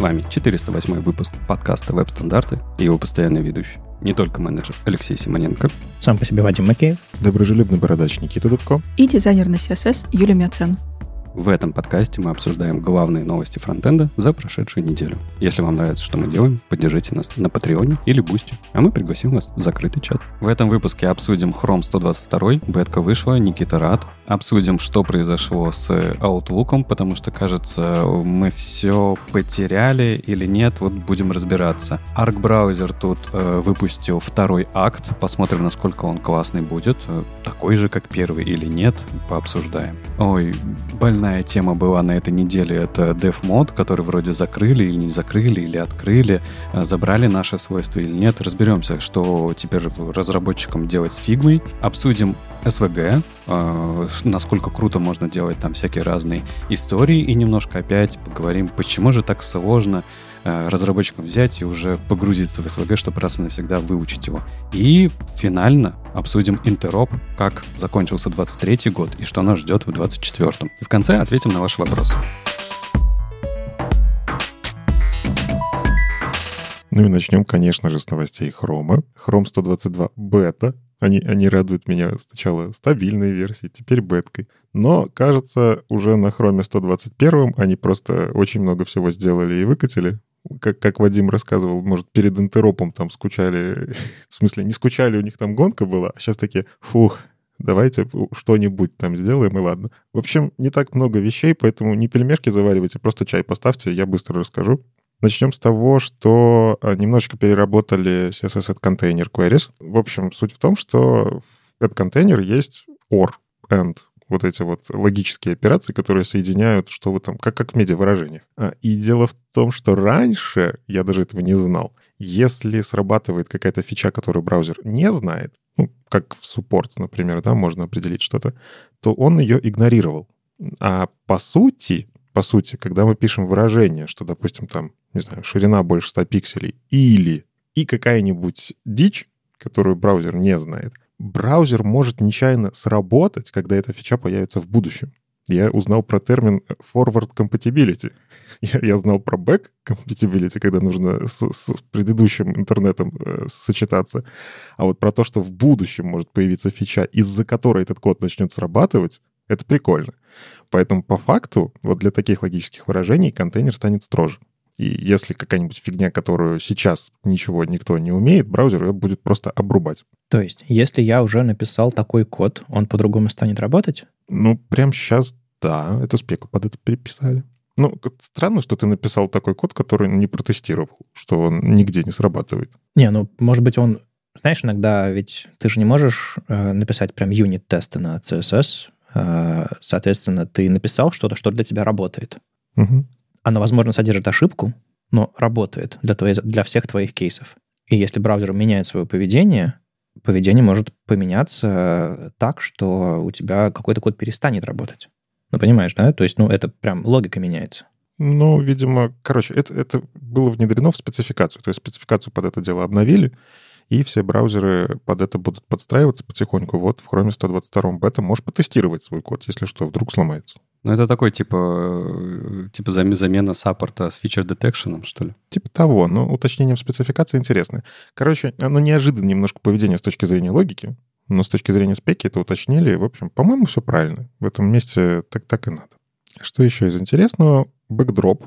Вами 408 выпуск подкаста «Веб-стандарты» и его постоянный ведущий, не только менеджер Алексей Симоненко. Сам по себе Вадим Макеев. Дружелюбный бородач Никита Дудко. И дизайнер на CSS Юлия Миоцен. В этом подкасте мы обсуждаем главные новости фронтенда за прошедшую неделю. Если вам нравится, что мы делаем, поддержите нас на Патреоне или Бусти, а мы пригласим вас в закрытый чат. В этом выпуске обсудим Chrome 122, бетка вышла, Никита рад. Обсудим, что произошло с Outlook, потому что, кажется, мы все потеряли или нет, вот будем разбираться. Arc браузер тут э, выпустил второй акт, посмотрим, насколько он классный будет, такой же, как первый или нет, пообсуждаем. Ой, больно больная тема была на этой неделе. Это DevMod, который вроде закрыли или не закрыли, или открыли. А, забрали наши свойства или нет. Разберемся, что теперь разработчикам делать с фигмой. Обсудим SVG, насколько круто можно делать там всякие разные истории. И немножко опять поговорим, почему же так сложно Э, разработчикам взять и уже погрузиться в SVG, чтобы раз и навсегда выучить его. И финально обсудим интероп, как закончился 23 год и что нас ждет в 24 И в конце ответим на ваши вопросы. Ну и начнем, конечно же, с новостей Хрома. Chrome 122 бета. Они, они радуют меня сначала стабильной версией, теперь беткой. Но, кажется, уже на Chrome 121 они просто очень много всего сделали и выкатили как, как Вадим рассказывал, может, перед интеропом там скучали, в смысле, не скучали, у них там гонка была, а сейчас такие, фух, давайте что-нибудь там сделаем, и ладно. В общем, не так много вещей, поэтому не пельмешки заваривайте, просто чай поставьте, я быстро расскажу. Начнем с того, что а, немножечко переработали CSS от контейнер queries. В общем, суть в том, что этот контейнер есть or, and, вот эти вот логические операции, которые соединяют, что вы там, как, как в медиавыражениях. А, и дело в том, что раньше, я даже этого не знал, если срабатывает какая-то фича, которую браузер не знает, ну, как в support, например, да, можно определить что-то, то он ее игнорировал. А по сути, по сути, когда мы пишем выражение, что, допустим, там, не знаю, ширина больше 100 пикселей или и какая-нибудь дичь, которую браузер не знает, браузер может нечаянно сработать, когда эта фича появится в будущем. Я узнал про термин forward compatibility. Я, я знал про back compatibility, когда нужно с, с предыдущим интернетом э, сочетаться. А вот про то, что в будущем может появиться фича, из-за которой этот код начнет срабатывать, это прикольно. Поэтому по факту вот для таких логических выражений контейнер станет строже. И если какая-нибудь фигня, которую сейчас ничего никто не умеет, браузер ее будет просто обрубать. То есть, если я уже написал такой код, он по-другому станет работать? Ну, прямо сейчас, да, эту спеку под это переписали. Ну, странно, что ты написал такой код, который не протестировал, что он нигде не срабатывает. Не, ну, может быть, он... Знаешь, иногда ведь ты же не можешь э, написать прям юнит-тесты на CSS. Э, соответственно, ты написал что-то, что для тебя работает. Угу. Оно, возможно, содержит ошибку, но работает для, твоей, для всех твоих кейсов. И если браузер меняет свое поведение, поведение может поменяться так, что у тебя какой-то код перестанет работать. Ну, понимаешь, да? То есть, ну, это прям логика меняется. Ну, видимо, короче, это, это было внедрено в спецификацию. То есть спецификацию под это дело обновили, и все браузеры под это будут подстраиваться потихоньку. Вот в Chrome 122 бета можешь потестировать свой код, если что, вдруг сломается. Ну, это такой, типа, типа замена саппорта с фичер детекшеном, что ли? Типа того, но уточнение в спецификации интересное. Короче, оно неожиданно немножко поведение с точки зрения логики, но с точки зрения спеки это уточнили. В общем, по-моему, все правильно. В этом месте так, так и надо. Что еще из интересного? Backdrop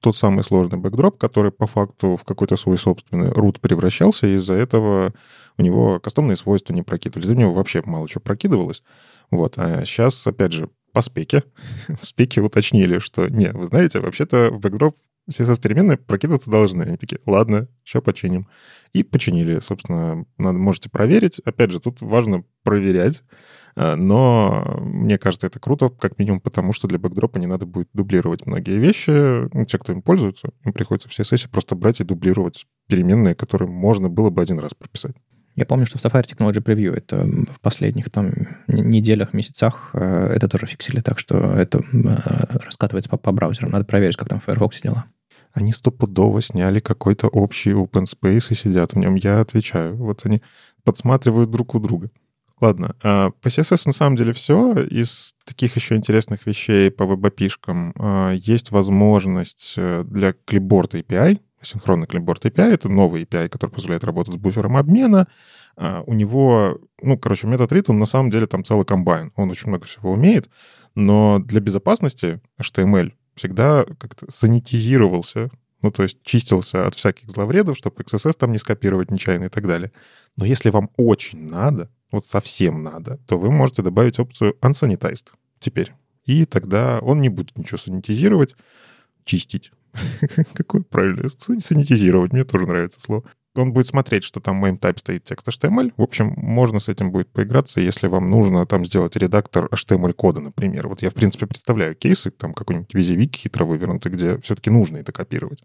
тот самый сложный backdrop, который по факту в какой-то свой собственный root превращался, и из-за этого у него кастомные свойства не прокидывались. За него вообще мало чего прокидывалось. Вот. А сейчас, опять же, по спеке, в спеке уточнили, что, не, вы знаете, вообще-то в backdrop CSS-переменные прокидываться должны. Они такие, ладно, сейчас починим. И починили, собственно, надо, можете проверить. Опять же, тут важно проверять, Э, но мне кажется, это круто, как минимум потому, что для бэкдропа не надо будет дублировать многие вещи. Ну, те, кто им пользуется, им приходится все сессии просто брать и дублировать переменные, которые можно было бы один раз прописать. Я помню, что в Safari Technology Preview это в последних там неделях, месяцах э, это тоже фиксили, так что это э, раскатывается по, по браузерам. Надо проверить, как там в Firefox дела. Они стопудово сняли какой-то общий open space и сидят в нем. Я отвечаю. Вот они подсматривают друг у друга. Ладно, а, по CSS на самом деле все. Из таких еще интересных вещей по веб-апишкам а, есть возможность э, для клипборд API, синхронный клипборд API, это новый API, который позволяет работать с буфером обмена. А, у него, ну, короче, метод read, он на самом деле там целый комбайн, он очень много всего умеет, но для безопасности HTML всегда как-то санитизировался, ну, то есть чистился от всяких зловредов, чтобы XSS там не скопировать нечаянно и так далее. Но если вам очень надо, вот совсем надо, то вы можете добавить опцию unsanitized теперь. И тогда он не будет ничего санитизировать, чистить. Какое правильное? Санитизировать. Мне тоже нравится слово. Он будет смотреть, что там main type стоит текст HTML. В общем, можно с этим будет поиграться, если вам нужно там сделать редактор HTML-кода, например. Вот я, в принципе, представляю кейсы, там какой-нибудь визивик хитро вывернутый, где все-таки нужно это копировать.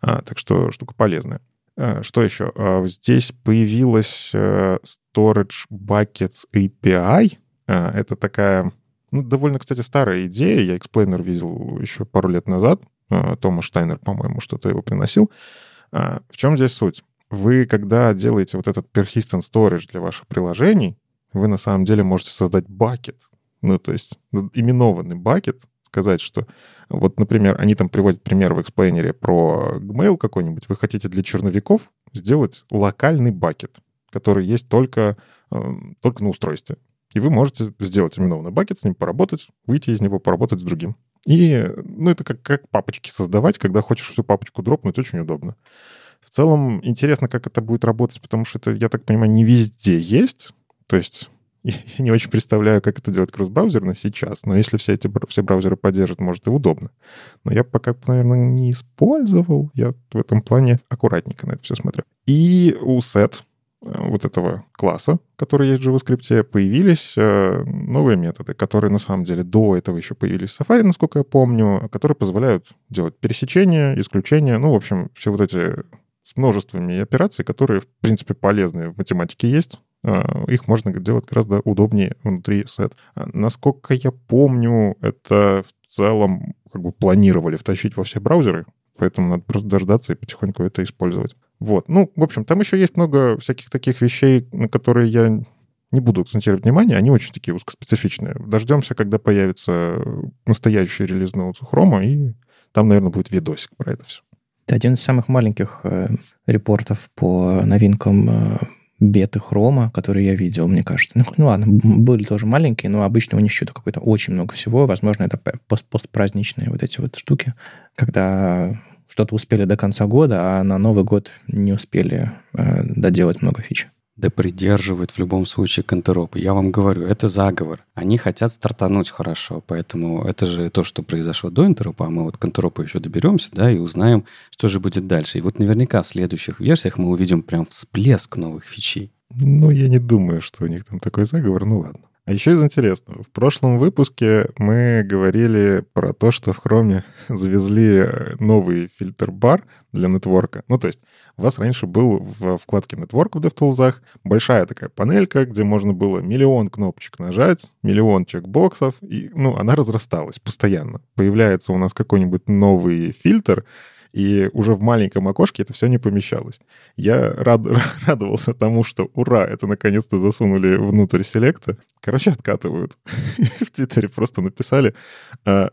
А, так что штука полезная. А, что еще? А, здесь появилась э, Storage Buckets API. А, это такая, ну, довольно, кстати, старая идея. Я explainer видел еще пару лет назад. А, Томас Штайнер, по-моему, что-то его приносил. А, в чем здесь суть? Вы, когда делаете вот этот persistent storage для ваших приложений, вы на самом деле можете создать bucket. Ну, то есть именованный bucket, сказать, что вот, например, они там приводят пример в эксплейнере про Gmail какой-нибудь. Вы хотите для черновиков сделать локальный бакет который есть только, эм, только на устройстве. И вы можете сделать именованный бакет, с ним поработать, выйти из него, поработать с другим. И, ну, это как, как папочки создавать, когда хочешь всю папочку дропнуть, очень удобно. В целом, интересно, как это будет работать, потому что это, я так понимаю, не везде есть. То есть я не очень представляю, как это делать кросс-браузерно сейчас, но если все эти все браузеры поддержат, может, и удобно. Но я пока, наверное, не использовал. Я в этом плане аккуратненько на это все смотрю. И у Set Э, вот этого класса, который есть в JavaScript, появились э, новые методы, которые на самом деле до этого еще появились в Safari, насколько я помню, которые позволяют делать пересечения, исключения, ну, в общем, все вот эти с множествами операций, которые, в принципе, полезны в математике есть, э, их можно делать гораздо удобнее внутри сет. Насколько я помню, это в целом как бы планировали втащить во все браузеры, поэтому надо просто дождаться и потихоньку это использовать. Вот. Ну, в общем, там еще есть много всяких таких вещей, на которые я не буду акцентировать внимание, они очень такие узкоспецифичные. Дождемся, когда появится настоящий релиз ноутс Хрома, и там, наверное, будет видосик про это все. Это один из самых маленьких э, репортов по новинкам э, беты хрома, которые я видел, мне кажется. Ну, ну ладно, были тоже маленькие, но обычно у них еще какой-то очень много всего. Возможно, это пост постпраздничные вот эти вот штуки, когда что-то успели до конца года, а на Новый год не успели э, доделать много фич. Да придерживают в любом случае контеропы. Я вам говорю, это заговор. Они хотят стартануть хорошо, поэтому это же то, что произошло до интеропа, а мы вот к контеропу еще доберемся, да, и узнаем, что же будет дальше. И вот наверняка в следующих версиях мы увидим прям всплеск новых фичей. Ну, я не думаю, что у них там такой заговор, ну ладно. А еще из интересного. В прошлом выпуске мы говорили про то, что в Chrome завезли новый фильтр-бар для нетворка. Ну, то есть у вас раньше был в вкладке Network в DevTools большая такая панелька, где можно было миллион кнопочек нажать, миллион чекбоксов, и, ну, она разрасталась постоянно. Появляется у нас какой-нибудь новый фильтр, и уже в маленьком окошке это все не помещалось. Я рад, радовался тому, что ура, это наконец-то засунули внутрь селекта. Короче, откатывают. в Твиттере просто написали,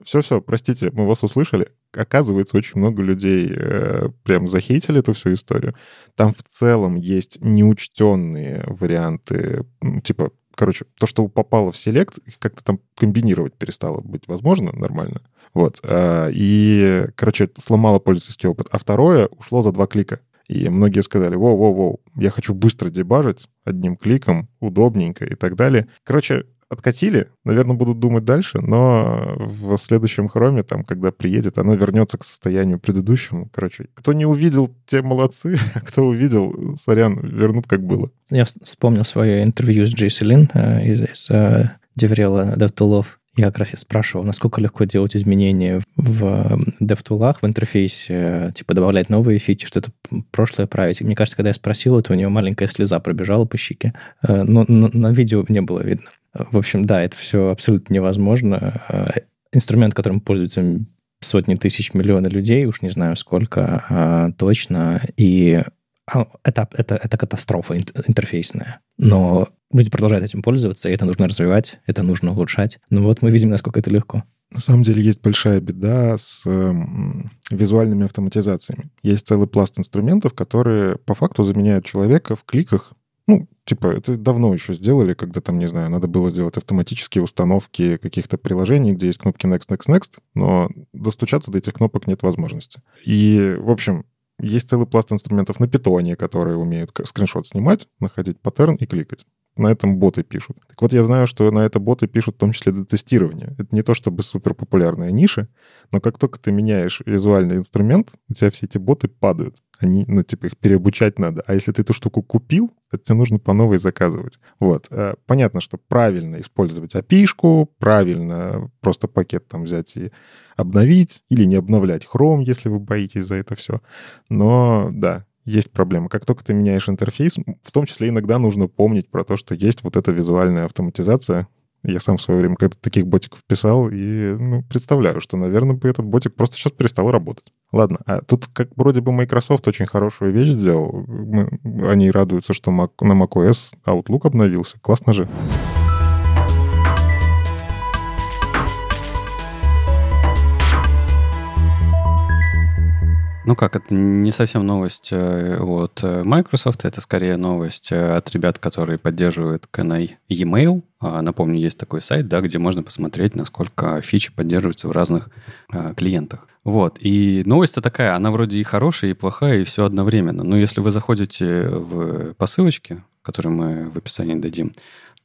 все-все, «А, простите, мы вас услышали. Оказывается, очень много людей э, прям захейтили эту всю историю. Там в целом есть неучтенные варианты, типа короче, то, что попало в селект, как-то там комбинировать перестало быть возможно нормально. Вот. А, и, короче, сломало пользовательский опыт. А второе ушло за два клика. И многие сказали, воу-воу-воу, я хочу быстро дебажить одним кликом, удобненько и так далее. Короче, откатили, наверное, будут думать дальше, но в следующем хроме, там, когда приедет, оно вернется к состоянию предыдущему. Короче, кто не увидел, те молодцы, кто увидел, сорян, вернут как было. Я вспомнил свое интервью с Джейси Лин э, из, из uh, Деврела DevTools. Я как раз спрашивал, насколько легко делать изменения в DevTools, в интерфейсе, типа добавлять новые фичи, что-то прошлое править. И мне кажется, когда я спросил это, у него маленькая слеза пробежала по щеке, э, но на видео не было видно. В общем, да, это все абсолютно невозможно. Э, инструмент, которым пользуются сотни тысяч, миллионы людей, уж не знаю сколько а, точно, и это, это, это катастрофа интерфейсная. Но люди продолжают этим пользоваться, и это нужно развивать, это нужно улучшать. Ну вот мы видим, насколько это легко. На самом деле есть большая беда с э, визуальными автоматизациями. Есть целый пласт инструментов, которые по факту заменяют человека в кликах. Ну, типа, это давно еще сделали, когда там, не знаю, надо было сделать автоматические установки каких-то приложений, где есть кнопки Next, Next, Next, но достучаться до этих кнопок нет возможности. И, в общем, есть целый пласт инструментов на питоне, которые умеют скриншот снимать, находить паттерн и кликать на этом боты пишут. Так вот, я знаю, что на это боты пишут в том числе для тестирования. Это не то чтобы супер популярная ниша, но как только ты меняешь визуальный инструмент, у тебя все эти боты падают. Они, ну, типа, их переобучать надо. А если ты эту штуку купил, это тебе нужно по новой заказывать. Вот. Э, понятно, что правильно использовать api правильно просто пакет там взять и обновить, или не обновлять Chrome, если вы боитесь за это все. Но, да, есть проблема. Как только ты меняешь интерфейс, в том числе иногда нужно помнить про то, что есть вот эта визуальная автоматизация. Я сам в свое время когда таких ботиков писал и ну, представляю, что, наверное, бы этот ботик просто сейчас перестал работать. Ладно, а тут как вроде бы Microsoft очень хорошую вещь сделал. Мы, они радуются, что Mac, на macOS Outlook обновился. Классно же. Ну как, это не совсем новость э, от э, Microsoft, это скорее новость э, от ребят, которые поддерживают KNI e-mail. А, напомню, есть такой сайт, да, где можно посмотреть, насколько фичи поддерживаются в разных клиентах. Вот, и новость-то такая, она вроде и хорошая, и плохая, и все одновременно. Но если вы заходите в, по ссылочке, которую мы в описании дадим,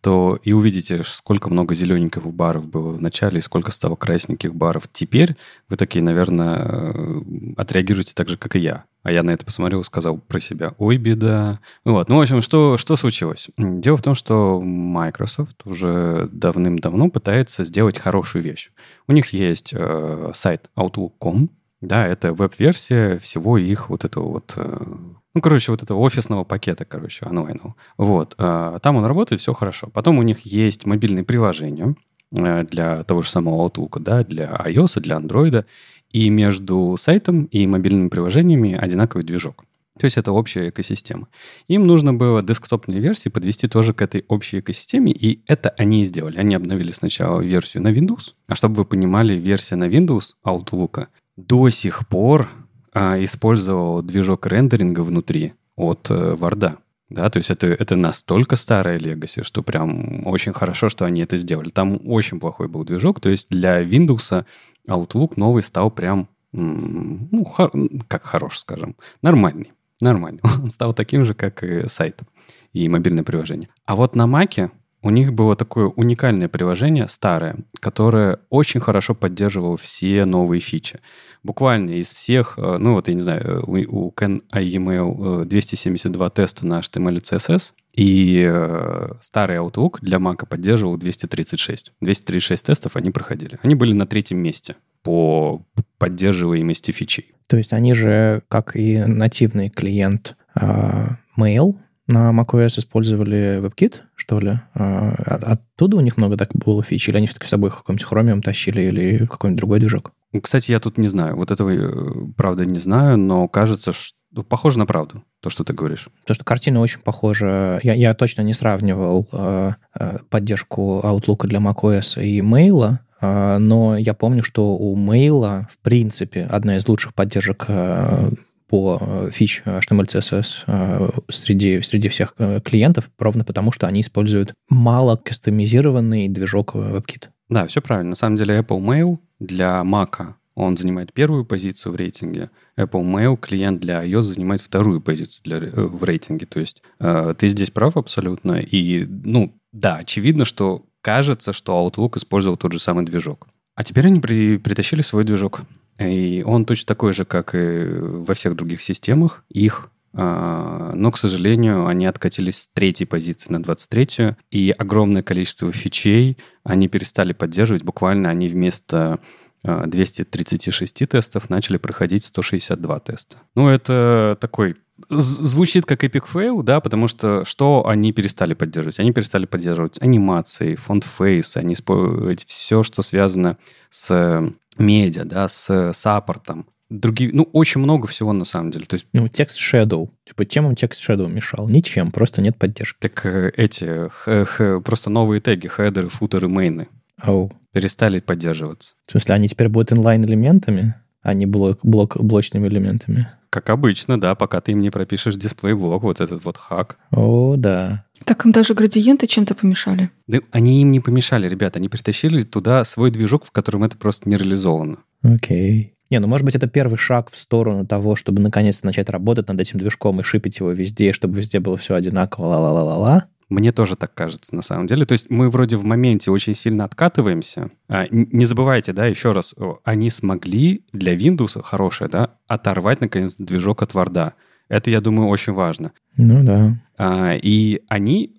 то и увидите, сколько много зелененьких баров было в начале и сколько стало красненьких баров теперь, вы такие, наверное, э, отреагируете так же, как и я. А я на это посмотрел и сказал про себя, ой, беда. Вот, ну, в общем, что, что случилось? Дело в том, что Microsoft уже давным-давно пытается сделать хорошую вещь. У них есть э, сайт Outlook.com, да, это веб-версия всего их вот этого вот э, ну, короче, вот этого офисного пакета, короче, онлайнового. Вот. А, там он работает, все хорошо. Потом у них есть мобильные приложения э, для того же самого Outlook, да, для iOS, для Android. И между сайтом и мобильными приложениями одинаковый движок. То есть это общая экосистема. Им нужно было десктопные версии подвести тоже к этой общей экосистеме, и это они и сделали. Они обновили сначала версию на Windows, а чтобы вы понимали, версия на Windows Outlook до сих пор а, использовал движок рендеринга внутри от э, Варда. Да, то есть это, это настолько старая Legacy, что прям очень хорошо, что они это сделали. Там очень плохой был движок, то есть для Windows Outlook новый стал прям, ну, хор, как хорош, скажем, нормальный. Нормальный. Он стал таким же, как и сайт и мобильное приложение. А вот на Маке у них было такое уникальное приложение, старое, которое очень хорошо поддерживало все новые фичи. Буквально из всех, э, ну вот я не знаю, у, у Can IEmail 272 теста на HTML и CSS, и э, старый Outlook для Mac поддерживал 236. 236 тестов они проходили. Они были на третьем месте по поддерживаемости фичей. То есть они же, как и нативный клиент э, Mail, на macOS использовали WebKit, что ли? А, оттуда у них много так было фич? Или они все-таки с собой какой-нибудь Chromium тащили или какой-нибудь другой движок? Кстати, я тут не знаю. Вот этого, э, правда, не знаю, но кажется, что ну, похоже на правду, то, что ты говоришь. То, что картина очень похожа. Я, я точно не сравнивал э, э поддержку Outlook для macOS и Mail, э, но я помню, что у Mail, в принципе, одна из лучших поддержек э, по э, фич HTML, CSS э, среди, среди всех э, клиентов, ровно потому, что они используют мало кастомизированный движок WebKit. Да, все правильно. На самом деле Apple Mail для Mac он занимает первую позицию в рейтинге. Apple Mail клиент для iOS занимает вторую позицию для, в рейтинге. То есть э, ты здесь прав абсолютно. И, ну, да, очевидно, что кажется, что Outlook использовал тот же самый движок. А теперь они при, притащили свой движок. И он точно такой же, как и во всех других системах. Их а, но, к сожалению, они откатились с третьей позиции на 23-ю, и огромное количество фичей они перестали поддерживать. Буквально они вместо 236 а, тестов начали проходить 162 теста. Ну, это такой звучит как epic fail, да, потому что что они перестали поддерживать? Они перестали поддерживать анимации, фонд фейс, они все, что связано с медиа, да, с support ом. другие, ну, очень много всего на самом деле. То есть... Ну, text-shadow. Типа, чем вам text-shadow мешал? Ничем, просто нет поддержки. Так э, эти, х, х, просто новые теги, header ы, footer ы, main ы. О. Перестали поддерживаться. В смысле, они теперь будут inline-элементами, а не блок, блок, блочными элементами? Как обычно, да, пока ты им не пропишешь display block, вот этот вот хак. О, да. Так им даже градиенты чем-то помешали. Да, они им не помешали, ребята. Они притащили туда свой движок, в котором это просто не реализовано. Окей. Не, ну может быть это первый шаг в сторону того, чтобы наконец-то начать работать над этим движком и шипить его везде, чтобы везде было все одинаково, ла-ла-ла-ла-ла. Мне тоже так кажется, на самом деле. То есть мы вроде в моменте очень сильно откатываемся. А, не забывайте, да, еще раз, они смогли для Windows, хорошее, да, оторвать, наконец, движок от Word. Это, я думаю, очень важно. Ну да. А, и они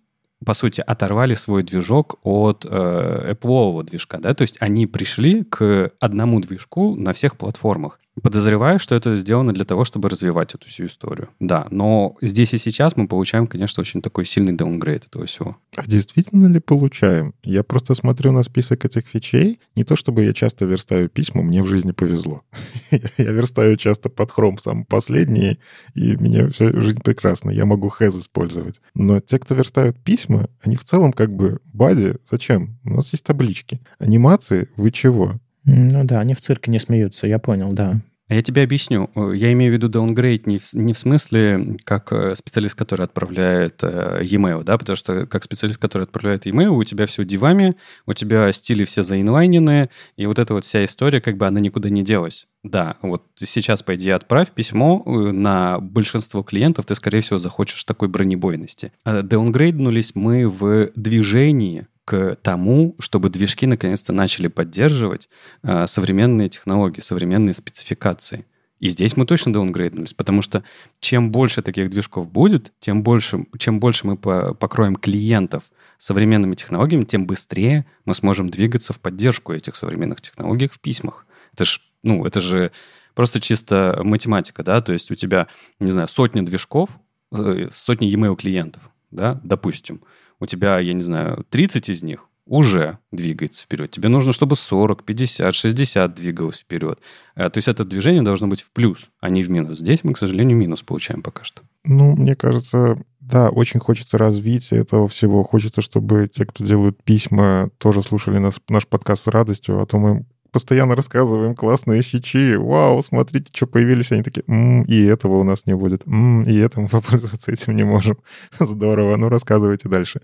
по сути, оторвали свой движок от э, Apple движка, да, то есть они пришли к одному движку на всех платформах. Подозреваю, что это сделано для того, чтобы развивать эту всю историю. Да, но здесь и сейчас мы получаем, конечно, очень такой сильный даунгрейд этого всего. А действительно ли получаем? Я просто смотрю на список этих фичей. Не то чтобы я часто верстаю письма, мне в жизни повезло. Я верстаю часто под хром самый последний, и меня вся жизнь прекрасна. Я могу хэз использовать. Но те, кто верстают письма, они в целом как бы бади. Зачем? У нас есть таблички. Анимации, вы чего? Ну да, они в цирке не смеются, я понял, да. А я тебе объясню. Я имею в виду downgrade не в, не в смысле как э, специалист, который отправляет э, e-mail, да, потому что как специалист, который отправляет e-mail, у тебя все дивами, у тебя стили все заинлайнены, и вот эта вот вся история, как бы она никуда не делась. Да, вот сейчас, по идее, отправь письмо э, на большинство клиентов, ты, скорее всего, захочешь такой бронебойности. А даунгрейднулись мы в движении, к тому, чтобы движки наконец-то начали поддерживать э, современные технологии, современные спецификации. И здесь мы точно даунгрейднулись, потому что чем больше таких движков будет, тем больше, чем больше мы по, покроем клиентов современными технологиями, тем быстрее мы сможем двигаться в поддержку этих современных технологий в письмах. Это ж, ну, это же просто чисто математика, да, то есть у тебя, не знаю, сотни движков, э, сотни e-mail клиентов, да, допустим у тебя, я не знаю, 30 из них уже двигается вперед. Тебе нужно, чтобы 40, 50, 60 двигалось вперед. А, то есть это движение должно быть в плюс, а не в минус. Здесь мы, к сожалению, минус получаем пока что. Ну, мне кажется, да, очень хочется развития этого всего. Хочется, чтобы те, кто делают письма, тоже слушали нас, наш подкаст с радостью, а то мы постоянно рассказываем классные фичи. Вау, смотрите, что появились. Они такие, м-м, и этого у нас не будет. М-м, и это мы попользоваться этим не можем. Здорово, ну рассказывайте дальше.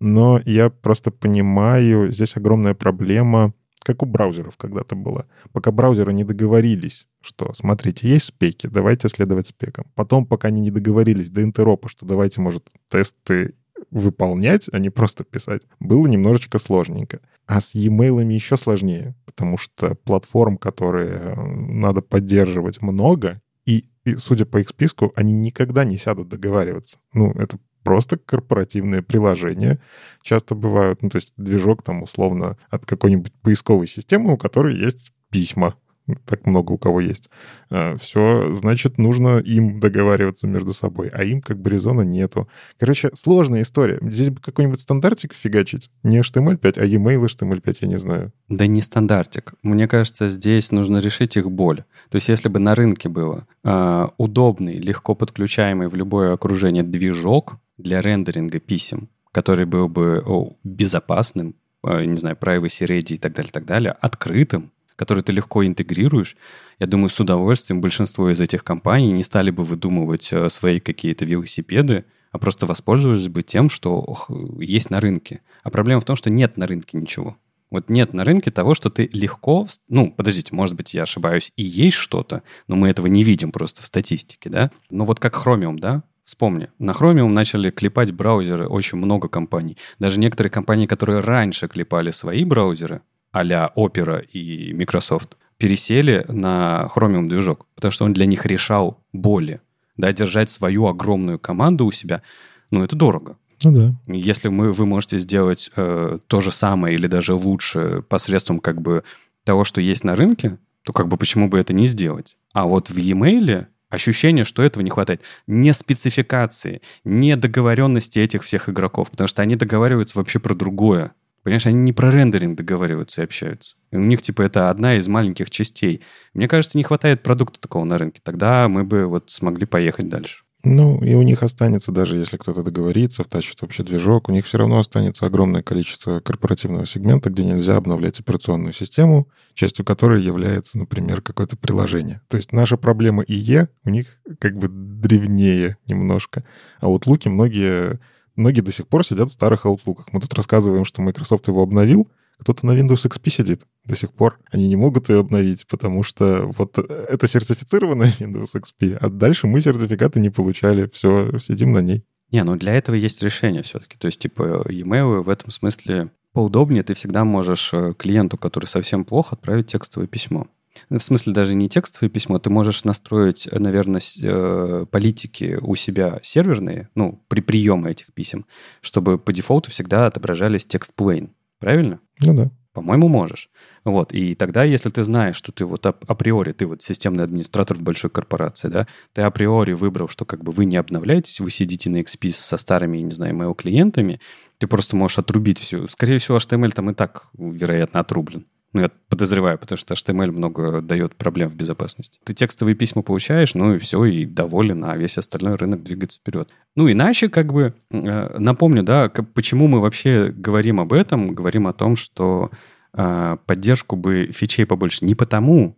Но я просто понимаю, здесь огромная проблема, как у браузеров когда-то была. Пока браузеры не договорились, что, смотрите, есть спеки, давайте следовать спекам. Потом, пока они не договорились до интеропа, что давайте, может, тесты выполнять, а не просто писать, было немножечко сложненько. А с e-mail еще сложнее, потому что платформ, которые э, надо поддерживать, много, и, и, судя по их списку, они никогда не сядут договариваться. Ну, это просто корпоративные приложения часто бывают. Ну, то есть движок там условно от какой-нибудь поисковой системы, у которой есть письма так много у кого есть. А, Все, значит, нужно им договариваться между собой, а им как бы резона нету. Короче, сложная история. Здесь бы какой-нибудь стандартик фигачить. Не HTML5, а e-mail HTML5, я не знаю. Да не стандартик. Мне кажется, здесь нужно решить их боль. То есть если бы на рынке было э, удобный, легко подключаемый в любое окружение движок для рендеринга писем, который был бы о, безопасным, э, не знаю, privacy ready и так далее, так далее, открытым, который ты легко интегрируешь, я думаю, с удовольствием большинство из этих компаний не стали бы выдумывать э, свои какие-то велосипеды, а просто воспользовались бы тем, что есть на рынке. А проблема в том, что нет на рынке ничего. Вот нет на рынке того, что ты легко... Ну, подождите, может быть, я ошибаюсь, и есть что-то, но мы этого не видим просто в статистике, да? Но вот как Chromium, да? Вспомни, на Chromium начали клепать браузеры очень много компаний. Даже некоторые компании, которые раньше клепали свои браузеры, а-ля Opera и Microsoft, пересели на Chromium движок, потому что он для них решал боли. Да, держать свою огромную команду у себя, ну, это дорого. Ну да. Если мы, вы можете сделать э, то же самое или даже лучше посредством как бы того, что есть на рынке, то как бы почему бы это не сделать? А вот в e-mail ощущение, что этого не хватает. Не спецификации, не договоренности этих всех игроков, потому что они договариваются вообще про другое Понимаешь, они не про рендеринг договариваются и общаются. И у них, типа, это одна из маленьких частей. Мне кажется, не хватает продукта такого на рынке. Тогда мы бы вот смогли поехать дальше. Ну, и у них останется, даже если кто-то договорится, втащит вообще движок, у них все равно останется огромное количество корпоративного сегмента, где нельзя обновлять операционную систему, частью которой является, например, какое-то приложение. То есть наша проблема ИЕ у них как бы древнее немножко. А вот луки многие многие до сих пор сидят в старых аутлуках. Мы тут рассказываем, что Microsoft его обновил, кто-то на Windows XP сидит до сих пор. Они не могут ее обновить, потому что вот это сертифицированная Windows XP, а дальше мы сертификаты не получали. Все, сидим на ней. Не, ну для этого есть решение все-таки. То есть, типа, e-mail в этом смысле поудобнее. Ты всегда можешь э, клиенту, который совсем плохо, отправить текстовое письмо. В смысле, даже не текстовое письмо, ты можешь настроить, наверное, э, политики у себя серверные, ну, при приеме этих писем, чтобы по дефолту всегда отображались текст plain. Правильно? Ну да. По-моему, можешь. Вот. И тогда, если ты знаешь, что ты вот априори, ты вот системный администратор в большой корпорации, да, ты априори выбрал, что как бы вы не обновляетесь, вы сидите на XP со старыми, не знаю, email клиентами, ты просто можешь отрубить все. Скорее всего, HTML там и так, вероятно, отрублен. Ну, я подозреваю, потому что HTML много дает проблем в безопасности. Ты текстовые письма получаешь, ну и все, и доволен, а весь остальной рынок двигается вперед. Ну, иначе, как бы, э, напомню, да, почему мы вообще говорим об этом, говорим о том, что э, поддержку бы фичей побольше. Не потому,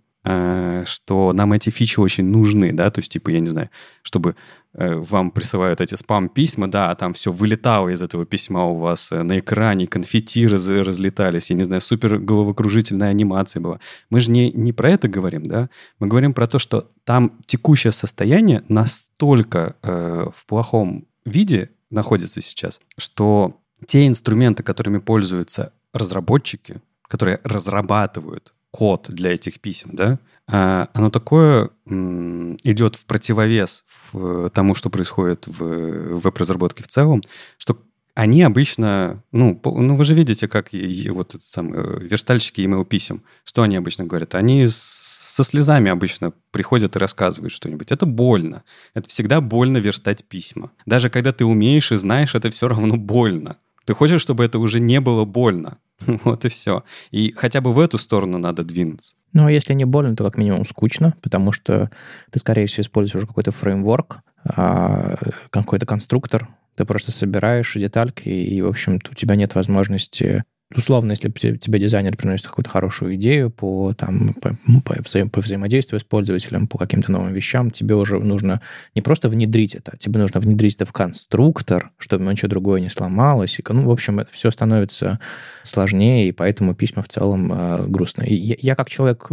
что нам эти фичи очень нужны, да, то есть, типа, я не знаю, чтобы э, вам присылают эти спам-письма, да, а там все вылетало из этого письма у вас э, на экране, конфетти раз, разлетались, я не знаю, супер головокружительная анимация была. Мы же не, не про это говорим, да, мы говорим про то, что там текущее состояние настолько э, в плохом виде находится сейчас, что те инструменты, которыми пользуются разработчики, которые разрабатывают код для этих писем, да, а, оно такое идет в противовес тому, что происходит в веб-разработке в целом, что они обычно, ну, ну вы же видите, как вот этот самый э, верстальщики email писем, что они обычно говорят? Они со слезами обычно приходят и рассказывают что-нибудь. Это больно. Это всегда больно верстать письма. Даже когда ты умеешь и знаешь, это все равно больно. Ты хочешь, чтобы это уже не было больно. Вот и все. И хотя бы в эту сторону надо двинуться. Ну, а если не больно, то как минимум скучно, потому что ты, скорее всего, используешь какой-то фреймворк, а, какой-то конструктор, ты просто собираешь детальки, и, в общем у тебя нет возможности условно, если тебе дизайнер приносит какую-то хорошую идею по, там, по, по, взаим, по взаимодействию с пользователем, по каким-то новым вещам, тебе уже нужно не просто внедрить это, тебе нужно внедрить это в конструктор, чтобы ничего другое не сломалось. И, ну, в общем, это все становится сложнее, и поэтому письма в целом э, грустные. я, я как человек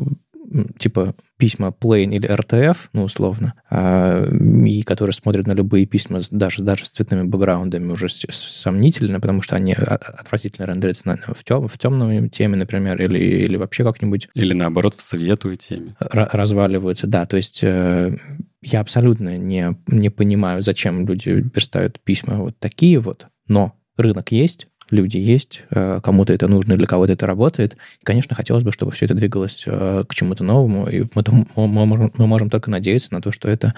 типа письма plain или RTF, ну, условно, а, и которые смотрят на любые письма даже, даже с цветными бэкграундами уже сомнительно, потому что они отвратительно рендерятся на, в, тем, в темной теме, например, или, или вообще как-нибудь... Или наоборот в светлой теме. Разваливаются, да. То есть э, я абсолютно не, не понимаю, зачем люди перестают письма вот такие вот, но рынок есть, люди есть, э, кому-то это нужно, для кого-то это работает. И, конечно, хотелось бы, чтобы все это двигалось э, к чему-то новому, и мы, мы, можем, мы можем только надеяться на то, что это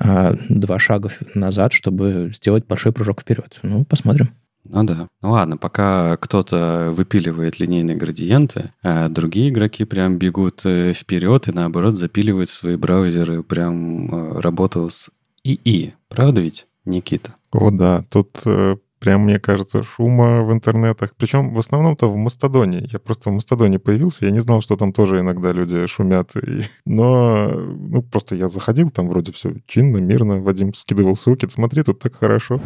э, два шага назад, чтобы сделать большой прыжок вперед. Ну, посмотрим. Ну да. Ну ладно, пока кто-то выпиливает линейные градиенты, а другие игроки прям бегут вперед и наоборот запиливают в свои браузеры прям работу с ИИ. Правда ведь, Никита? О, да. Тут прям, мне кажется, шума в интернетах. Причем в основном-то в Мастодоне. Я просто в Мастодоне появился, я не знал, что там тоже иногда люди шумят. И... Но, ну, просто я заходил, там вроде все чинно, мирно. Вадим скидывал ссылки, смотри, тут так хорошо.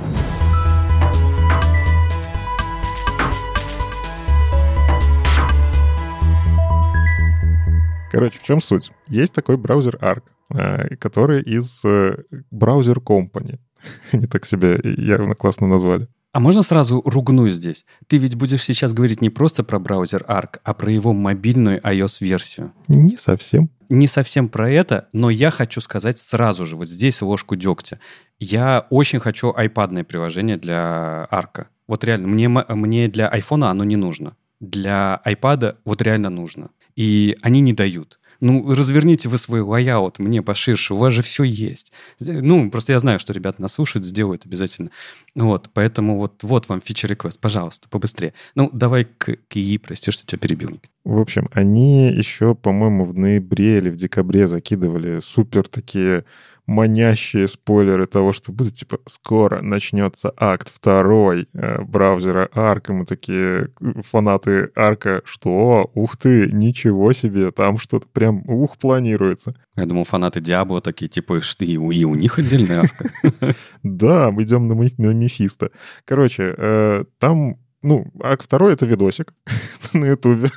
Короче, в чем суть? Есть такой браузер Arc, э, который из э, браузер Company. Они так себя явно классно назвали. А можно сразу ругну здесь? Ты ведь будешь сейчас говорить не просто про браузер Arc, а про его мобильную iOS-версию. Не совсем. Не совсем про это, но я хочу сказать сразу же, вот здесь ложку дегтя. Я очень хочу iPadное приложение для Arc. Вот реально, мне, мне для iPhone оно не нужно. Для iPad вот реально нужно. И они не дают. Ну, разверните вы свой layout мне поширше, у вас же все есть. Ну, просто я знаю, что ребята нас слушают, сделают обязательно. Вот, поэтому вот, вот вам feature request, пожалуйста, побыстрее. Ну, давай к, к прости, что тебя перебил. В общем, они еще, по-моему, в ноябре или в декабре закидывали супер такие манящие спойлеры того, что будет, типа, скоро начнется акт второй э, браузера и мы такие фанаты Арка, что? Ух ты, ничего себе, там что-то прям ух планируется. Я думал, фанаты Диабло такие, типа, что и у, и у них отдельная арка. Да, мы идем на Мефисто. Короче, э, там ну, акт второй — это видосик на Ютубе.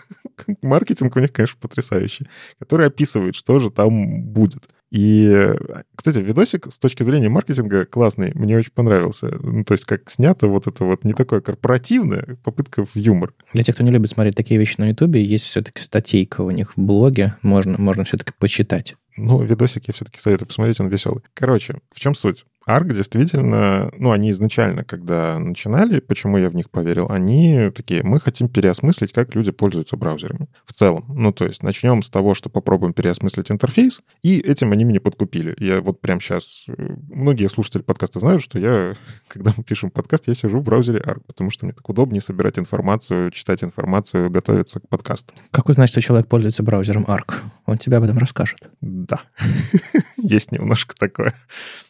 Маркетинг у них, конечно, потрясающий, который описывает, что же там будет. И, кстати, видосик с точки зрения маркетинга классный, мне очень понравился. Ну, то есть как снято вот это вот не такое корпоративное, попытка в юмор. Для тех, кто не любит смотреть такие вещи на Ютубе, есть все-таки статейка у них в блоге, можно, можно все-таки почитать. Ну, видосик я все-таки советую посмотреть, он веселый. Короче, в чем суть? Arc действительно, ну, они изначально, когда начинали, почему я в них поверил, они такие, мы хотим переосмыслить, как люди пользуются браузерами в целом. Ну, то есть начнем с того, что попробуем переосмыслить интерфейс, и этим они меня подкупили. Я вот прямо сейчас... Э, многие слушатели подкаста знают, что я, когда мы пишем подкаст, я сижу в браузере Arc, потому что мне так удобнее собирать информацию, читать информацию, готовиться к подкасту. Как узнать, что человек пользуется браузером Arc? Он тебе об этом расскажет. Да. Есть немножко такое.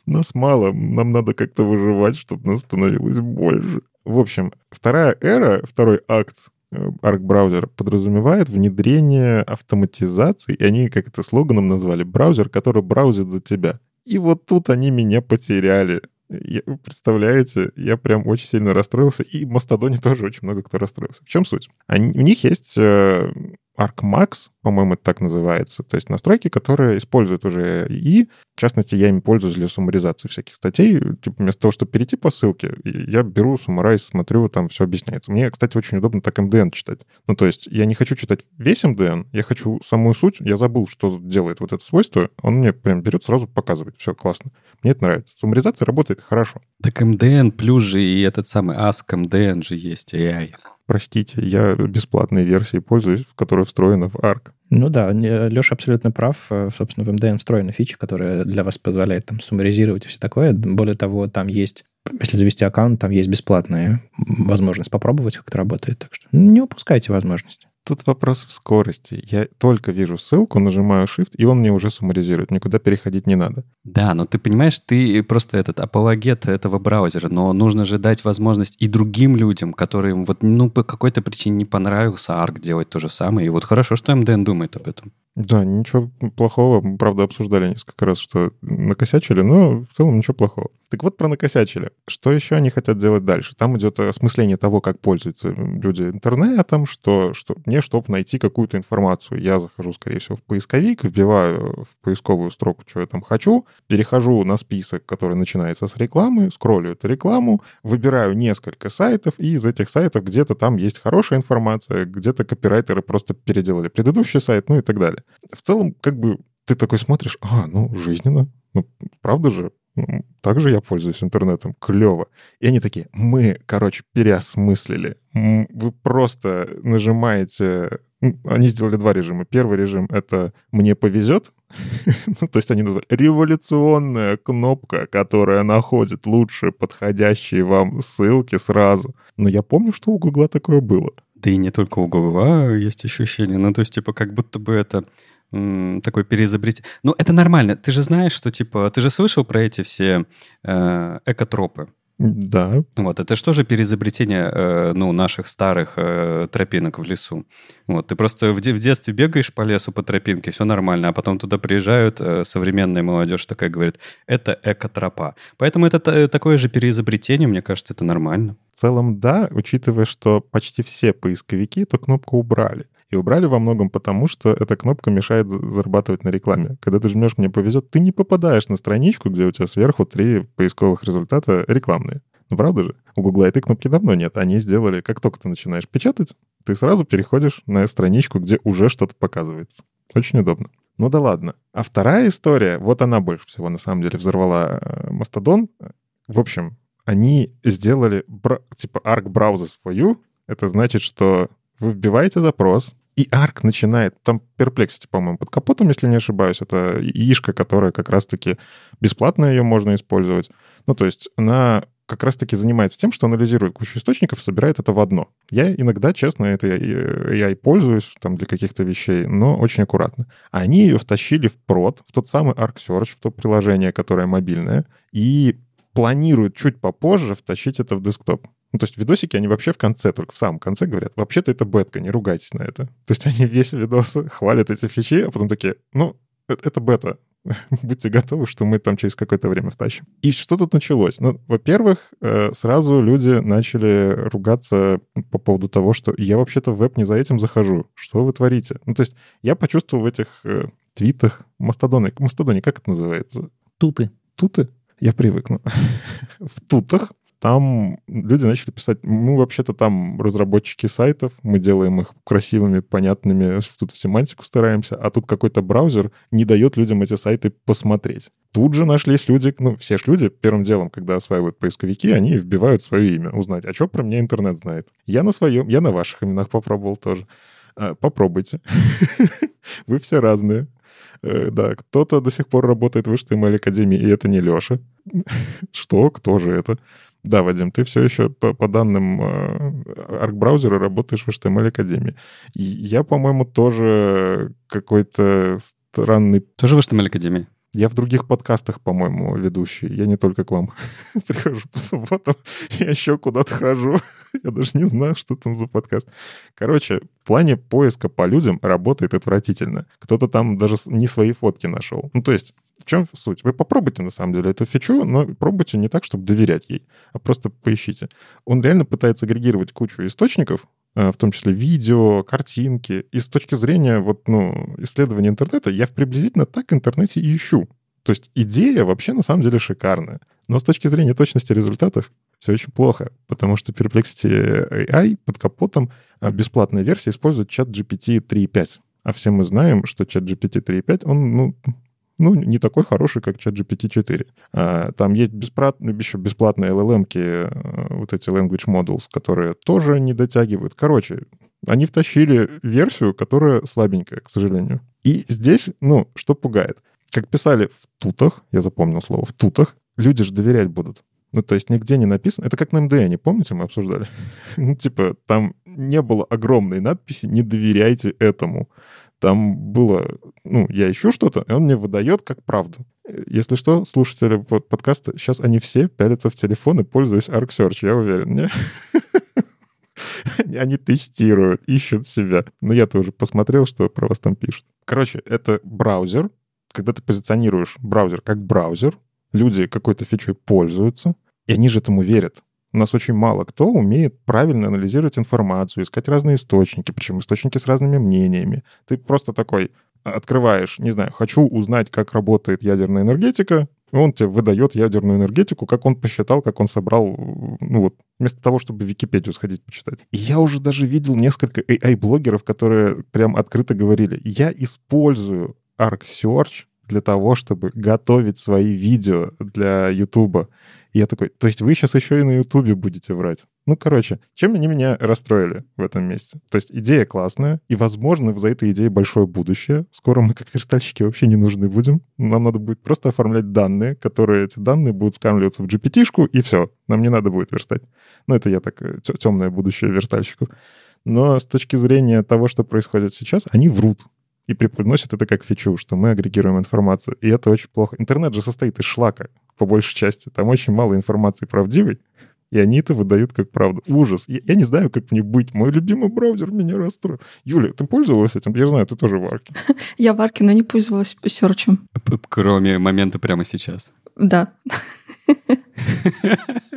Нас мало, нам надо как-то выживать, чтобы нас становилось больше. В общем, вторая эра, второй акт Arc э, браузер подразумевает внедрение автоматизации, и они как это слоганом назвали, браузер, который браузит за тебя. И вот тут они меня потеряли. Я, представляете, я прям очень сильно расстроился, и в Мастодоне тоже очень много кто расстроился. В чем суть? Они, у них есть э, ArcMax, по-моему, это так называется, то есть настройки, которые используют уже и, в частности, я ими пользуюсь для суммаризации всяких статей. Типа вместо того, чтобы перейти по ссылке, я беру суммарайз, смотрю, там все объясняется. Мне, кстати, очень удобно так MDN читать. Ну, то есть я не хочу читать весь MDN, я хочу самую суть. Я забыл, что делает вот это свойство. Он мне прям берет, сразу показывает. Все классно. Мне это нравится. Суммаризация работает хорошо. Так MDN плюс же и этот самый Ask MDN же есть, AI. Простите, я бесплатной версией пользуюсь, в которой встроена в ARC. Ну да, Леша абсолютно прав. Э, собственно, в MDN встроена фича, которая для вас позволяет там суммаризировать и все такое. Более того, там есть, если завести аккаунт, там есть бесплатная возможность попробовать, как это работает. Так что не упускайте возможность. Тут вопрос в скорости. Я только вижу ссылку, нажимаю Shift, и он мне уже суммаризирует. Никуда переходить не надо. Да, но ты понимаешь, ты просто этот апологет этого браузера, но нужно же дать возможность и другим людям, которым вот ну по какой-то причине не понравился ARC делать то же самое. И вот хорошо, что MDN думает об этом. Да, ничего плохого. Мы, правда, обсуждали несколько раз, что накосячили, но в целом ничего плохого. Так вот про накосячили. Что еще они хотят делать дальше? Там идет осмысление того, как пользуются люди интернетом, что, что мне, чтобы найти какую-то информацию, я захожу, скорее всего, в поисковик, вбиваю в поисковую строку, что я там хочу, перехожу на список, который начинается с рекламы, скроллю эту рекламу, выбираю несколько сайтов, и из этих сайтов где-то там есть хорошая информация, где-то копирайтеры просто переделали предыдущий сайт, ну и так далее. В целом, как бы ты такой смотришь, а, ну, жизненно, ну, правда же, ну, также я пользуюсь интернетом, клево. И они такие, мы, короче, переосмыслили. Вы просто нажимаете... Они сделали два режима. Первый режим — это «мне повезет», ну, то есть они назвали революционная кнопка, которая находит лучшие подходящие вам ссылки сразу. Но я помню, что у Гугла такое было. Да и не только у Гугла есть ощущение. Ну, то есть, типа, как будто бы это такой переизобретение. Ну, это нормально. Ты же знаешь, что, типа, ты же слышал про эти все э, экотропы? Да. Вот, это что же переизобретение, э, ну, наших старых э, тропинок в лесу? Вот, ты просто в, в детстве бегаешь по лесу по тропинке, все нормально, а потом туда приезжают э, современная молодежь такая говорит, это экотропа. Поэтому это э, такое же переизобретение, мне кажется, это нормально. В целом, да, учитывая, что почти все поисковики эту кнопку убрали. И убрали во многом потому, что эта кнопка мешает зарабатывать на рекламе. Когда ты жмешь «Мне повезет», ты не попадаешь на страничку, где у тебя сверху три поисковых результата рекламные. Ну, правда же? У Гугла этой кнопки давно нет. Они сделали, как только ты начинаешь печатать, ты сразу переходишь на страничку, где уже что-то показывается. Очень удобно. Ну да ладно. А вторая история, вот она больше всего на самом деле взорвала э, Мастодон. В общем, они сделали бра- типа Browsers for You. Это значит, что вы вбиваете запрос, И Arc начинает, там Perplexity, по-моему, под капотом, если не ошибаюсь, это ишка, которая как раз-таки бесплатно ее можно использовать. Ну, то есть она как раз-таки занимается тем, что анализирует кучу источников, собирает это в одно. Я иногда, честно, это и пользуюсь там для каких-то вещей, но очень аккуратно. Они ее втащили в прод, в тот самый Arc в то приложение, которое мобильное, и планируют чуть попозже втащить это в десктоп. Ну, то есть видосики, они вообще в конце, только в самом конце говорят, вообще-то это бетка, не ругайтесь на это. То есть они весь видос хвалят эти фичи, а потом такие, ну, это, это бета, будьте готовы, что мы там через какое-то время втащим. И что тут началось? Ну, во-первых, э, сразу люди начали ругаться по поводу того, что я вообще-то в веб не за этим захожу. Что вы творите? Ну, то есть я почувствовал в этих э, твитах Мастодоне. Мастодоне, как это называется? Туты. Туты? Я привыкну. в тутах там люди начали писать, мы вообще-то там разработчики сайтов, мы делаем их красивыми, понятными, тут в семантику стараемся, а тут какой-то браузер не дает людям эти сайты посмотреть. Тут же нашлись люди, ну, все ж люди первым делом, когда осваивают поисковики, они вбивают свое имя, узнать, а что про меня интернет знает. Я на своем, я на ваших именах попробовал тоже. А, попробуйте. Вы все разные. Э, да, кто-то до сих пор работает в HTML Академии, и это не Леша. Что? Кто же это? Да, Вадим, ты все еще по, по данным э, браузера работаешь в HTML Академии. И я, по-моему, тоже какой-то странный... Тоже в HTML Академии? Я в других подкастах, по-моему, ведущий. Я не только к вам прихожу по субботам, я еще куда-то хожу. я даже не знаю, что там за подкаст. Короче, в плане поиска по людям работает отвратительно. Кто-то там даже не свои фотки нашел. Ну, то есть, в чем суть? Вы попробуйте, на самом деле, эту фичу, но пробуйте не так, чтобы доверять ей, а просто поищите. Он реально пытается агрегировать кучу источников, в том числе видео, картинки. И с точки зрения вот, ну, исследования интернета, я в приблизительно так интернете и ищу. То есть идея вообще на самом деле шикарная. Но с точки зрения точности результатов все очень плохо, потому что Perplexity AI под капотом э, бесплатная версия использует чат GPT 3.5. А все мы знаем, что чат GPT 3.5, он, ну, ну, не такой хороший, как чат GPT-4. А, там есть бесплатные, еще бесплатные LLM, э, вот эти language models, которые тоже не дотягивают. Короче, они втащили версию, которая слабенькая, к сожалению. И здесь, ну, что пугает? Как писали в тутах, я запомнил слово, в тутах, люди же доверять будут. Ну, то есть нигде не написано. Это как на МДН, помните, мы обсуждали? ну, типа, там не было огромной надписи «Не доверяйте этому». Там было, ну, я ищу что-то, и он мне выдает как правду. Если что, слушатели подкаста, сейчас они все пялятся в телефоны, пользуясь ArcSearch, я уверен. Не? Они тестируют, ищут себя. Но я-то уже посмотрел, что про вас там пишут. Короче, это браузер. Когда ты позиционируешь браузер как браузер, люди какой-то фичой пользуются, и они же этому верят. У нас очень мало кто умеет правильно анализировать информацию, искать разные источники, причем источники с разными мнениями. Ты просто такой открываешь, не знаю, хочу узнать, как работает ядерная энергетика, и он тебе выдает ядерную энергетику, как он посчитал, как он собрал, ну вот, вместо того, чтобы в Википедию сходить почитать. И я уже даже видел несколько AI-блогеров, которые прям открыто говорили, я использую Arc Search для того, чтобы готовить свои видео для YouTube. Я такой, то есть вы сейчас еще и на Ютубе будете врать? Ну, короче, чем они меня расстроили в этом месте? То есть идея классная, и, возможно, за этой идеей большое будущее. Скоро мы, как верстальщики, вообще не нужны будем. Нам надо будет просто оформлять данные, которые эти данные будут скармливаться в GPT-шку, и все. Нам не надо будет верстать. Ну, это я так, э, темное будущее верстальщику. Но с точки зрения того, что происходит сейчас, они врут и преподносят это как фичу, что мы агрегируем информацию. И это очень плохо. Интернет же состоит из шлака, по большей части. Там очень мало информации правдивой, и они это выдают как правду. Ужас. Я, я не знаю, как мне быть. Мой любимый браузер меня расстроил. Юля, ты пользовалась этим? Я знаю, ты тоже в Арке. Я в Арке, но не пользовалась серчем. Кроме момента прямо сейчас. Да.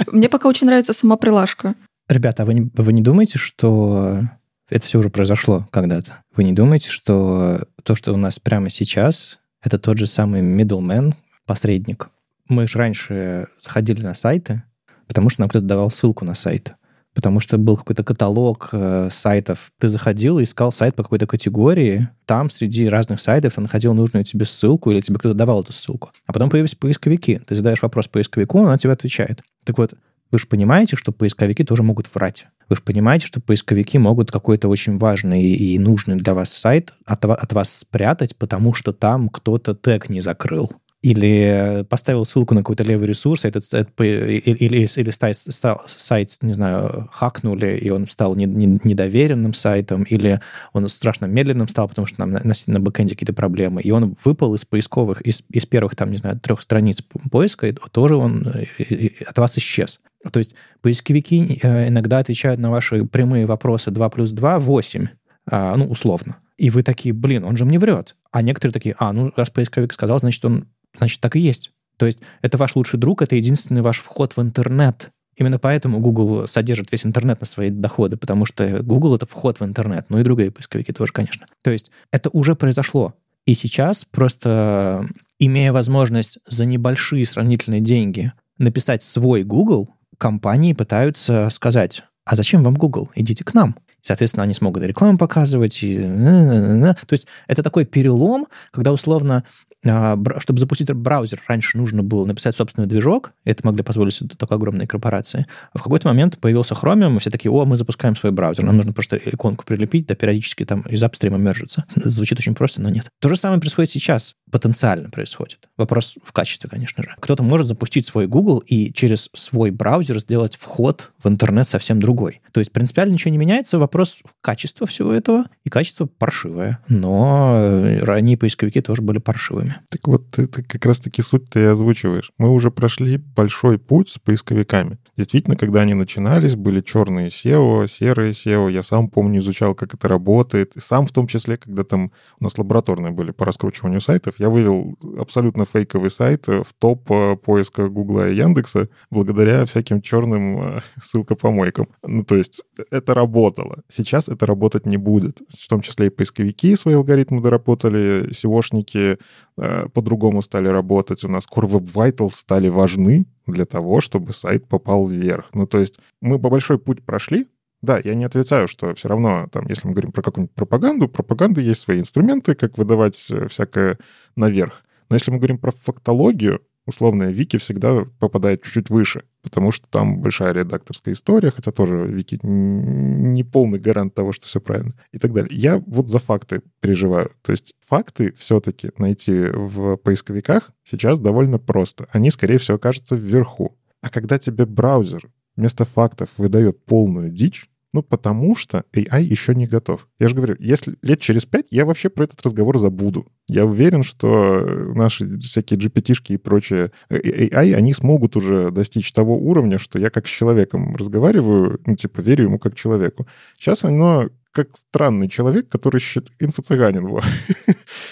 Мне пока очень нравится сама прилажка. Ребята, а вы не, вы не думаете, что это все уже произошло когда-то. Вы не думаете, что то, что у нас прямо сейчас, это тот же самый middleman, посредник. Мы же раньше заходили на сайты, потому что нам кто-то давал ссылку на сайт. Потому что был какой-то каталог э, сайтов. Ты заходил и искал сайт по какой-то категории. Там среди разных сайтов ты находил нужную тебе ссылку или тебе кто-то давал эту ссылку. А потом появились поисковики. Ты задаешь вопрос поисковику, он на тебя отвечает. Так вот, Вы же понимаете, что поисковики тоже могут врать. Вы же понимаете, что поисковики могут какой-то очень важный и нужный для вас сайт от, от вас спрятать, потому что там кто-то тег не закрыл или поставил ссылку на какой-то левый ресурс, этот, этот или, или, или сайт, сайт, не знаю, хакнули, и он стал не, не, недоверенным сайтом, или он страшно медленным стал, потому что нам на, на, на бэкэнде какие-то проблемы, и он выпал из поисковых, из, из первых, там, не знаю, трех страниц поиска, и тоже он э, от вас исчез. То есть поисковики э, иногда отвечают на ваши прямые вопросы 2 плюс 2 – 8, ну, условно. И вы такие, блин, он же мне врет. А некоторые такие, а, ну, раз поисковик сказал, значит, он значит, так и есть. То есть это ваш лучший друг, это единственный ваш вход в интернет. Именно поэтому Google содержит весь интернет на свои доходы, потому что Google — это вход в интернет, ну и другие поисковики тоже, конечно. То есть это уже произошло. И сейчас просто, имея возможность за небольшие сравнительные деньги написать свой Google, компании пытаются сказать, а зачем вам Google? Идите к нам. Соответственно, они смогут рекламу показывать. И... То есть это такой перелом, когда условно чтобы запустить браузер, раньше нужно было написать собственный движок, это могли позволить себе только огромные корпорации. А в какой-то момент появился Chromium, и все такие, о, мы запускаем свой браузер, нам нужно просто иконку прилепить, да периодически там из апстрима мержится. Звучит очень просто, но нет. То же самое происходит сейчас, потенциально происходит. Вопрос в качестве, конечно же. Кто-то может запустить свой Google и через свой браузер сделать вход в интернет совсем другой. То есть принципиально ничего не меняется, вопрос качества всего этого, и качество паршивое. Но э, ранние поисковики тоже были паршивыми. Так вот, это как раз-таки суть ты и озвучиваешь. Мы уже прошли большой путь с поисковиками. Действительно, когда они начинались, были черные SEO, серые SEO. Я сам помню, изучал, как это работает. И сам в том числе, когда там у нас лабораторные были по раскручиванию сайтов, я вывел абсолютно фейковый сайт в топ э, поиска Гугла и Яндекса благодаря всяким черным э, ссылкопомойкам. Ну, то есть это работало. Сейчас это работать не будет. В том числе и поисковики свои алгоритмы доработали, SEOшники Э, по-другому стали работать. У нас Core Web Vitals стали важны для того, чтобы сайт попал вверх. Ну, то есть мы по большой путь прошли, да, я не отрицаю, что все равно, там, если мы говорим про какую-нибудь пропаганду, пропаганды есть свои инструменты, как выдавать э, всякое наверх. Но если мы говорим про фактологию, условная Вики всегда попадает чуть-чуть выше, потому что там большая редакторская история, хотя тоже Вики не полный гарант того, что все правильно и так далее. Я вот за факты переживаю. То есть факты все-таки найти в поисковиках сейчас довольно просто. Они, скорее всего, окажутся вверху. А когда тебе браузер вместо фактов выдает полную дичь, ну, потому что AI еще не готов. Я же говорю, если лет через пять я вообще про этот разговор забуду. Я уверен, что наши всякие GPT-шки и прочие AI, они смогут уже достичь того уровня, что я как с человеком разговариваю, ну, типа, верю ему как человеку. Сейчас оно как странный человек, который считает инфо-цыганин.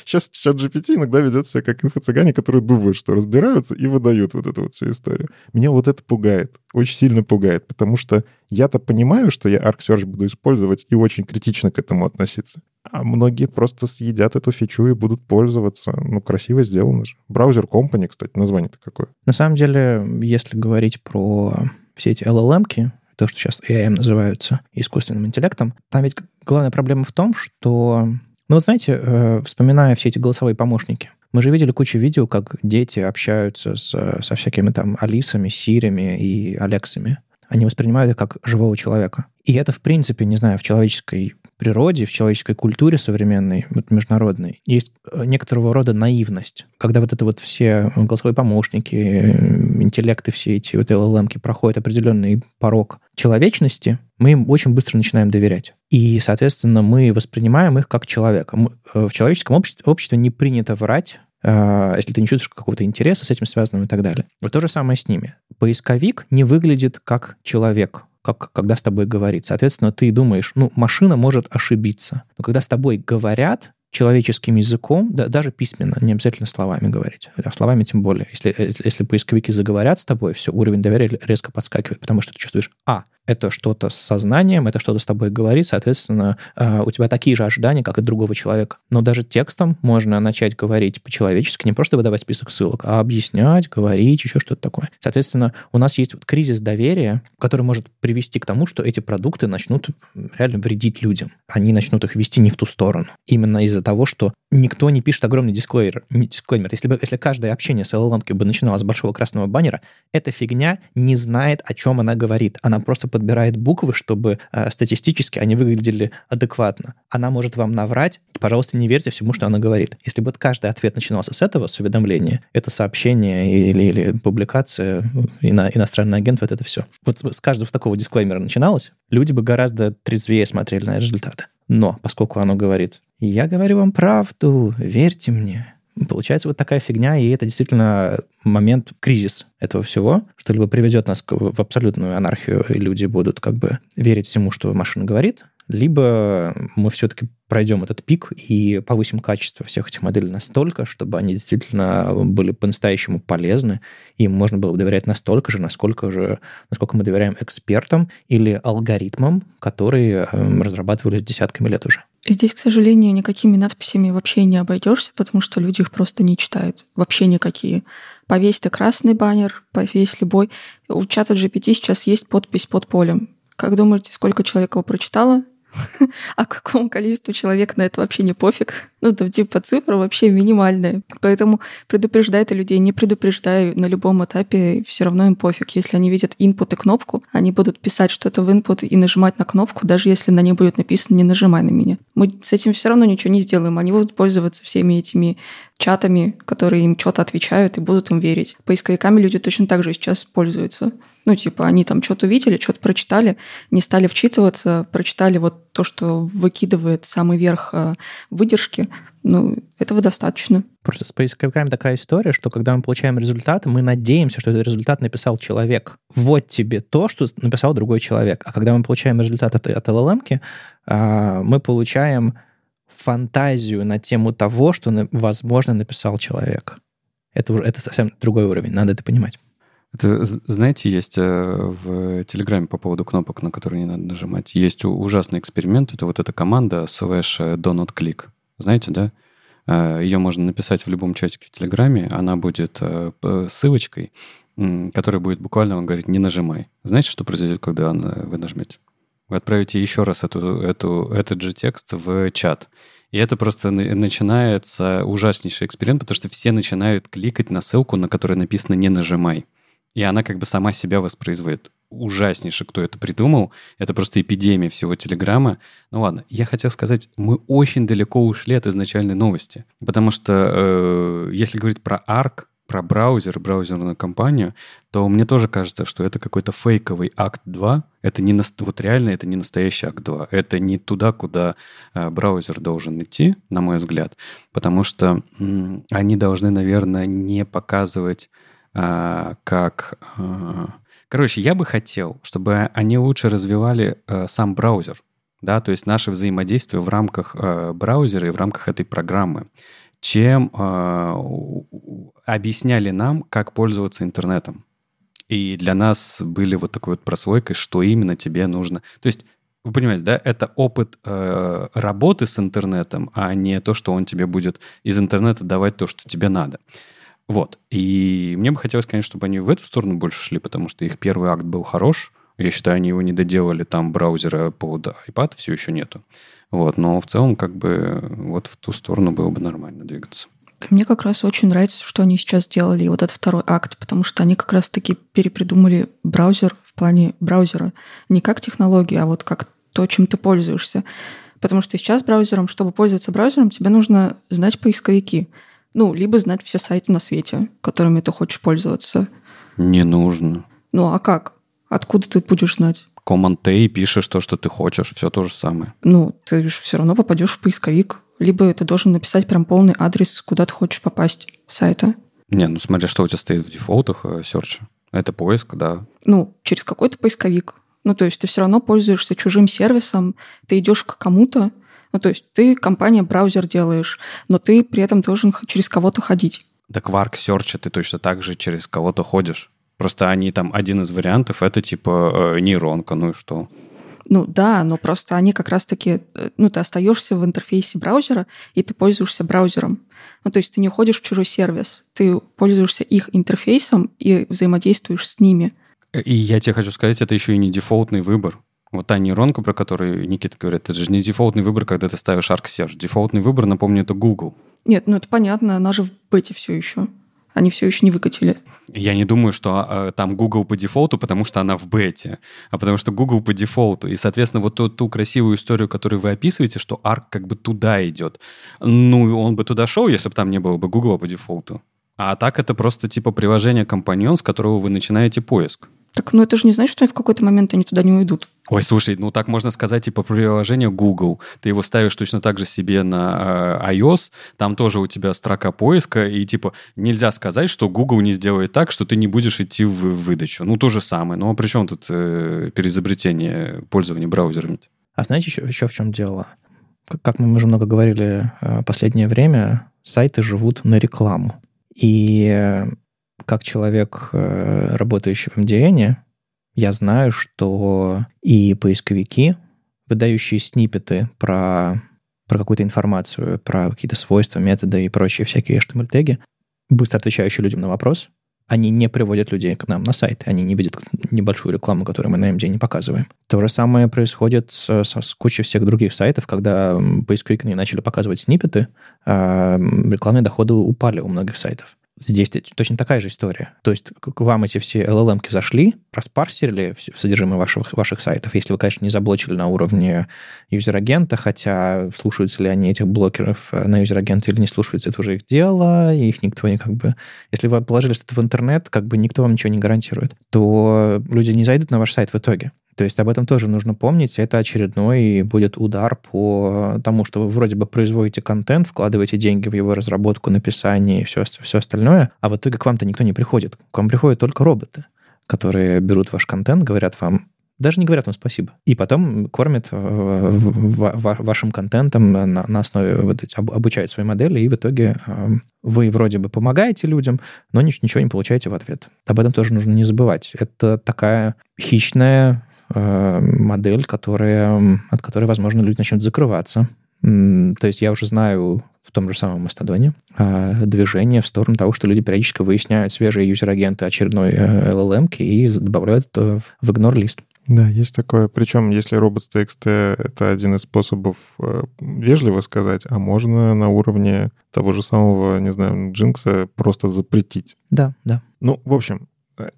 Сейчас чат GPT иногда ведет себя как инфо-цыгане, которые думают, что разбираются и выдают вот эту вот всю историю. Меня вот это пугает, очень сильно пугает, потому что я-то понимаю, что я Arc Search буду использовать и очень критично к этому относиться. А многие просто съедят эту фичу и будут пользоваться. Ну, красиво сделано же. Браузер Company, кстати, название-то какое. На самом деле, если говорить про все эти LLM-ки, то, что сейчас AI называются искусственным интеллектом, там ведь главная проблема в том, что ну, вы знаете, э, вспоминая все эти голосовые помощники, мы же видели кучу видео, как дети общаются с, со всякими там Алисами, Сирями и Алексами. Они воспринимают их как живого человека. И это, в принципе, не знаю, в человеческой природе, в человеческой культуре современной, вот международной, есть э, некоторого рода наивность. Когда вот это вот все голосовые помощники, э, интеллекты все эти вот LLM проходят определенный порог человечности, мы им очень быстро начинаем доверять. И, соответственно, мы воспринимаем их как человека. Э, в человеческом обществе, обществе не принято врать, если ты не чувствуешь какого-то интереса с этим связанного и так далее. Вот то же самое с ними. Поисковик не выглядит как человек как когда с тобой говорит. Соответственно, ты думаешь, ну, машина может ошибиться. Но когда с тобой говорят, человеческим языком, да, даже письменно, не обязательно словами говорить, а словами тем более. Если, если поисковики заговорят с тобой, все, уровень доверия резко подскакивает, потому что ты чувствуешь, а, это что-то с сознанием, это что-то с тобой говорит, соответственно, а, у тебя такие же ожидания, как и другого человека. Но даже текстом можно начать говорить по-человечески, не просто выдавать список ссылок, а объяснять, говорить, еще что-то такое. Соответственно, у нас есть вот кризис доверия, который может привести к тому, что эти продукты начнут реально вредить людям. Они начнут их вести не в ту сторону. Именно из-за того, что никто не пишет огромный дисклеймер. дисклеймер. Если, бы, если каждое общение с LLM бы начиналось с большого красного баннера, эта фигня не знает, о чем она говорит. Она просто подбирает буквы, чтобы э, статистически они выглядели адекватно. Она может вам наврать, пожалуйста, не верьте всему, что она говорит. Если бы каждый ответ начинался с этого, с уведомления, это сообщение или, или публикация, ино, иностранный агент, вот это все. Вот с каждого такого дисклеймера начиналось, люди бы гораздо трезвее смотрели на результаты. Но поскольку оно говорит, я говорю вам правду, верьте мне, Получается вот такая фигня, и это действительно момент, кризис этого всего, что либо приведет нас в абсолютную анархию, и люди будут как бы верить всему, что машина говорит, либо мы все-таки пройдем этот пик и повысим качество всех этих моделей настолько, чтобы они действительно были по-настоящему полезны, им можно было доверять настолько же, насколько же, насколько мы доверяем экспертам или алгоритмам, которые эм, разрабатывались десятками лет уже. Здесь, к сожалению, никакими надписями вообще не обойдешься, потому что люди их просто не читают. Вообще никакие. Повесь ты красный баннер, повесь любой. У чата GPT сейчас есть подпись под полем. Как думаете, сколько человек его прочитало? а какому количеству человек на это вообще не пофиг. Ну, там типа цифра вообще минимальная. Поэтому предупреждай людей, не предупреждай на любом этапе, все равно им пофиг. Если они видят input и кнопку, они будут писать что-то в input и нажимать на кнопку, даже если на ней будет написано «не нажимай на меня». Мы с этим все равно ничего не сделаем. Они будут пользоваться всеми этими чатами, которые им что-то отвечают и будут им верить. Поисковиками люди точно так же сейчас пользуются. Ну, типа, они там что-то увидели, что-то прочитали, не стали вчитываться, прочитали вот то, что выкидывает самый верх э, выдержки. Ну, этого достаточно. Просто с поисковиками такая история, что когда мы получаем результат, мы надеемся, что этот результат написал человек. Вот тебе то, что написал другой человек. А когда мы получаем результат от, от LLM, а, мы получаем фантазию на тему того, что, возможно, написал человек. Это, это совсем другой уровень, надо это понимать. Это, знаете, есть э, в Телеграме по поводу кнопок, на которые не надо нажимать, есть ужасный эксперимент. Это вот эта команда slash do not click. Знаете, да? Э, Ее можно написать в любом чатике в Телеграме. Она будет э, ссылочкой, которая будет буквально вам говорить «не нажимай». Знаете, что произойдет, когда вы нажмете? Вы отправите еще раз эту, эту, этот же текст в чат. И это просто начинается ужаснейший эксперимент, потому что все начинают кликать на ссылку, на которой написано «не нажимай». И она как бы сама себя воспроизводит. Ужаснейше, кто это придумал. Это просто эпидемия всего Телеграма. Ну ладно, я хотел сказать, мы очень далеко ушли от изначальной новости. Потому что э, если говорить про ARC, про браузер, браузерную компанию, то мне тоже кажется, что это какой-то фейковый акт 2. Это не вот реально это не настоящий акт 2. Это не туда, куда э, браузер должен идти, на мой взгляд, потому что м, они должны, наверное, не показывать а, как... А, короче, я бы хотел, чтобы они лучше развивали э, сам браузер, да, то есть наше взаимодействие в рамках э, браузера и в рамках этой программы, чем э, объясняли нам, как пользоваться интернетом. И для нас были вот такой вот прослойкой, что именно тебе нужно. То есть вы понимаете, да, это опыт э, работы с интернетом, а не то, что он тебе будет из интернета давать то, что тебе надо. Вот. И мне бы хотелось, конечно, чтобы они в эту сторону больше шли, потому что их первый акт был хорош. Я считаю, они его не доделали, там браузера под iPad все еще нету. Вот. Но в целом, как бы, вот в ту сторону было бы нормально двигаться. Мне как раз очень нравится, что они сейчас сделали, и вот этот второй акт, потому что они как раз-таки перепридумали браузер в плане браузера. Не как технология, а вот как то, чем ты пользуешься. Потому что сейчас браузером, чтобы пользоваться браузером, тебе нужно знать поисковики. Ну, либо знать все сайты на свете, которыми ты хочешь пользоваться. Не нужно. Ну, а как? Откуда ты будешь знать? Command T пишешь то, что ты хочешь, все то же самое. Ну, ты же все равно попадешь в поисковик. Либо ты должен написать прям полный адрес, куда ты хочешь попасть сайта. Не, ну смотри, что у тебя стоит в дефолтах э, серча. Это поиск, да. Ну, через какой-то поисковик. Ну, то есть ты все равно пользуешься чужим сервисом, ты идешь к кому-то, ну, то есть ты компания браузер делаешь, но ты при этом должен через кого-то ходить. В Arc Search ты точно так же через кого-то ходишь. Просто они там, один из вариантов, это типа э, нейронка, ну и что? Ну да, но просто они как раз-таки, э, ну ты остаешься в интерфейсе браузера, и ты пользуешься браузером. Ну то есть ты не ходишь в чужой сервис, ты пользуешься их интерфейсом и взаимодействуешь с ними. И я тебе хочу сказать, это еще и не дефолтный выбор. Вот та нейронка, про которую Никита говорит, это же не дефолтный выбор, когда ты ставишь Arc Search. Дефолтный выбор, напомню, это Google. Нет, ну это понятно, она же в бете все еще. Они все еще не выкатили. Я не думаю, что э, там Google по дефолту, потому что она в бете, а потому что Google по дефолту. И, соответственно, вот ту, ту красивую историю, которую вы описываете, что Arc как бы туда идет. Ну, он бы туда шел, если бы там не было бы Google по дефолту. А так это просто типа приложение компаньон, с которого вы начинаете поиск. Так, ну это же не значит, что в какой-то момент они туда не уйдут. Ой, слушай, ну так можно сказать, типа приложение Google. Ты его ставишь точно так же себе на э, iOS, там тоже у тебя строка поиска, и типа нельзя сказать, что Google не сделает так, что ты не будешь идти в, в выдачу. Ну, то же самое. Ну, а при чем тут э, переизобретение пользования браузерами? А знаете еще, еще в чем дело? Как мы уже много говорили э, последнее время, сайты живут на рекламу. И э, как человек, э, работающий в MDN, я знаю, что и поисковики, выдающие снипеты про, про какую-то информацию, про какие-то свойства, методы и прочие всякие HTML-теги, быстро отвечающие людям на вопрос, они не приводят людей к нам на сайт, они не видят небольшую рекламу, которую мы на MD не показываем. То же самое происходит с, с кучей всех других сайтов, когда поисковики начали показывать snippet ы, а рекламные доходы упали у многих сайтов. Здесь точно такая же история. То есть к вам эти все LLM -ки зашли, распарсерили содержимое ваших, ваших сайтов, если вы, конечно, не заблочили на уровне user agent а, хотя слушаются ли они этих блокеров э, на user agent а или не слушаются, это уже их дело, и их никто не как бы... Если вы положили что-то в интернет, как бы никто вам ничего не гарантирует, то люди не зайдут на ваш сайт в итоге. То есть об этом тоже нужно помнить. Это очередной будет удар по тому, что вы вроде бы производите контент, вкладываете деньги в его разработку, написание и все, все остальное, а в итоге к вам-то никто не приходит. К вам приходят только роботы, которые берут ваш контент, говорят вам, даже не говорят вам спасибо. И потом кормят э, вашим контентом на, основе вот эти, обучают свои модели, и в итоге э, вы вроде бы помогаете людям, но ничего не получаете в ответ. Об этом тоже нужно не забывать. Это такая хищная модель, которая, от которой, возможно, люди начнут закрываться. То есть я уже знаю в том же самом Мастодоне э, движение в сторону того, что люди периодически выясняют свежие юзер-агенты очередной э, LLM и добавляют это в ignore-лист. Да, есть такое. Причем, если robots.txt — это один из способов вежливо сказать, а можно на уровне того же самого, не знаю, джинкса просто запретить. Да, да. Ну, в общем, Э,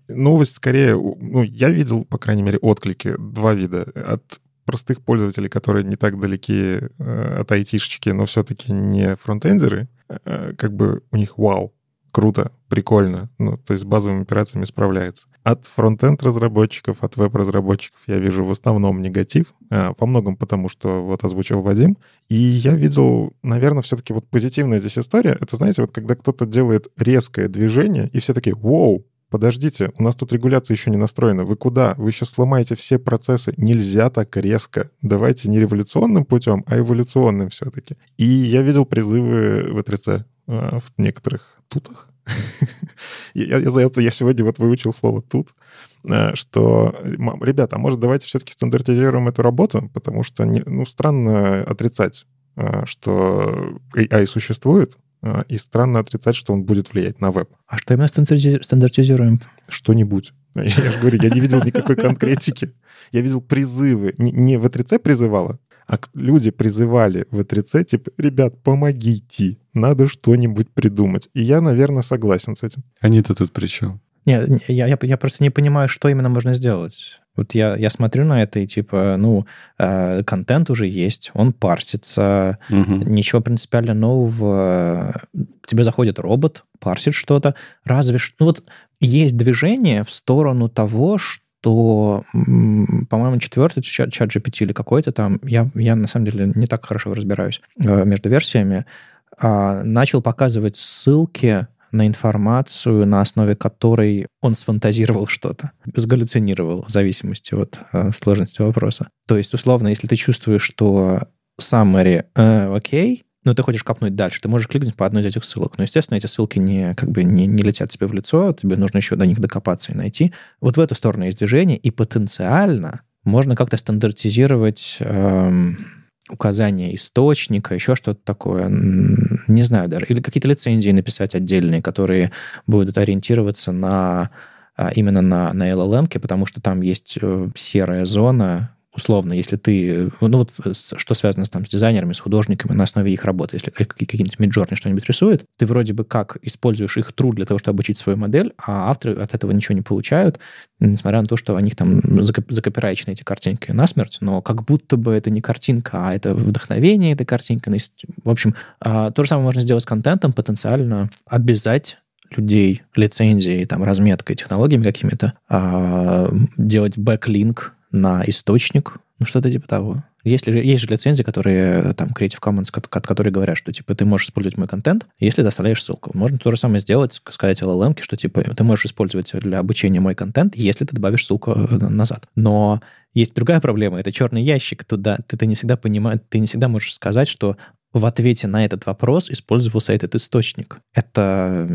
новость скорее, ну, я видел, по крайней мере, отклики, два вида. От простых пользователей, которые не так далеки э, от айтишечки, но все-таки не фронтендеры, э, как бы у них вау, круто, прикольно, ну, то есть с базовыми операциями справляется. От фронтенд-разработчиков, от веб-разработчиков я вижу в основном негатив, по многому потому, что вот озвучил Вадим. И я видел, наверное, все-таки вот позитивная здесь история. Это, знаете, вот когда кто-то делает резкое движение, и все таки вау, подождите, у нас тут регуляция еще не настроена. Вы куда? Вы сейчас сломаете все процессы. Нельзя так резко. Давайте не революционным путем, а эволюционным все-таки. И я видел призывы в 3 э, в некоторых тутах. я, я за это, я сегодня вот выучил слово «тут», э, что, ребята, а может, давайте все-таки стандартизируем эту работу, потому что, ну, странно отрицать, э, что AI существует, а, и странно отрицать, что он будет влиять на веб. А что именно стандартизируем? Что-нибудь. Я же говорю, я не видел никакой конкретики. Я видел призывы. Не V3C призывала, а люди призывали V3C, типа, ребят, помогите, надо что-нибудь придумать. И я, наверное, согласен с этим. Они-то тут при чем? Нет, я, я, я просто не понимаю, что именно можно сделать. Вот я, я смотрю на это и типа, ну, э, контент уже есть, он парсится, угу. ничего принципиально нового. К тебе заходит робот, парсит что-то. Разве что... Ну вот есть движение в сторону того, что, по-моему, четвертый чат, чат GPT или какой-то там, я, я на самом деле не так хорошо разбираюсь э, между версиями, э, начал показывать ссылки на информацию, на основе которой он сфантазировал что-то, сгаллюцинировал в зависимости от э, сложности вопроса. То есть, условно, если ты чувствуешь, что summary э, окей, но ты хочешь копнуть дальше, ты можешь кликнуть по одной из этих ссылок. Но, естественно, эти ссылки не, как бы не, не летят тебе в лицо, тебе нужно еще до них докопаться и найти. Вот в эту сторону есть движение, и потенциально можно как-то стандартизировать эм, указание источника, еще что-то такое, не знаю даже, или какие-то лицензии написать отдельные, которые будут ориентироваться на а, именно на, на LLM, потому что там есть э, серая зона, условно, если ты, ну вот что связано там, с дизайнерами, с художниками на основе их работы, если какие-нибудь миджорни что-нибудь рисуют, ты вроде бы как используешь их труд для того, чтобы обучить свою модель, а авторы от этого ничего не получают, несмотря на то, что у них там закопирайчены эти картинки насмерть, но как будто бы это не картинка, а это вдохновение этой картинки. В общем, а, то же самое можно сделать с контентом, потенциально обязать людей лицензией, там, разметкой, технологиями какими-то, а, делать backlink на источник, ну, что-то типа того. Есть, ли, есть же лицензии, которые, там, Creative Commons, которые говорят, что, типа, ты можешь использовать мой контент, если доставляешь ссылку. Можно то же самое сделать, сказать LLM, что, типа, ты можешь использовать для обучения мой контент, если ты добавишь ссылку э, назад. Но есть другая проблема, это черный ящик туда. Ты, ты не всегда понимаешь, ты не всегда можешь сказать, что в ответе на этот вопрос использовался этот источник. Это,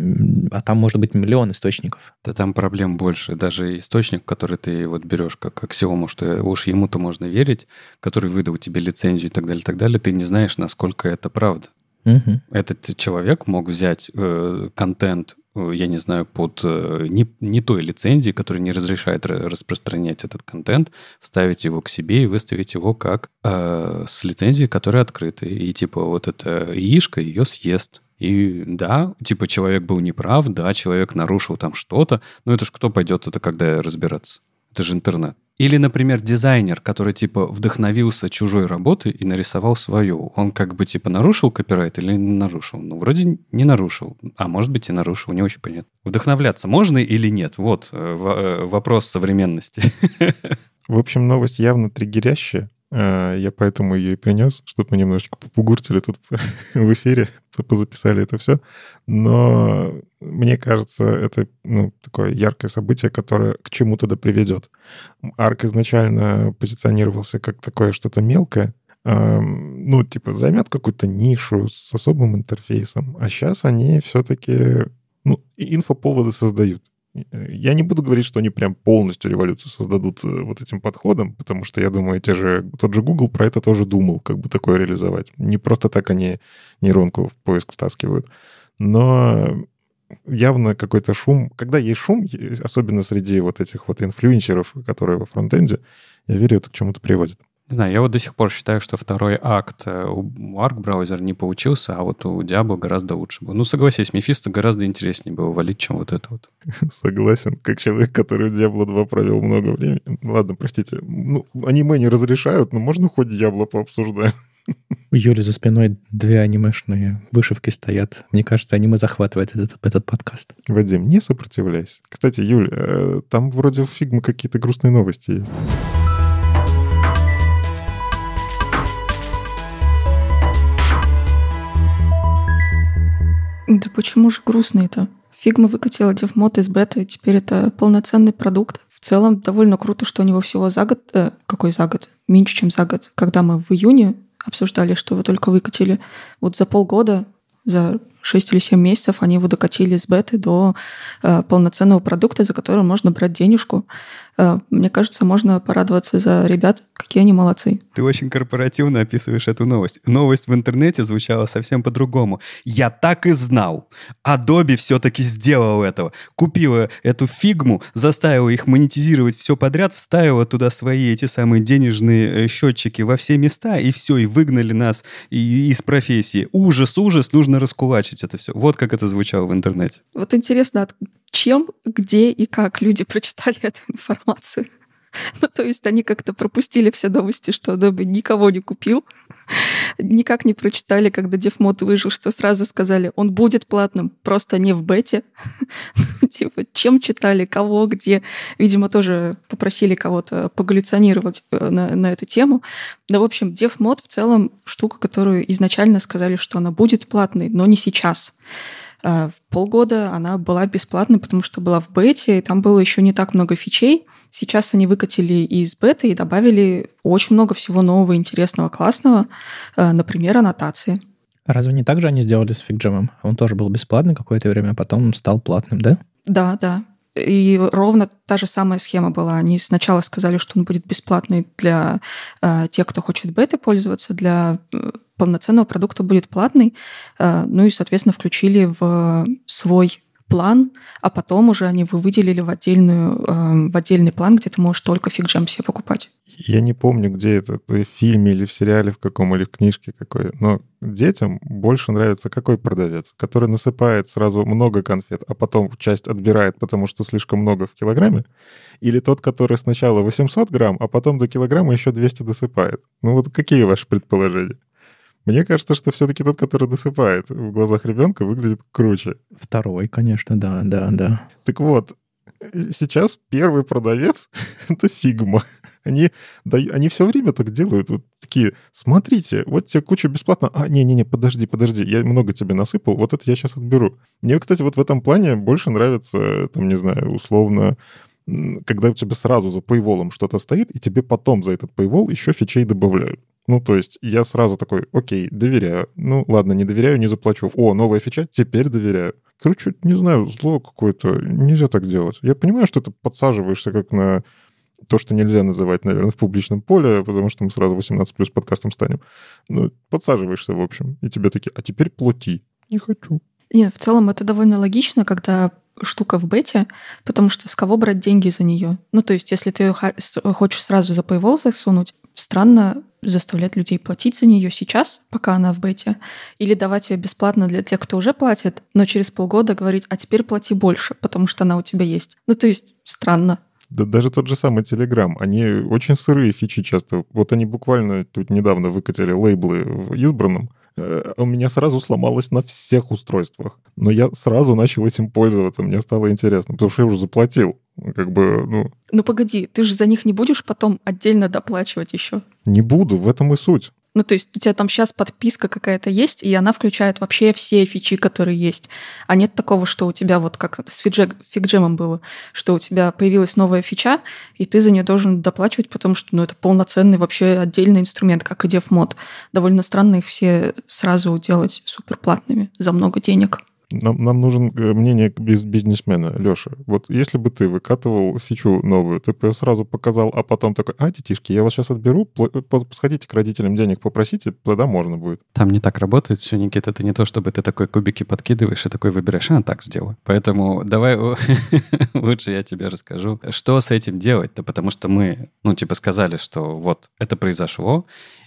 а там может быть миллион источников. Да там проблем больше. Даже источник, который ты вот берешь как аксиому, что уж ему-то можно верить, который выдал тебе лицензию и так далее, и так далее, ты не знаешь, насколько это правда. Угу. Этот человек мог взять э, контент я не знаю, под э, не, не той лицензией, которая не разрешает распространять этот контент, вставить его к себе и выставить его как э, с лицензией, которая открыта. И типа вот эта яишка ее съест. И да, типа человек был неправ, да, человек нарушил там что-то, но это ж кто пойдет это когда разбираться? Это же интернет. Или, например, дизайнер, который типа вдохновился чужой работой и нарисовал свою. Он как бы типа нарушил копирайт или не нарушил? Ну, вроде не нарушил. А может быть и нарушил, не очень понятно. Вдохновляться можно или нет? Вот э, э, вопрос современности. В общем, новость явно триггерящая. Э, я поэтому ее и принес, чтобы мы немножечко попугуртили тут в эфире, позаписали это все. Но мне кажется, это ну, такое яркое событие, которое к чему-то да приведет. Арк изначально позиционировался как такое что-то мелкое, ну, типа, займет какую-то нишу с особым интерфейсом, а сейчас они все-таки, ну, инфоповоды создают. Я не буду говорить, что они прям полностью революцию создадут э, вот этим подходом, потому что я думаю, те же, тот же Google про это тоже думал, как бы такое реализовать. Не просто так они нейронку в поиск втаскивают. Но явно какой-то шум. Когда есть шум, особенно среди вот этих вот инфлюенсеров, которые во фронтенде, я верю, это к чему-то приводит. Не знаю, я вот до сих пор считаю, что второй акт э, у Arc браузер не получился, а вот у Diablo гораздо лучше был. Ну, согласись, Мефисто гораздо интереснее было валить, чем вот это вот. Согласен. Как человек, который в Diablo 2 провел много времени. Ладно, простите. Ну, аниме не разрешают, но можно хоть Diablo пообсуждаем. У Юли за спиной две анимешные вышивки стоят. Мне кажется, аниме захватывает этот, этот подкаст. Вадим, не сопротивляйся. Кстати, Юль, э, там вроде в фигме какие-то грустные новости есть. Да почему же грустно-то? Фигма выкатила DevMod из бета, и теперь это полноценный продукт. В целом довольно круто, что у него всего за год... Э, какой за год? Меньше, чем за год. Когда мы в июне обсуждали, что вы только выкатили, вот за полгода, за 6 или 7 месяцев они его докатили с беты до э, полноценного продукта, за который можно брать денежку. Э, мне кажется, можно порадоваться за ребят, какие они молодцы. Ты очень корпоративно описываешь эту новость. Новость в интернете звучала совсем по-другому. Я так и знал. Adobe все-таки сделал этого. Купила эту фигму, заставила их монетизировать все подряд, вставила туда свои эти самые денежные э, счетчики во все места, и все, и выгнали нас из профессии. Ужас, ужас, нужно раскулачить это все. Вот как это звучало в интернете. Вот интересно, чем, где и как люди прочитали эту информацию. Ну, то есть они как-то пропустили все новости, что Adobe никого не купил, никак не прочитали, когда DevMod выжил, что сразу сказали, он будет платным, просто не в бете. типа, чем читали, кого, где. Видимо, тоже попросили кого-то погаллюционировать э, на, на эту тему. Да, в общем, DevMod в целом штука, которую изначально сказали, что она будет платной, но не сейчас. В полгода она была бесплатной, потому что была в бете, и там было еще не так много фичей. Сейчас они выкатили из беты и добавили очень много всего нового, интересного, классного, э, например, аннотации. Разве не так же они сделали с FigJam? Он тоже был бесплатный какое-то время, а потом стал платным, да? Да, да. И ровно та же самая схема была. Они сначала сказали, что он будет бесплатный для э, тех, кто хочет беты пользоваться, для э, полноценного продукта будет платный. Э, ну и, соответственно, включили в свой план, а потом уже они его выделили в, отдельную, э, в отдельный план, где ты можешь только FigJam себе покупать. Я не помню, где это, в фильме или в сериале в каком, или в книжке какой, но детям больше нравится какой продавец, который насыпает сразу много конфет, а потом часть отбирает, потому что слишком много в килограмме, или тот, который сначала 800 грамм, а потом до килограмма еще 200 досыпает. Ну вот какие ваши предположения? Мне кажется, что все-таки тот, который досыпает в глазах ребенка, выглядит круче. Второй, конечно, да, да, да. Так вот, сейчас первый продавец — это Figma. Они, да, они все время так делают. Вот такие, смотрите, вот тебе куча бесплатно. А, не-не-не, подожди, подожди, я много тебе насыпал, вот это я сейчас отберу. Мне, кстати, вот в этом плане больше нравится, там, не знаю, условно, когда у тебя сразу за пейволом что-то стоит, и тебе потом за этот пейвол еще фичей добавляют. Ну, то есть я сразу такой, окей, доверяю. Ну, ладно, не доверяю, не заплачу. О, новая фича, теперь доверяю. Короче, не знаю, зло какое-то. Нельзя так делать. Я понимаю, что ты подсаживаешься как на то, что нельзя называть, наверное, в публичном поле, потому что мы сразу 18 плюс подкастом станем. Ну, подсаживаешься, в общем, и тебе такие, а теперь плати. Не хочу. Нет, в целом это довольно логично, когда штука в бете, потому что с кого брать деньги за нее? Ну, то есть, если ты хочешь сразу за Paywall засунуть, странно заставлять людей платить за нее сейчас, пока она в бете, или давать ее бесплатно для тех, кто уже платит, но через полгода говорить, а теперь плати больше, потому что она у тебя есть. Ну, то есть, странно. Да даже тот же самый Telegram, они очень сырые фичи часто. Вот они буквально тут недавно выкатили лейблы в избранном, э, у меня сразу сломалось на всех устройствах. Но я сразу начал этим пользоваться, мне стало интересно, потому что я уже заплатил. Как бы, ну... Ну погоди, ты же за них не будешь потом отдельно доплачивать еще? Не буду, в этом и суть. Ну, то есть у тебя там сейчас подписка какая-то есть, и она включает вообще все фичи, которые есть. А нет такого, что у тебя вот как с фигджемом было, что у тебя появилась новая фича, и ты за нее должен доплачивать, потому что ну, это полноценный вообще отдельный инструмент, как и DevMod. Довольно странно их все сразу делать суперплатными за много денег. Нам, нам нужен э, мнение бизнесмена, Леша. Вот если бы ты выкатывал фичу новую, ты бы сразу показал, а потом такой, а, детишки, я вас сейчас отберу, сходите к родителям денег попросите, тогда можно будет. Там не так работает все, Никита. Это не то, чтобы ты такой кубики подкидываешь и такой выбираешь, а, так сделаю. Поэтому давай лучше я тебе расскажу, что с этим делать-то, потому что мы, ну, типа сказали, что вот это произошло,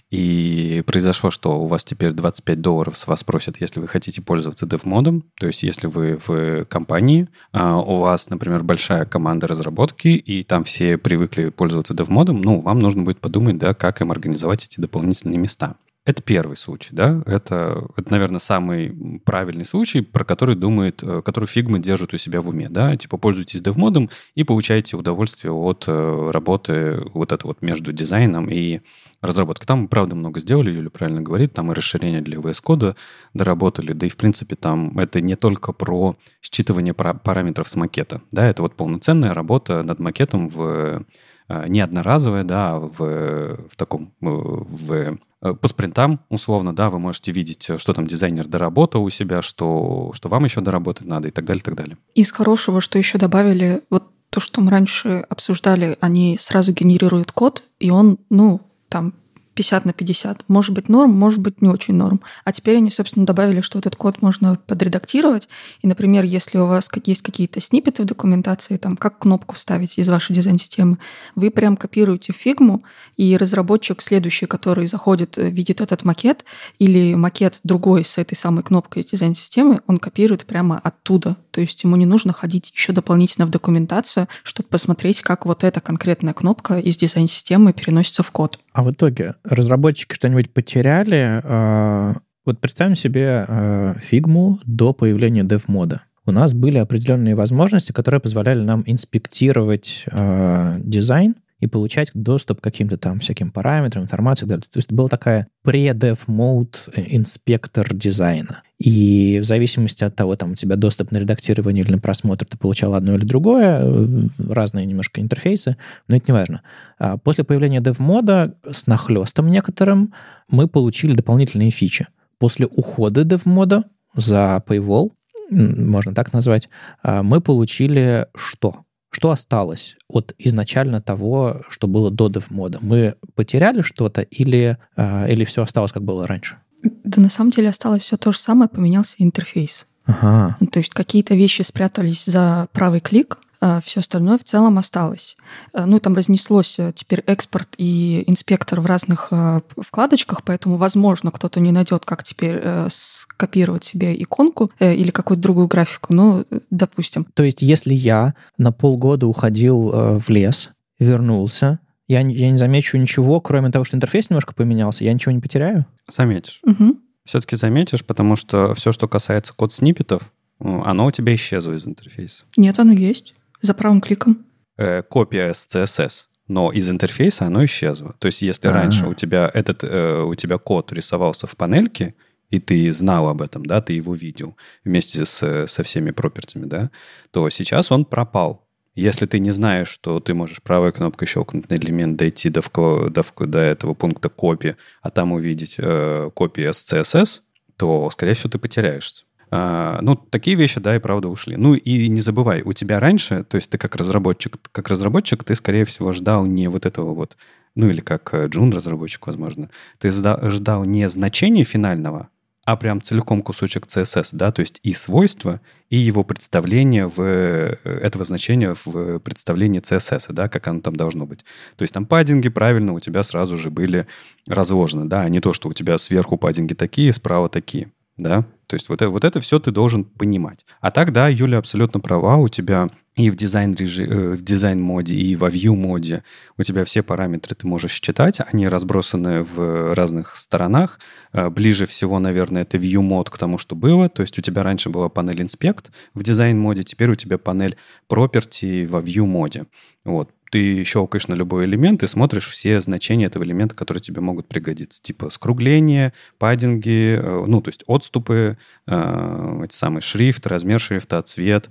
и произошло, что у вас теперь 25 долларов с вас просят, если вы хотите пользоваться DevModом. То есть если вы в компании, а, у вас, например, большая команда разработки, и там все привыкли пользоваться DevModом, ну, вам нужно будет подумать, да, как им организовать эти дополнительные места. Это первый случай, да? Это, это, наверное, самый правильный случай, про который думает, э, который Figma держит у себя в уме, да? Типа пользуйтесь DevModом и получаете удовольствие от э, работы вот это вот между дизайном и разработкой. Там, правда, много сделали, Юля правильно говорит, там и расширение для VS Code доработали, да и, в принципе, там это не только про считывание параметров с макета, да, это вот полноценная работа над макетом в не одноразовая, да, а в, в таком, в Э, по спринтам, условно, да, вы можете видеть, что там дизайнер доработал у себя, что, что вам еще доработать надо и так далее, и так далее. Из хорошего, что еще добавили, вот то, что мы раньше обсуждали, они сразу генерируют код, и он, ну, там 50 на 50. Может быть норм, может быть не очень норм. А теперь они, собственно, добавили, что этот код можно подредактировать. И, например, если у вас есть какие-то сниппеты в документации, там, как кнопку вставить из вашей дизайн-системы, вы прям копируете фигму, и разработчик следующий, который заходит, э, видит этот макет, или макет другой с этой самой кнопкой из дизайн-системы, он копирует прямо оттуда. То есть ему не нужно ходить еще дополнительно в документацию, чтобы посмотреть, как вот эта конкретная кнопка из дизайн-системы переносится в код. А в итоге разработчики что-нибудь потеряли? А, вот представим себе а, фигму до появления dev-мода. У нас были определенные возможности, которые позволяли нам инспектировать а, дизайн и получать доступ к каким-то там всяким параметрам, информации То есть была такая pre-dev mode э, инспектор дизайна. И в зависимости от того, там у тебя доступ на редактирование или на просмотр, ты получал одно или другое, э, разные немножко интерфейсы, но это не важно. А после появления dev-мода с нахлестом некоторым мы получили дополнительные фичи. После ухода dev-мода за Paywall, можно так назвать, а, мы получили что? Что осталось от изначально того, что было до DevModa? Мы потеряли что-то или, э, или все осталось, как было раньше? Да на самом деле осталось все то же самое, поменялся интерфейс. Ага. Ну, то есть какие-то вещи спрятались за правый клик, все остальное в целом осталось. Э, ну, там разнеслось э, теперь экспорт и инспектор в разных вкладочках, поэтому, возможно, кто-то не найдет, как теперь скопировать себе иконку или какую-то другую графику, ну, допустим. То есть, если я на полгода уходил в лес, вернулся, я, я не замечу ничего, кроме того, что интерфейс немножко поменялся, я ничего не потеряю? Заметишь. Угу. Все-таки заметишь, потому что все, что касается код-сниппетов, оно у тебя исчезло из интерфейса. Нет, оно есть. За правым кликом. Э, копия с CSS, но из интерфейса оно исчезло. То есть если А-а-а. раньше у тебя этот э, у тебя код рисовался в панельке, и ты знал об этом, да, ты его видел вместе с, со всеми пропертями, да, то сейчас он пропал. Если ты не знаешь, что ты можешь правой кнопкой щелкнуть на элемент, дойти до, до, до этого пункта копии, а там увидеть э, копию с CSS, то, скорее всего, ты потеряешься. А, ну, такие вещи, да, и правда ушли. Ну, и не забывай, у тебя раньше, то есть ты как разработчик, как разработчик, ты, скорее всего, ждал не вот этого вот, ну, или как джун-разработчик, возможно, ты ждал не значения финального, а прям целиком кусочек CSS, да, то есть и свойства, и его представление в э, этого значения в представлении CSS, да, как оно там должно быть. То есть там паддинги правильно у тебя сразу же были разложены, да, а не то, что у тебя сверху паддинги такие, справа такие да, то есть вот, вот это все ты должен понимать. А так, да, Юля абсолютно права, у тебя и в дизайн, режи, э, в дизайн моде, и во view моде у тебя все параметры ты можешь считать, они разбросаны в разных сторонах. Э, ближе всего, наверное, это view мод к тому, что было, то есть у тебя раньше была панель inspect в дизайн моде, теперь у тебя панель property во view моде. Вот ты щелкаешь на любой элемент и смотришь все значения этого элемента, которые тебе могут пригодиться. Типа скругление, паддинги, э, ну, то есть отступы, э, эти самые шрифт, размер шрифта, цвет,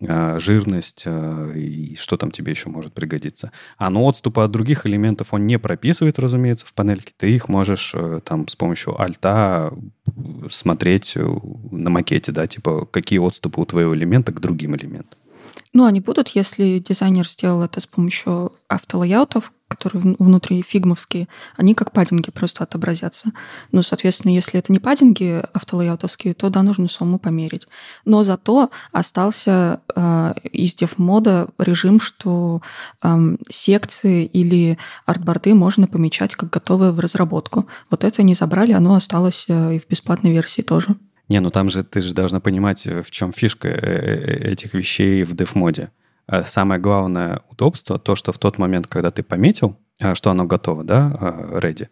э, жирность и что там тебе еще может пригодиться. А но отступы от других элементов он не прописывает, разумеется, в панельке. Ты их можешь там с помощью альта смотреть на макете, да, типа какие отступы у твоего элемента к другим элементам. Ну, они будут, если дизайнер сделал это с помощью автолайаутов, которые внутри фигмовские, они как паддинги просто отобразятся. Ну, соответственно, если это не паддинги автолайаутовские, то да, нужно самому померить. Но зато остался э, из дев-мода режим, что э, секции или артборды можно помечать как готовые в разработку. Вот это не забрали, оно осталось э, и в бесплатной версии тоже. Не, ну там же ты же должна понимать, э, в чем фишка э, э, этих вещей в деф-моде. А самое главное удобство, то, что в тот момент, когда ты пометил, что оно готово, да, ready,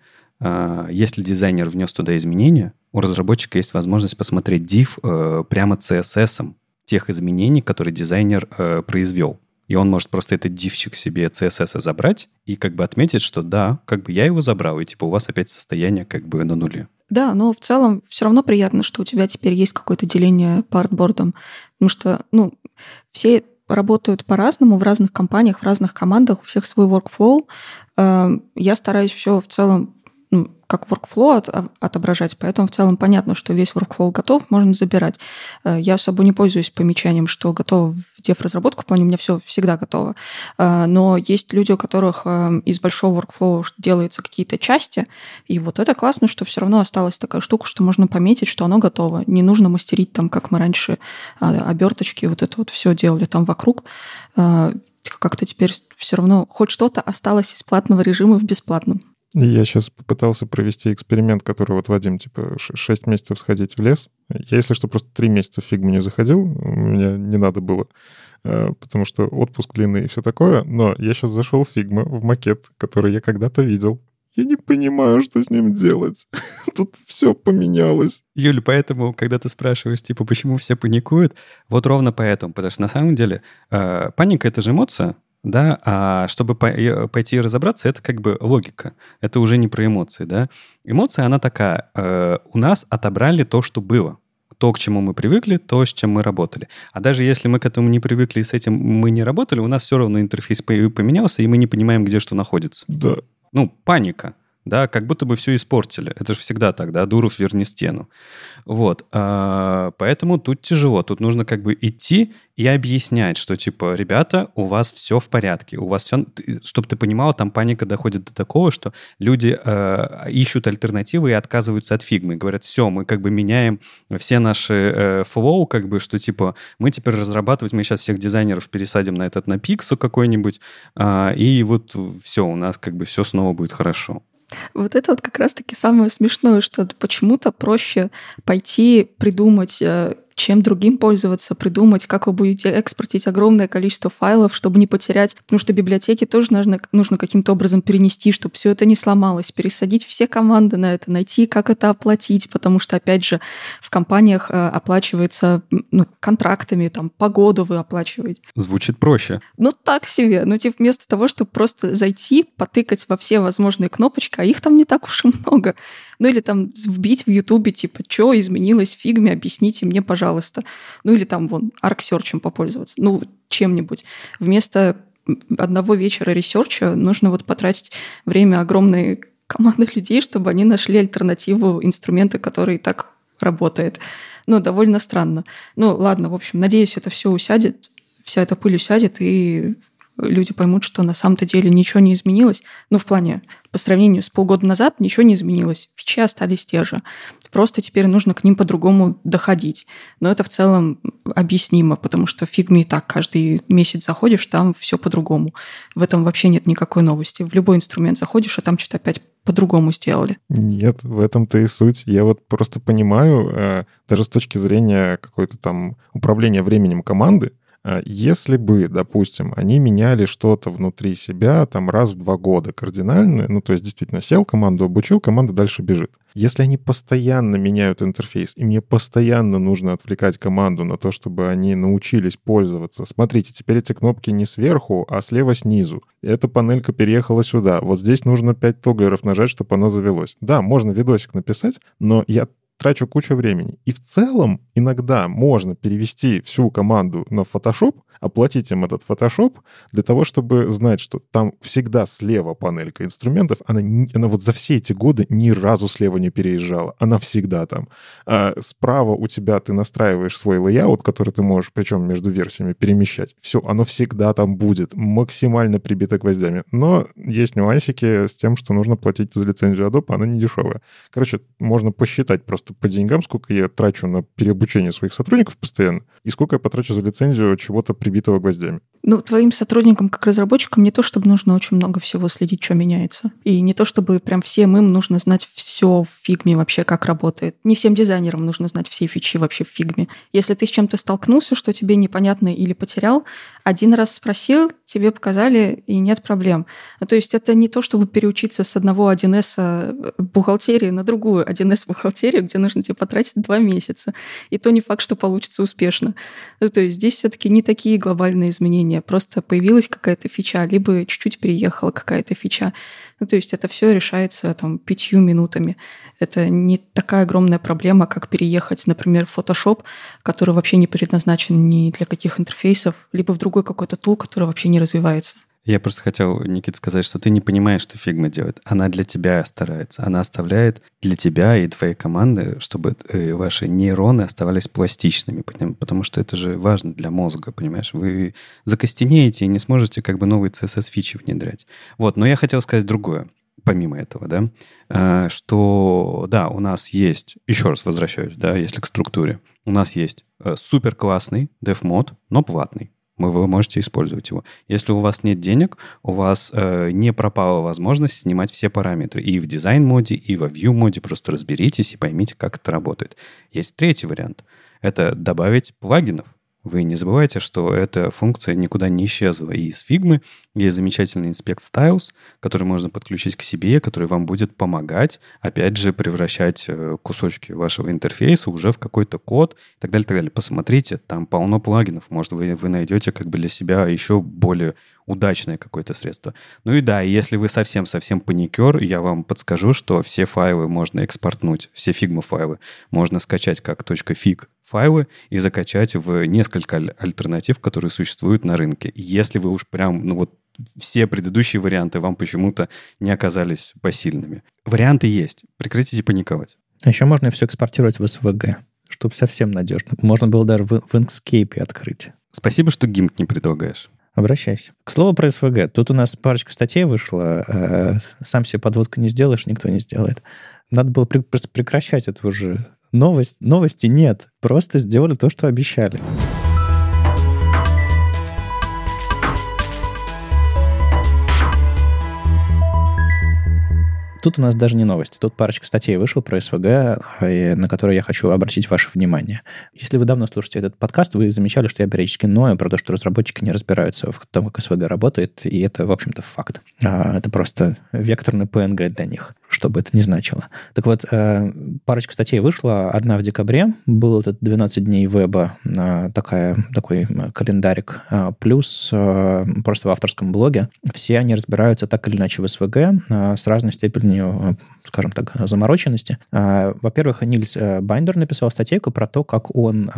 если дизайнер внес туда изменения, у разработчика есть возможность посмотреть div прямо CSS тех изменений, которые дизайнер произвел. И он может просто этот дивчик себе CSS забрать и как бы отметить, что да, как бы я его забрал, и типа у вас опять состояние как бы на нуле. Да, но в целом все равно приятно, что у тебя теперь есть какое-то деление по артбордам. Потому что, ну, все работают по-разному в разных компаниях, в разных командах, у всех свой workflow. Эм, я стараюсь все в целом как workflow от, а, отображать, поэтому в целом понятно, что весь workflow готов, можно забирать. Э, я особо не пользуюсь помечанием, что готово в дев-разработку, в плане у меня все всегда готово. Э, но есть люди, у которых э, из большого workflow делаются какие-то части, и вот это классно, что все равно осталась такая штука, что можно пометить, что оно готово. Не нужно мастерить там, как мы раньше оберточки, вот это вот все делали там вокруг как-то теперь все равно хоть что-то осталось из платного режима в бесплатном. Я сейчас попытался провести эксперимент, который вот Вадим, типа, 6 месяцев сходить в лес. Я, если что, просто 3 месяца в фигму не заходил, меня не надо было, э, потому что отпуск длинный и все такое, но я сейчас зашел в фигму, в макет, который я когда-то видел. Я не понимаю, что с ним делать. Тут все поменялось. Юля, поэтому, когда ты спрашиваешь, типа, почему все паникуют, вот ровно поэтому. Потому что на самом деле э, паника — это же эмоция, да, а чтобы пойти разобраться, это как бы логика, это уже не про эмоции, да. Эмоция, она такая, э, у нас отобрали то, что было, то, к чему мы привыкли, то, с чем мы работали. А даже если мы к этому не привыкли и с этим мы не работали, у нас все равно интерфейс поменялся, и мы не понимаем, где что находится. Да. Ну, паника. Да, как будто бы все испортили. Это же всегда так, да, Дуров верни стену. Вот, а, поэтому тут тяжело, тут нужно как бы идти и объяснять, что типа, ребята, у вас все в порядке, у вас все, чтобы ты понимал, там паника доходит до такого, что люди э, ищут альтернативы и отказываются от фигмы, говорят, все, мы как бы меняем все наши э, флоу, как бы, что типа, мы теперь разрабатывать, мы сейчас всех дизайнеров пересадим на этот, на пиксу какой-нибудь, э, и вот все, у нас как бы все снова будет хорошо. Вот это вот как раз-таки самое смешное, что почему-то проще пойти придумать э, чем другим пользоваться, придумать, как вы будете экспортить огромное количество файлов, чтобы не потерять, потому что библиотеки тоже нужно, нужно каким-то образом перенести, чтобы все это не сломалось, пересадить все команды на это, найти, как это оплатить, потому что, опять же, в компаниях э, оплачивается ну, контрактами, там, погоду вы оплачиваете. Звучит проще. Ну, так себе. Ну, типа, вместо того, чтобы просто зайти, потыкать во все возможные кнопочки, а их там не так уж и много. Ну, или там вбить в Ютубе, типа, что изменилось в фигме, объясните мне, пожалуйста. Ну или там вон Arc Search ем попользоваться. Ну, чем-нибудь. Вместо одного вечера research а нужно вот потратить время огромной команды людей, чтобы они нашли альтернативу инструмента, который так работает. Ну, довольно странно. Ну, ладно, в общем, надеюсь, это все усядет, вся эта пыль усядет, и люди поймут, что на самом-то деле ничего не изменилось. Ну, в плане, по сравнению с полгода назад ничего не изменилось. Фичи остались те же. Просто теперь нужно к ним по-другому доходить. Но это в целом объяснимо, потому что в фигме и так каждый месяц заходишь, там все по-другому. В этом вообще нет никакой новости. В любой инструмент заходишь, а там что-то опять по-другому сделали. Нет, в этом-то и суть. Я вот просто понимаю, э, даже с точки зрения какой-то там управления временем команды, если бы, допустим, они меняли что-то внутри себя там раз в два года кардинально, ну, то есть действительно сел, команду обучил, команда дальше бежит. Если они постоянно меняют интерфейс, и мне постоянно нужно отвлекать команду на то, чтобы они научились пользоваться. Смотрите, теперь эти кнопки не сверху, а слева снизу. Эта панелька переехала сюда. Вот здесь нужно 5 тоглеров нажать, чтобы оно завелось. Да, можно видосик написать, но я трачу кучу времени. И в целом иногда можно перевести всю команду на Photoshop, оплатить им этот Photoshop для того, чтобы знать, что там всегда слева панелька инструментов, она, она вот за все эти годы ни разу слева не переезжала, она всегда там. А справа у тебя ты настраиваешь свой layout, который ты можешь, причем между версиями, перемещать. Все, оно всегда там будет, максимально прибито гвоздями. Но есть нюансики с тем, что нужно платить за лицензию Adobe, она не дешевая. Короче, можно посчитать просто по деньгам, сколько я трачу на переобучение своих сотрудников постоянно, и сколько я потрачу за лицензию чего-то при прибитого гвоздями. Ну, твоим сотрудникам, как разработчикам, не то, чтобы нужно очень много всего следить, что меняется. И не то, чтобы прям всем им нужно знать все в фигме вообще, как работает. Не всем дизайнерам нужно знать все фичи вообще в фигме. Если ты с чем-то столкнулся, что тебе непонятно или потерял, один раз спросил, тебе показали, и нет проблем. Ну, то есть это не то, чтобы переучиться с одного 1С э, бухгалтерии на другую 1С бухгалтерию, где нужно тебе потратить два месяца. И то не факт, что получится успешно. Ну, то есть здесь все-таки не такие глобальные изменения. Просто появилась какая-то фича, либо чуть-чуть переехала какая-то фича. Ну, то есть это все решается там пятью минутами. Это не такая огромная проблема, как переехать, например, в Photoshop, который вообще не предназначен ни для каких интерфейсов, либо в другой какой-то tool, который вообще не развивается. Я просто хотел, Никит, сказать, что ты не понимаешь, что Figma делает. Она для тебя старается. Она оставляет для тебя и твоей команды, чтобы э, ваши нейроны оставались пластичными, потому что это же важно для мозга, понимаешь? Вы закостенеете и не сможете как бы новые CSS-фичи внедрять. Вот, но я хотел сказать другое помимо этого, да, э, что, да, у нас есть, еще раз возвращаюсь, да, если к структуре, у нас есть э, супер классный DevMod, но платный вы можете использовать его. Если у вас нет денег, у вас э, не пропала возможность снимать все параметры и в дизайн-моде, и во view-моде. Просто разберитесь и поймите, как это работает. Есть третий вариант. Это добавить плагинов. Вы не забывайте, что эта функция никуда не исчезла. И из фигмы есть замечательный Inspect Styles, который можно подключить к себе, который вам будет помогать, опять же, превращать э, кусочки вашего интерфейса уже в какой-то код и так далее, так далее. Посмотрите, там полно плагинов. Может, вы, вы найдете как бы для себя еще более удачное какое-то средство. Ну и да, если вы совсем-совсем паникер, я вам подскажу, что все файлы можно экспортнуть, все Figma файлы можно скачать как .fig файлы и закачать в несколько альтернатив, которые существуют на рынке. Если вы уж прям, ну вот все предыдущие варианты вам почему-то не оказались посильными. Варианты есть. Прекратите паниковать. А еще можно все экспортировать в SVG, чтобы совсем надежно. Можно было даже в, в Inkscape открыть. Спасибо, что гимп не предлагаешь. Обращайся. К слову про СВГ. Тут у нас парочка статей вышла. Э, сам себе подводку не сделаешь, никто не сделает. Надо было прекращать эту уже новость. Новости нет. Просто сделали то, что обещали. Тут у нас даже не новости. Тут парочка статей вышла про СВГ, на которые я хочу обратить ваше внимание. Если вы давно слушаете этот подкаст, вы замечали, что я периодически ною про то, что разработчики не разбираются в том, как СВГ работает, и это, в общем-то, факт. А, это просто векторный PNG для них что бы это ни значило. Так вот, э, парочка статей вышла. Одна в декабре. Был этот 12 дней веба, э, такая, такой календарик. Э, плюс просто в авторском блоге. Все они разбираются так или иначе в SVG с разной степенью, скажем так, замороченности. Во-первых, Нильс Байндер написал статейку про то, как он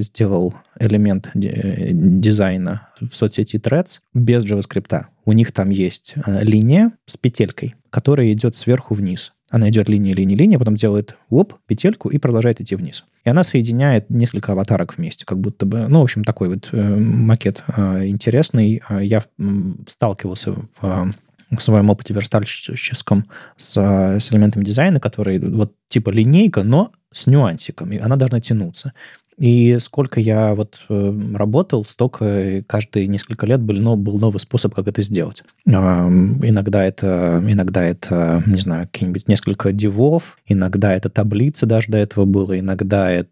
сделал элемент дизайна в соцсети Threads без JavaScript. У них там есть линия с петелькой, которая идет сверху вниз. Она идет линия, линия, линия, потом делает оп, петельку и продолжает идти вниз. И она соединяет несколько аватарок вместе, как будто бы, ну, в общем, такой вот э, макет э, интересный. Э, я сталкивался в, в своем опыте верстальщическом с, с элементами дизайна, который вот типа линейка, но с нюансиками. Она должна тянуться. И сколько я вот э, работал, столько каждые несколько лет был, но, был новый способ, как это сделать. Иногда это, иногда это, не знаю, какие-нибудь несколько дивов, иногда это таблица даже до этого было, иногда это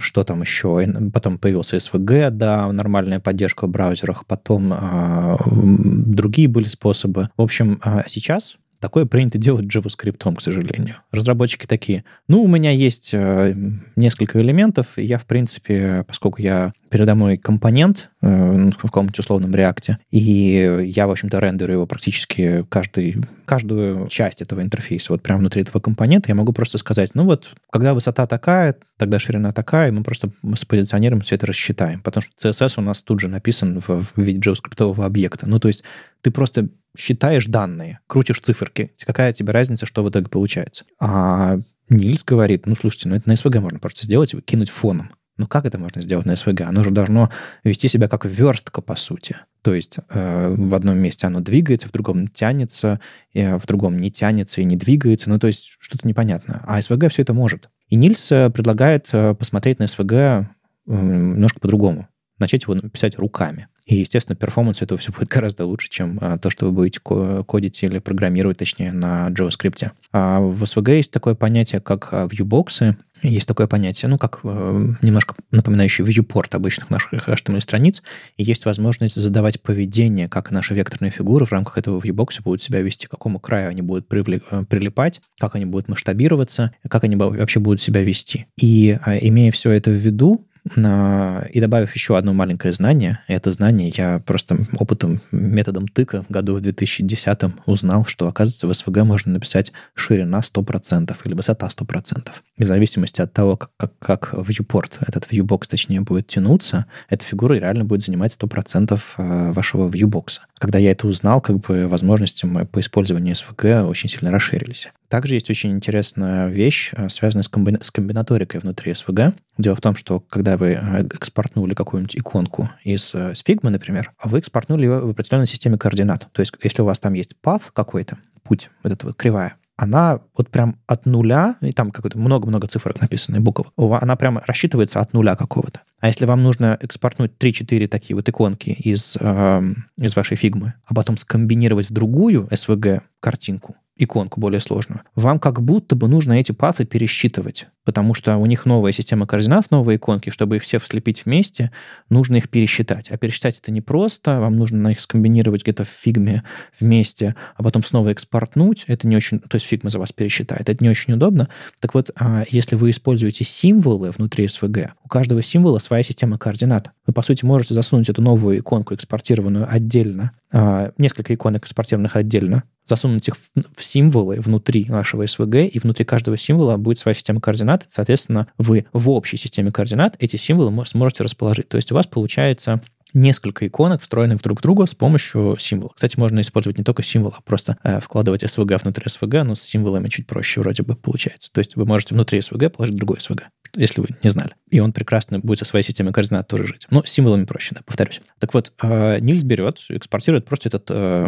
что там еще, потом появился SVG, да, нормальная поддержка в браузерах, потом а, другие были способы. В общем, а сейчас Такое принято делать JavaScript, к сожалению. Разработчики такие, ну, у меня есть э, несколько элементов, и я, в принципе, поскольку я передо мной компонент э, в каком-нибудь условном реакте, и я, в общем-то, рендерю его практически каждый, каждую часть этого интерфейса, вот прямо внутри этого компонента, я могу просто сказать, ну вот, когда высота такая, тогда ширина такая, и мы просто спозиционируем, все это рассчитаем, потому что CSS у нас тут же написан в, в виде JavaScript объекта. Ну, то есть ты просто считаешь данные, крутишь циферки. Какая тебе разница, что в итоге получается? А Нильс говорит, ну, слушайте, ну это на SVG можно просто сделать и кинуть фоном. Ну как это можно сделать на SVG? Оно же должно вести себя как верстка, по сути. То есть э, в одном месте оно двигается, в другом тянется, и в другом не тянется и не двигается. Ну то есть что-то непонятно. А SVG все это может. И Нильс э, предлагает э, посмотреть на SVG немножко по-другому. Начать его писать руками. И, естественно, перформанс этого все будет гораздо лучше, чем а, то, что вы будете кодить или программировать, точнее, на JavaScript. А в SVG есть такое понятие, как а, viewbox. Есть такое понятие, ну, как э, немножко напоминающий viewport обычных наших HTML-страниц, и есть возможность задавать поведение, как наши векторные фигуры в рамках этого viewbox будут себя вести, к какому краю они будут прилипать, как они будут масштабироваться, как они вообще будут себя вести. И имея все это в виду, и добавив еще одно маленькое знание, это знание я просто опытом, методом тыка в году в 2010 узнал, что, оказывается, в СВГ можно написать ширина 100% или высота 100%. И в зависимости от того, как, как, как viewport, этот viewbox, точнее, будет тянуться, эта фигура реально будет занимать 100% э, вашего viewbox. Когда я это узнал, как бы возможности по использованию СВГ очень сильно расширились. Также есть очень интересная вещь, э, связанная с, комби... с комбинаторикой внутри SVG. Дело в том, что когда вы э, экспортнули какую-нибудь иконку из э, Figma, например, вы экспортнули ее в определенной системе координат. То есть если у вас там есть path какой-то, путь, вот эта вот кривая, она вот прям от нуля, и там какое-то много-много цифрок написано, букв, она прям рассчитывается от нуля какого-то. А если вам нужно экспортнуть 3-4 такие вот иконки из, э, из вашей фигмы, а потом скомбинировать в другую SVG картинку, иконку более сложную, вам как будто бы нужно эти паты пересчитывать, потому что у них новая система координат, новые иконки, чтобы их все слепить вместе, нужно их пересчитать. А пересчитать это не просто, вам нужно их скомбинировать где-то в фигме вместе, а потом снова экспортнуть, это не очень, то есть Figma за вас пересчитает, это не очень удобно. Так вот, а, если вы используете символы внутри SVG, у каждого символа своя система координат. Вы, по сути, можете засунуть эту новую иконку, экспортированную отдельно, а, несколько иконок экспортированных отдельно, засунуть их в символы внутри вашего SVG, и внутри каждого символа будет своя система координат. Соответственно, вы в общей системе координат эти символы сможете расположить. То есть у вас получается несколько иконок, встроенных друг в друга с помощью символа. Кстати, можно использовать не только символ, а просто э, вкладывать SVG внутри SVG, но с символами чуть проще вроде бы получается. То есть вы можете внутри SVG положить другой SVG, если вы не знали. И он прекрасно будет со своей системой координат тоже жить. Но с символами проще, да, повторюсь. Так вот, э, Нильс берет, экспортирует просто этот э,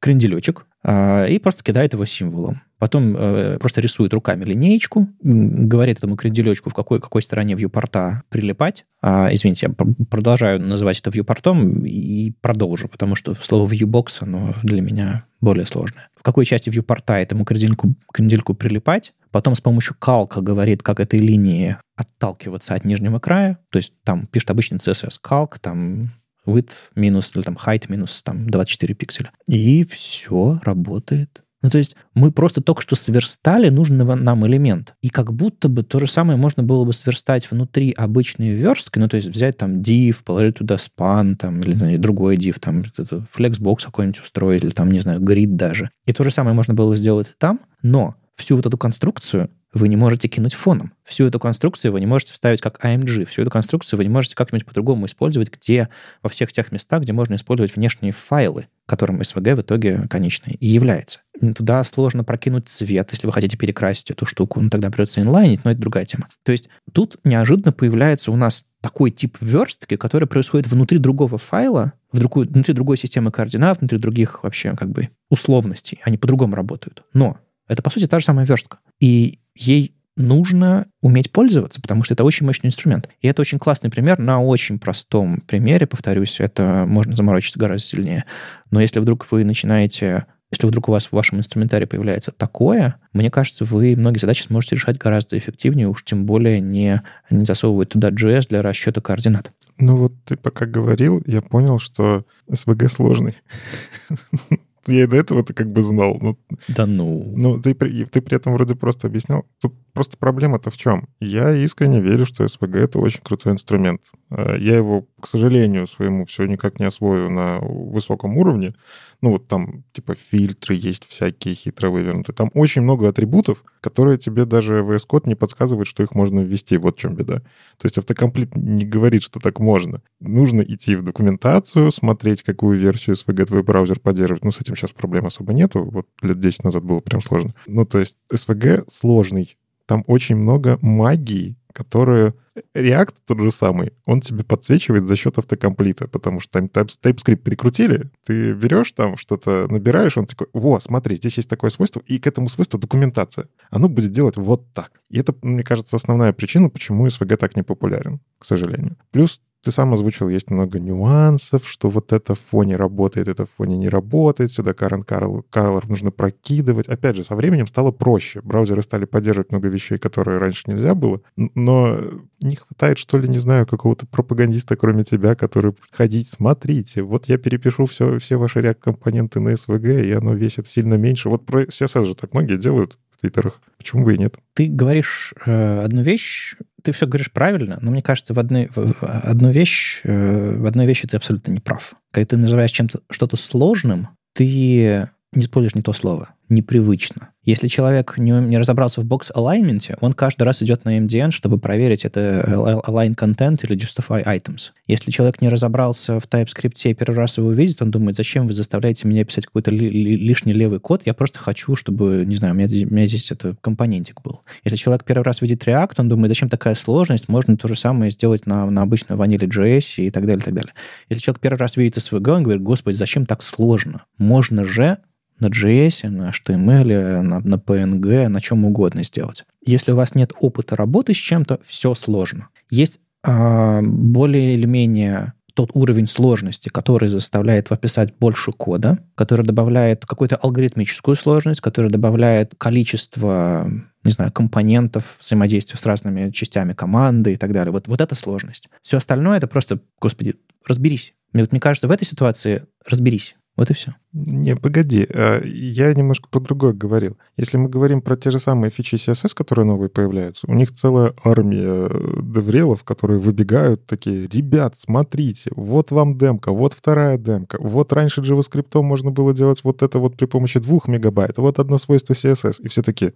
кренделечек э, и просто кидает его символом. Потом э, просто рисует руками линеечку, говорит этому кренделечку, в какой, какой стороне вьюпорта прилипать. А, извините, я продолжаю называть это вьюпортом и продолжу, потому что слово viewbox, оно для меня более сложное. В какой части вьюпорта этому крендельку, крендельку прилипать, потом с помощью калка говорит, как этой линии отталкиваться от нижнего края, то есть там пишет обычный CSS калк, там width минус, или там height минус там 24 пикселя. И все работает. Ну, то есть мы просто только что сверстали нужный нам элемент. И как будто бы то же самое можно было бы сверстать внутри обычной верстки, ну, то есть взять там div, положить туда span, там, или знаю, другой div, там, flexbox какой-нибудь устроить, или там, не знаю, grid даже. И то же самое можно было сделать там, но всю вот эту конструкцию вы не можете кинуть фоном. Всю эту конструкцию вы не можете вставить как AMG. Всю эту конструкцию вы не можете как-нибудь по-другому использовать, где во всех тех местах, где можно использовать внешние файлы, которым SVG в итоге конечный и является. Туда сложно прокинуть цвет, если вы хотите перекрасить эту штуку, ну тогда придется инлайнить, но это другая тема. То есть тут неожиданно появляется у нас такой тип верстки, который происходит внутри другого файла, в другую, внутри другой системы координат, внутри других вообще как бы условностей. Они по-другому работают. Но это, по сути, та же самая верстка. И ей нужно уметь пользоваться, потому что это очень мощный инструмент. И это очень классный пример на очень простом примере, повторюсь, это можно заморочиться гораздо сильнее. Но если вдруг вы начинаете если вдруг у вас в вашем инструментарии появляется такое, мне кажется, вы многие задачи сможете решать гораздо эффективнее, уж тем более не, не засовывать туда JS для расчета координат. Ну вот ты пока говорил, я понял, что SVG сложный. Я и до этого-то как бы знал. Ну, да ну. Ну, ты, ты при этом вроде просто объяснял. Тут просто проблема-то в чем? Я искренне верю, что SVG — это очень крутой инструмент. Э, я его, к сожалению, своему все никак не освою на высоком уровне. Ну, вот там, типа, фильтры есть всякие хитро вывернутые. Там очень много атрибутов, которые тебе даже VS Code не подсказывает, что их можно ввести. Вот в чем беда. То есть автокомплит не говорит, что так можно. Нужно идти в документацию, смотреть, какую версию SVG твой браузер поддерживает. Ну, с этим сейчас проблем особо нету. Вот лет 10 назад было прям сложно. Ну, то есть SVG сложный там очень много магии, которую React тот же самый, он тебе подсвечивает за счет автокомплита, потому что там TypeScript прикрутили, ты берешь там что-то, набираешь, он такой, во, смотри, здесь есть такое свойство, и к этому свойству документация. Оно будет делать вот так. И это, мне кажется, основная причина, почему SVG так не популярен, к сожалению. Плюс ты сам озвучил, есть много нюансов, что вот это в фоне работает, это в фоне не работает, сюда current color нужно прокидывать. Опять же, со временем стало проще. Браузеры стали поддерживать много вещей, которые раньше нельзя было, но не хватает, что ли, не знаю, какого-то пропагандиста, кроме тебя, который ходить, смотрите, вот я перепишу все, все ваши React-компоненты на SVG, и оно весит сильно меньше. Вот про CSS же так многие делают в твиттерах. Почему бы и нет? Ты говоришь э, одну вещь, ты все говоришь правильно, но мне кажется, в, одной, в, одну вещь, э, в одной вещи ты абсолютно не прав. Когда ты называешь чем-то что-то сложным, ты не используешь не то слово непривычно. Если человек не, не разобрался в бокс-алайнменте, он каждый раз идет на MDN, чтобы проверить, это align content или justify items. Если человек не разобрался в TypeScript и первый раз его увидит, он думает, зачем вы заставляете меня писать какой-то ли, ли, лишний левый код, я просто хочу, чтобы, не знаю, у меня, у меня здесь это компонентик был. Если человек первый раз видит React, он думает, зачем такая сложность, можно то же самое сделать на, на обычной ваниле JS и так далее, и так далее. Если человек первый раз видит SVG, он говорит, господи, зачем так сложно? Можно же на JS, на HTML, на, на PNG, на чем угодно сделать. Если у вас нет опыта работы с чем-то, все сложно. Есть э, более или менее тот уровень сложности, который заставляет описать больше кода, который добавляет какую-то алгоритмическую сложность, который добавляет количество, не знаю, компонентов взаимодействия с разными частями команды и так далее. Вот, вот это сложность. Все остальное это просто, господи, разберись. Мне, вот, мне кажется, в этой ситуации разберись. Вот и все. Не, погоди, а, я немножко про другое говорил. Если мы говорим про те же самые фичи CSS, которые новые появляются, у них целая армия э, деврелов, которые выбегают такие, ребят, смотрите, вот вам демка, вот вторая демка, вот раньше JavaScript можно было делать вот это вот при помощи двух мегабайт, вот одно свойство CSS, и все таки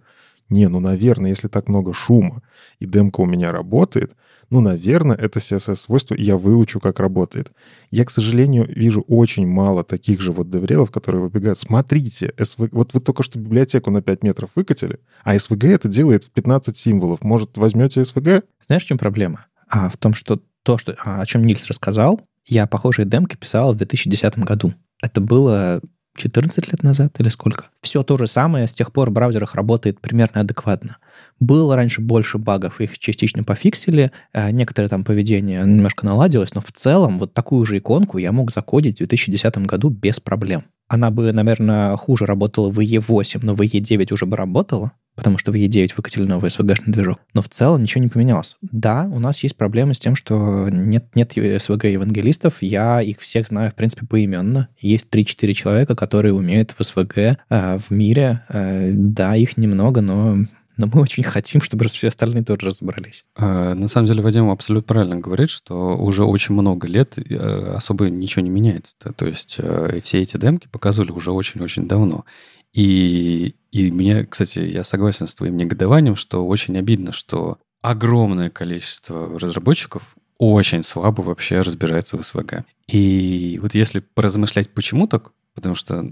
не, ну, наверное, если так много шума, и демка у меня работает, ну, наверное, это CSS-свойство, я выучу, как работает. Я, к сожалению, вижу очень мало таких же вот деврелов, которые выбегают. Смотрите, SVG... вот вы только что библиотеку на 5 метров выкатили, а SVG это делает в 15 символов. Может, возьмете SVG? Знаешь, в чем проблема? А в том, что то, что, о чем Нильс рассказал, я похожие демки писал в 2010 году. Это было 14 лет назад или сколько. Все то же самое, с тех пор в браузерах работает примерно адекватно. Было раньше больше багов, их частично пофиксили, э, некоторое там поведение немножко наладилось, но в целом вот такую же иконку я мог закодить в 2010 году без проблем. Она бы, наверное, хуже работала в E8, но в E9 уже бы работала, потому что в E9 выкатили новый SVG-шный движок. Но в целом ничего не поменялось. Да, у нас есть проблемы с тем, что нет, нет SVG-евангелистов. Я их всех знаю, в принципе, поименно. Есть 3-4 человека, которые умеют в SVG э, в мире. Э, да, их немного, но но мы очень хотим, чтобы все остальные тоже разобрались. А, на самом деле, Вадим абсолютно правильно говорит, что уже очень много лет э, особо ничего не меняется. То есть э, все эти демки показывали уже очень-очень давно. И, и мне, кстати, я согласен с твоим негодованием, что очень обидно, что огромное количество разработчиков очень слабо вообще разбирается в СВГ. И вот если поразмышлять, почему так, потому что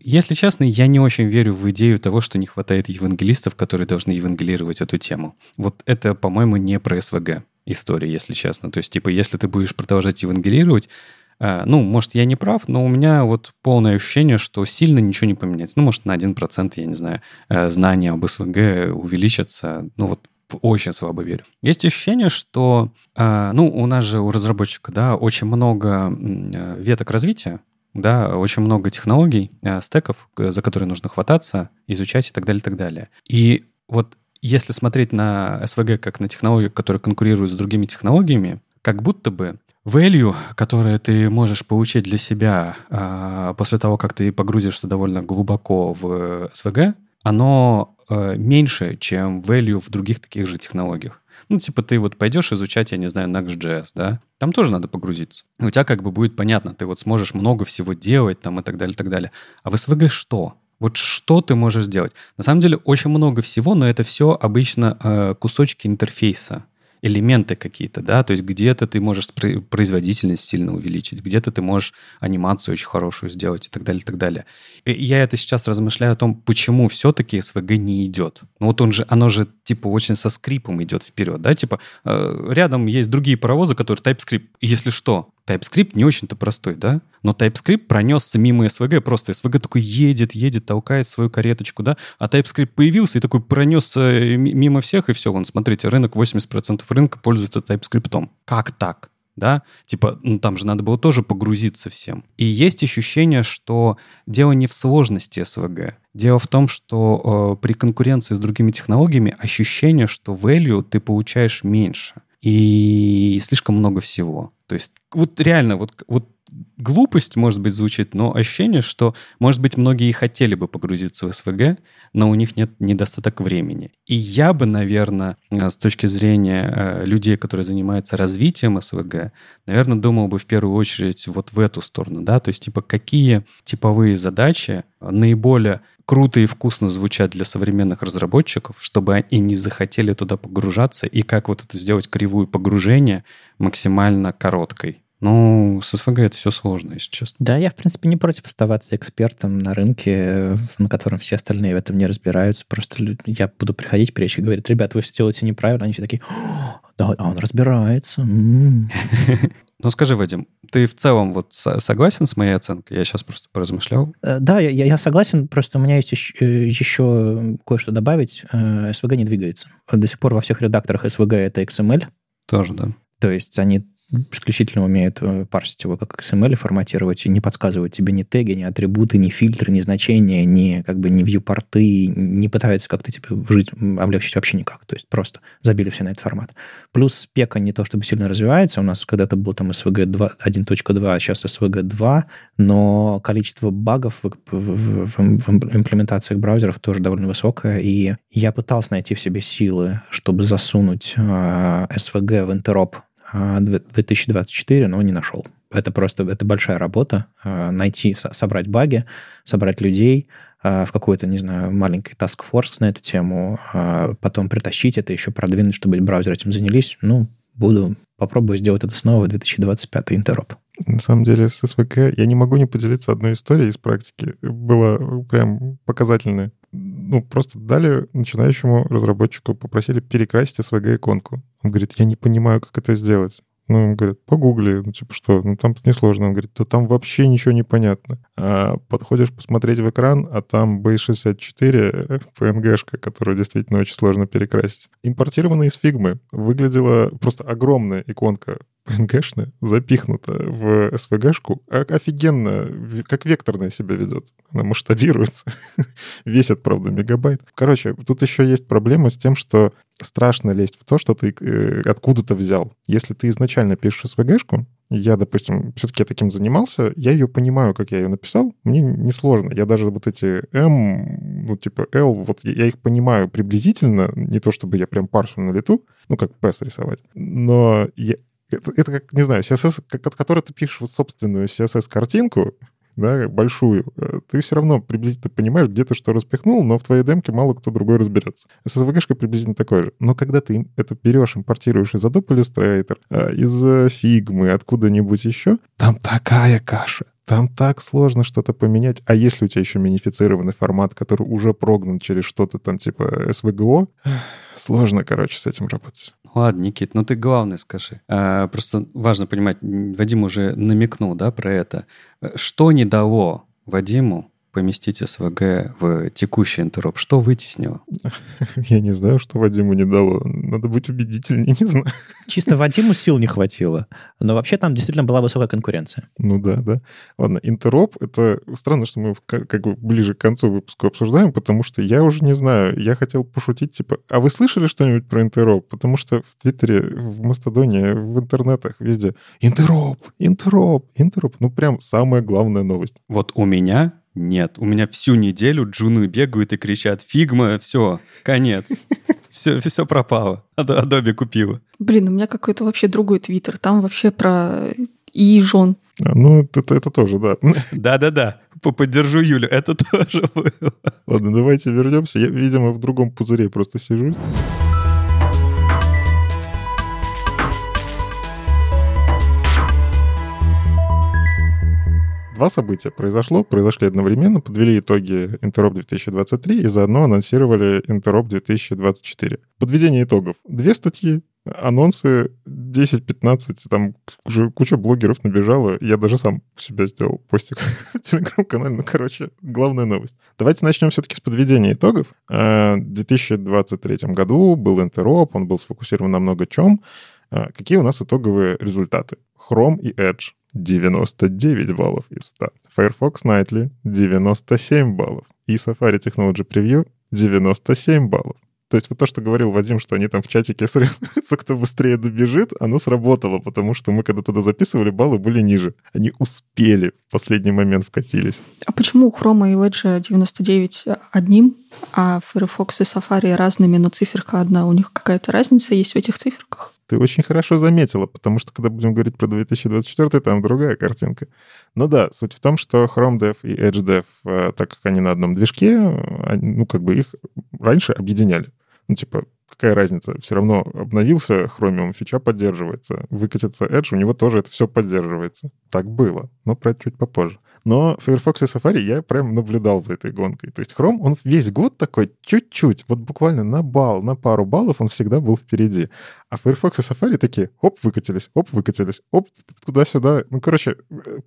если честно, я не очень верю в идею того, что не хватает евангелистов, которые должны евангелировать эту тему. Вот это, по-моему, не про СВГ история, если честно. То есть, типа, если ты будешь продолжать евангелировать, ну, может, я не прав, но у меня вот полное ощущение, что сильно ничего не поменяется. Ну, может, на 1%, я не знаю, э, знания об СВГ увеличатся. Ну, вот очень слабо верю. Есть ощущение, что, э, ну, у нас же у разработчика, да, очень много веток развития, да, очень много технологий, э, стеков, за которые нужно хвататься, изучать и так далее, и так далее. И вот если смотреть на SVG как на технологию, которая конкурирует с другими технологиями, как будто бы value, которое ты можешь получить для себя а, после того, как ты погрузишься довольно глубоко в SVG, оно а, меньше, чем value в других таких же технологиях. Ну, типа ты вот пойдешь изучать, я не знаю, Next.js, да, там тоже надо погрузиться. И у тебя как бы будет понятно, ты вот сможешь много всего делать там и так далее, и так далее. А в СВГ что? Вот что ты можешь сделать? На самом деле очень много всего, но это все обычно э, кусочки интерфейса элементы какие-то, да, то есть где-то ты можешь производительность сильно увеличить, где-то ты можешь анимацию очень хорошую сделать и так далее, и так далее. И я это сейчас размышляю о том, почему все-таки СВГ не идет. Ну вот он же, оно же типа очень со скрипом идет вперед, да, типа э, рядом есть другие паровозы, которые TypeScript, если что, TypeScript не очень-то простой, да? Но TypeScript пронесся мимо SVG, просто SVG такой едет, едет, толкает свою кареточку, да? А TypeScript появился и такой пронесся мимо всех, и все, вон, смотрите, рынок, 80% рынка пользуется TypeScript. Как так? да, типа, ну там же надо было тоже погрузиться всем. И есть ощущение, что дело не в сложности СВГ. Дело в том, что э, при конкуренции с другими технологиями ощущение, что value ты получаешь меньше и слишком много всего. То есть вот реально, вот, вот глупость, может быть, звучит, но ощущение, что, может быть, многие и хотели бы погрузиться в СВГ, но у них нет недостаток времени. И я бы, наверное, э, с точки зрения э, людей, которые занимаются развитием СВГ, наверное, думал бы в первую очередь вот в эту сторону, да, то есть, типа, какие типовые задачи наиболее круто и вкусно звучат для современных разработчиков, чтобы они не захотели туда погружаться, и как вот это сделать кривую погружения максимально короткой. Ну, с СВГ это все сложно, если честно. Да, я, в принципе, не против оставаться экспертом на рынке, на котором все остальные в этом не разбираются. Просто я буду приходить при и говорить, ребят, вы все делаете неправильно. Они все такие, да, он разбирается. Ну скажи, Вадим, ты в целом вот согласен с моей оценкой? Я сейчас просто поразмышлял. Э, да, я, я согласен, просто у меня есть еще, э, еще кое-что добавить. Э, не двигается. До сих пор во всех редакторах SVG это XML. Тоже, да. То есть они исключительно умеют э, парсить его как XML, форматировать и не подсказывать тебе ни теги, ни атрибуты, ни фильтры, ни значения, ни как бы ни view-порты, не пытаются как-то тебе жить, облегчить вообще никак. То есть просто забили все на этот формат. Плюс спека не то чтобы сильно развивается. У нас когда-то был там SVG 2, 1.2, а сейчас SVG 2, но количество багов в, в, в, в имплементациях браузеров тоже довольно высокое, и я пытался найти в себе силы, чтобы засунуть э, SVG в интероп 2024, но не нашел. Это просто это большая работа. А, найти, собрать баги, собрать людей а, в какой-то, не знаю, маленький task force на эту тему, а, потом притащить это, еще продвинуть, чтобы браузеры этим занялись. Ну, буду, попробую сделать это снова в 2025 интероп. На самом деле с СВК я не могу не поделиться одной историей из практики. Было прям показательное. Ну, просто дали начинающему разработчику, попросили перекрасить SVG-иконку. Он говорит, я не понимаю, как это сделать. Ну, он говорит, погугли, ну, типа, что, ну, там несложно. Он говорит, да там вообще ничего не понятно. А подходишь посмотреть в экран, а там B64 PNG-шка, которую действительно очень сложно перекрасить. Импортированная из фигмы. Выглядела просто огромная иконка PNG-шная, запихнута в SVG-шку. А офигенно, как векторная себя ведет. Она масштабируется. Весит, правда, мегабайт. Короче, тут еще есть проблема с тем, что страшно лезть в то, что ты э, откуда-то взял. Если ты изначально пишешь SVG-шку, я, допустим, все-таки таким занимался, я ее понимаю, как я ее написал, мне несложно. Я даже вот эти M, ну, типа L, вот я их понимаю приблизительно, не то чтобы я прям парсу на лету, ну, как PS рисовать, но я, это, это как, не знаю, CSS, как, от которой ты пишешь вот собственную CSS-картинку, да, большую, э, ты все равно приблизительно понимаешь, где ты что распихнул, но в твоей демке мало кто другой разберется. SSVG приблизительно такой же. Но когда ты это берешь, импортируешь из Adobe Illustrator, э, из Figma, откуда-нибудь еще, там такая каша. Там так сложно что-то поменять. А если у тебя еще минифицированный формат, который уже прогнан через что-то там типа SVGO, сложно, короче, с этим работать. Ладно, Никит, ну ты главное скажи. А, просто важно понимать, Вадим уже намекнул, да, про это. Что не дало Вадиму поместить СВГ в текущий интероп? Что вытеснило? Я не знаю, что Вадиму не дало. Надо быть убедительнее, не знаю. Чисто Вадиму сил не хватило. Но вообще там действительно была высокая конкуренция. Ну да, да. Ладно, интероп — это странно, что мы как бы ближе к концу выпуска обсуждаем, потому что я уже не знаю. Я хотел пошутить, типа, а вы слышали что-нибудь про интероп? Потому что в Твиттере, в Мастодоне, в интернетах, везде интероп, интероп, интероп. Ну прям самая главная новость. Вот у меня нет, у меня всю неделю джуны бегают и кричат «Фигма, все, конец». Все, все пропало. Adobe купила. Блин, у меня какой-то вообще другой твиттер. Там вообще про и жен. А, ну, это, это тоже, да. Да-да-да. Поддержу Юлю. Это тоже было. Ладно, давайте вернемся. Я, видимо, в другом пузыре просто сижу. Два события произошло, произошли одновременно, подвели итоги Интероп 2023 и заодно анонсировали Интероп 2024. Подведение итогов. Две статьи, анонсы 10-15, там уже куча блогеров набежала. Я даже сам себя сделал постик в телеграм-канале. Ну, короче, главная новость. Давайте начнем все-таки с подведения итогов. Э, в 2023 году был Интероп, он был сфокусирован на много чем. Э, какие у нас итоговые результаты? Chrome и Edge 99 баллов из 100. Firefox Nightly 97 баллов. И Safari Technology Preview 97 баллов. То есть вот то, что говорил Вадим, что они там в чатике соревнуются, кто быстрее добежит, оно сработало, потому что мы когда туда записывали, баллы были ниже. Они успели, в последний момент вкатились. А почему у Chrome и Edge 99 одним, а Firefox и Safari разными, но циферка одна? У них какая-то разница есть в этих циферках? Ты очень хорошо заметила, потому что, когда будем говорить про 2024, там другая картинка. Ну да, суть в том, что Chrome Dev и Edge Dev, э, так как они на одном движке, ну, как бы их раньше объединяли. Ну, типа, какая разница? Все равно обновился Chromium, фича поддерживается. Выкатится Edge, у него тоже это все поддерживается. Так было, но про это чуть попозже. Но Firefox и Safari я прям наблюдал за этой гонкой. То есть Chrome, он весь год такой чуть-чуть, вот буквально на балл, на пару баллов он всегда был впереди. А Firefox и Safari такие, оп, выкатились, оп, выкатились, оп, туда-сюда. Ну, короче,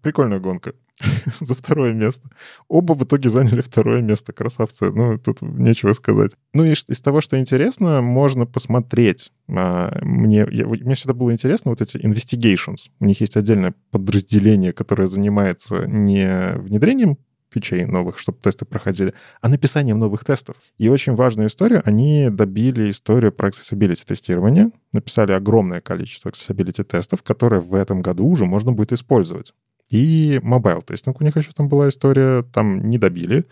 прикольная гонка за второе место. Оба в итоге заняли второе место, красавцы. Ну, тут нечего сказать. Ну, из, из того, что интересно, можно посмотреть. А, мне, я, мне всегда было интересно вот эти investigations. У них есть отдельное подразделение, которое занимается не внедрением фичей новых, чтобы тесты проходили, а написанием новых тестов. И очень важную историю, они добили историю про accessibility тестирование, написали огромное количество accessibility тестов, которые в этом году уже можно будет использовать. И mobile тестинг у них еще там была история, там не добили,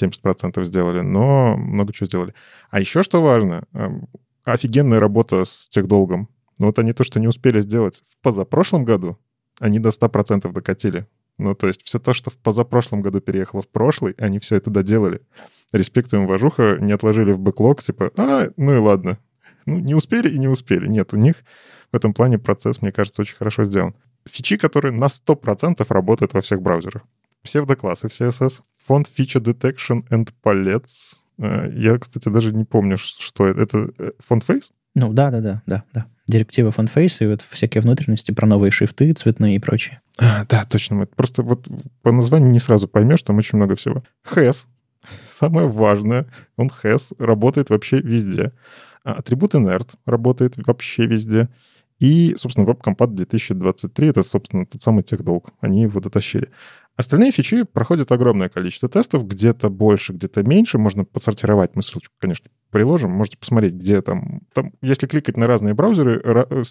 70% сделали, но много чего сделали. А еще что важно, эм, офигенная работа с техдолгом. Вот они то, что не успели сделать в позапрошлом году, они до 100% докатили. Ну, то есть все то, что в позапрошлом году переехало в прошлый, они все это доделали. Респектуем, Важуха, не отложили в бэклог, типа, а, ну и ладно, ну, не успели и не успели. Нет, у них в этом плане процесс, мне кажется, очень хорошо сделан. Фичи, которые на 100% работают во всех браузерах. Псевдоклассы в CSS, фонд Feature Detection and Palettes. Э, я, кстати, даже не помню, что это. Это э, фонд Face? Ну, да, да, да, да, да. Директива Face и вот всякие внутренности про новые шрифты, цветные и прочее. А, да, точно. Просто вот по названию не сразу поймешь, там очень много всего. Has. Самое важное, он has, работает вообще везде. А, атрибут inert работает вообще везде. И, собственно, WebCompat 2023 — это, собственно, тот самый техдолг. Они его дотащили. Остальные фичи проходят огромное количество тестов, где-то больше, где-то меньше. Можно подсортировать. Мы ссылочку, конечно, приложим. Можете посмотреть, где там... там если кликать на разные браузеры,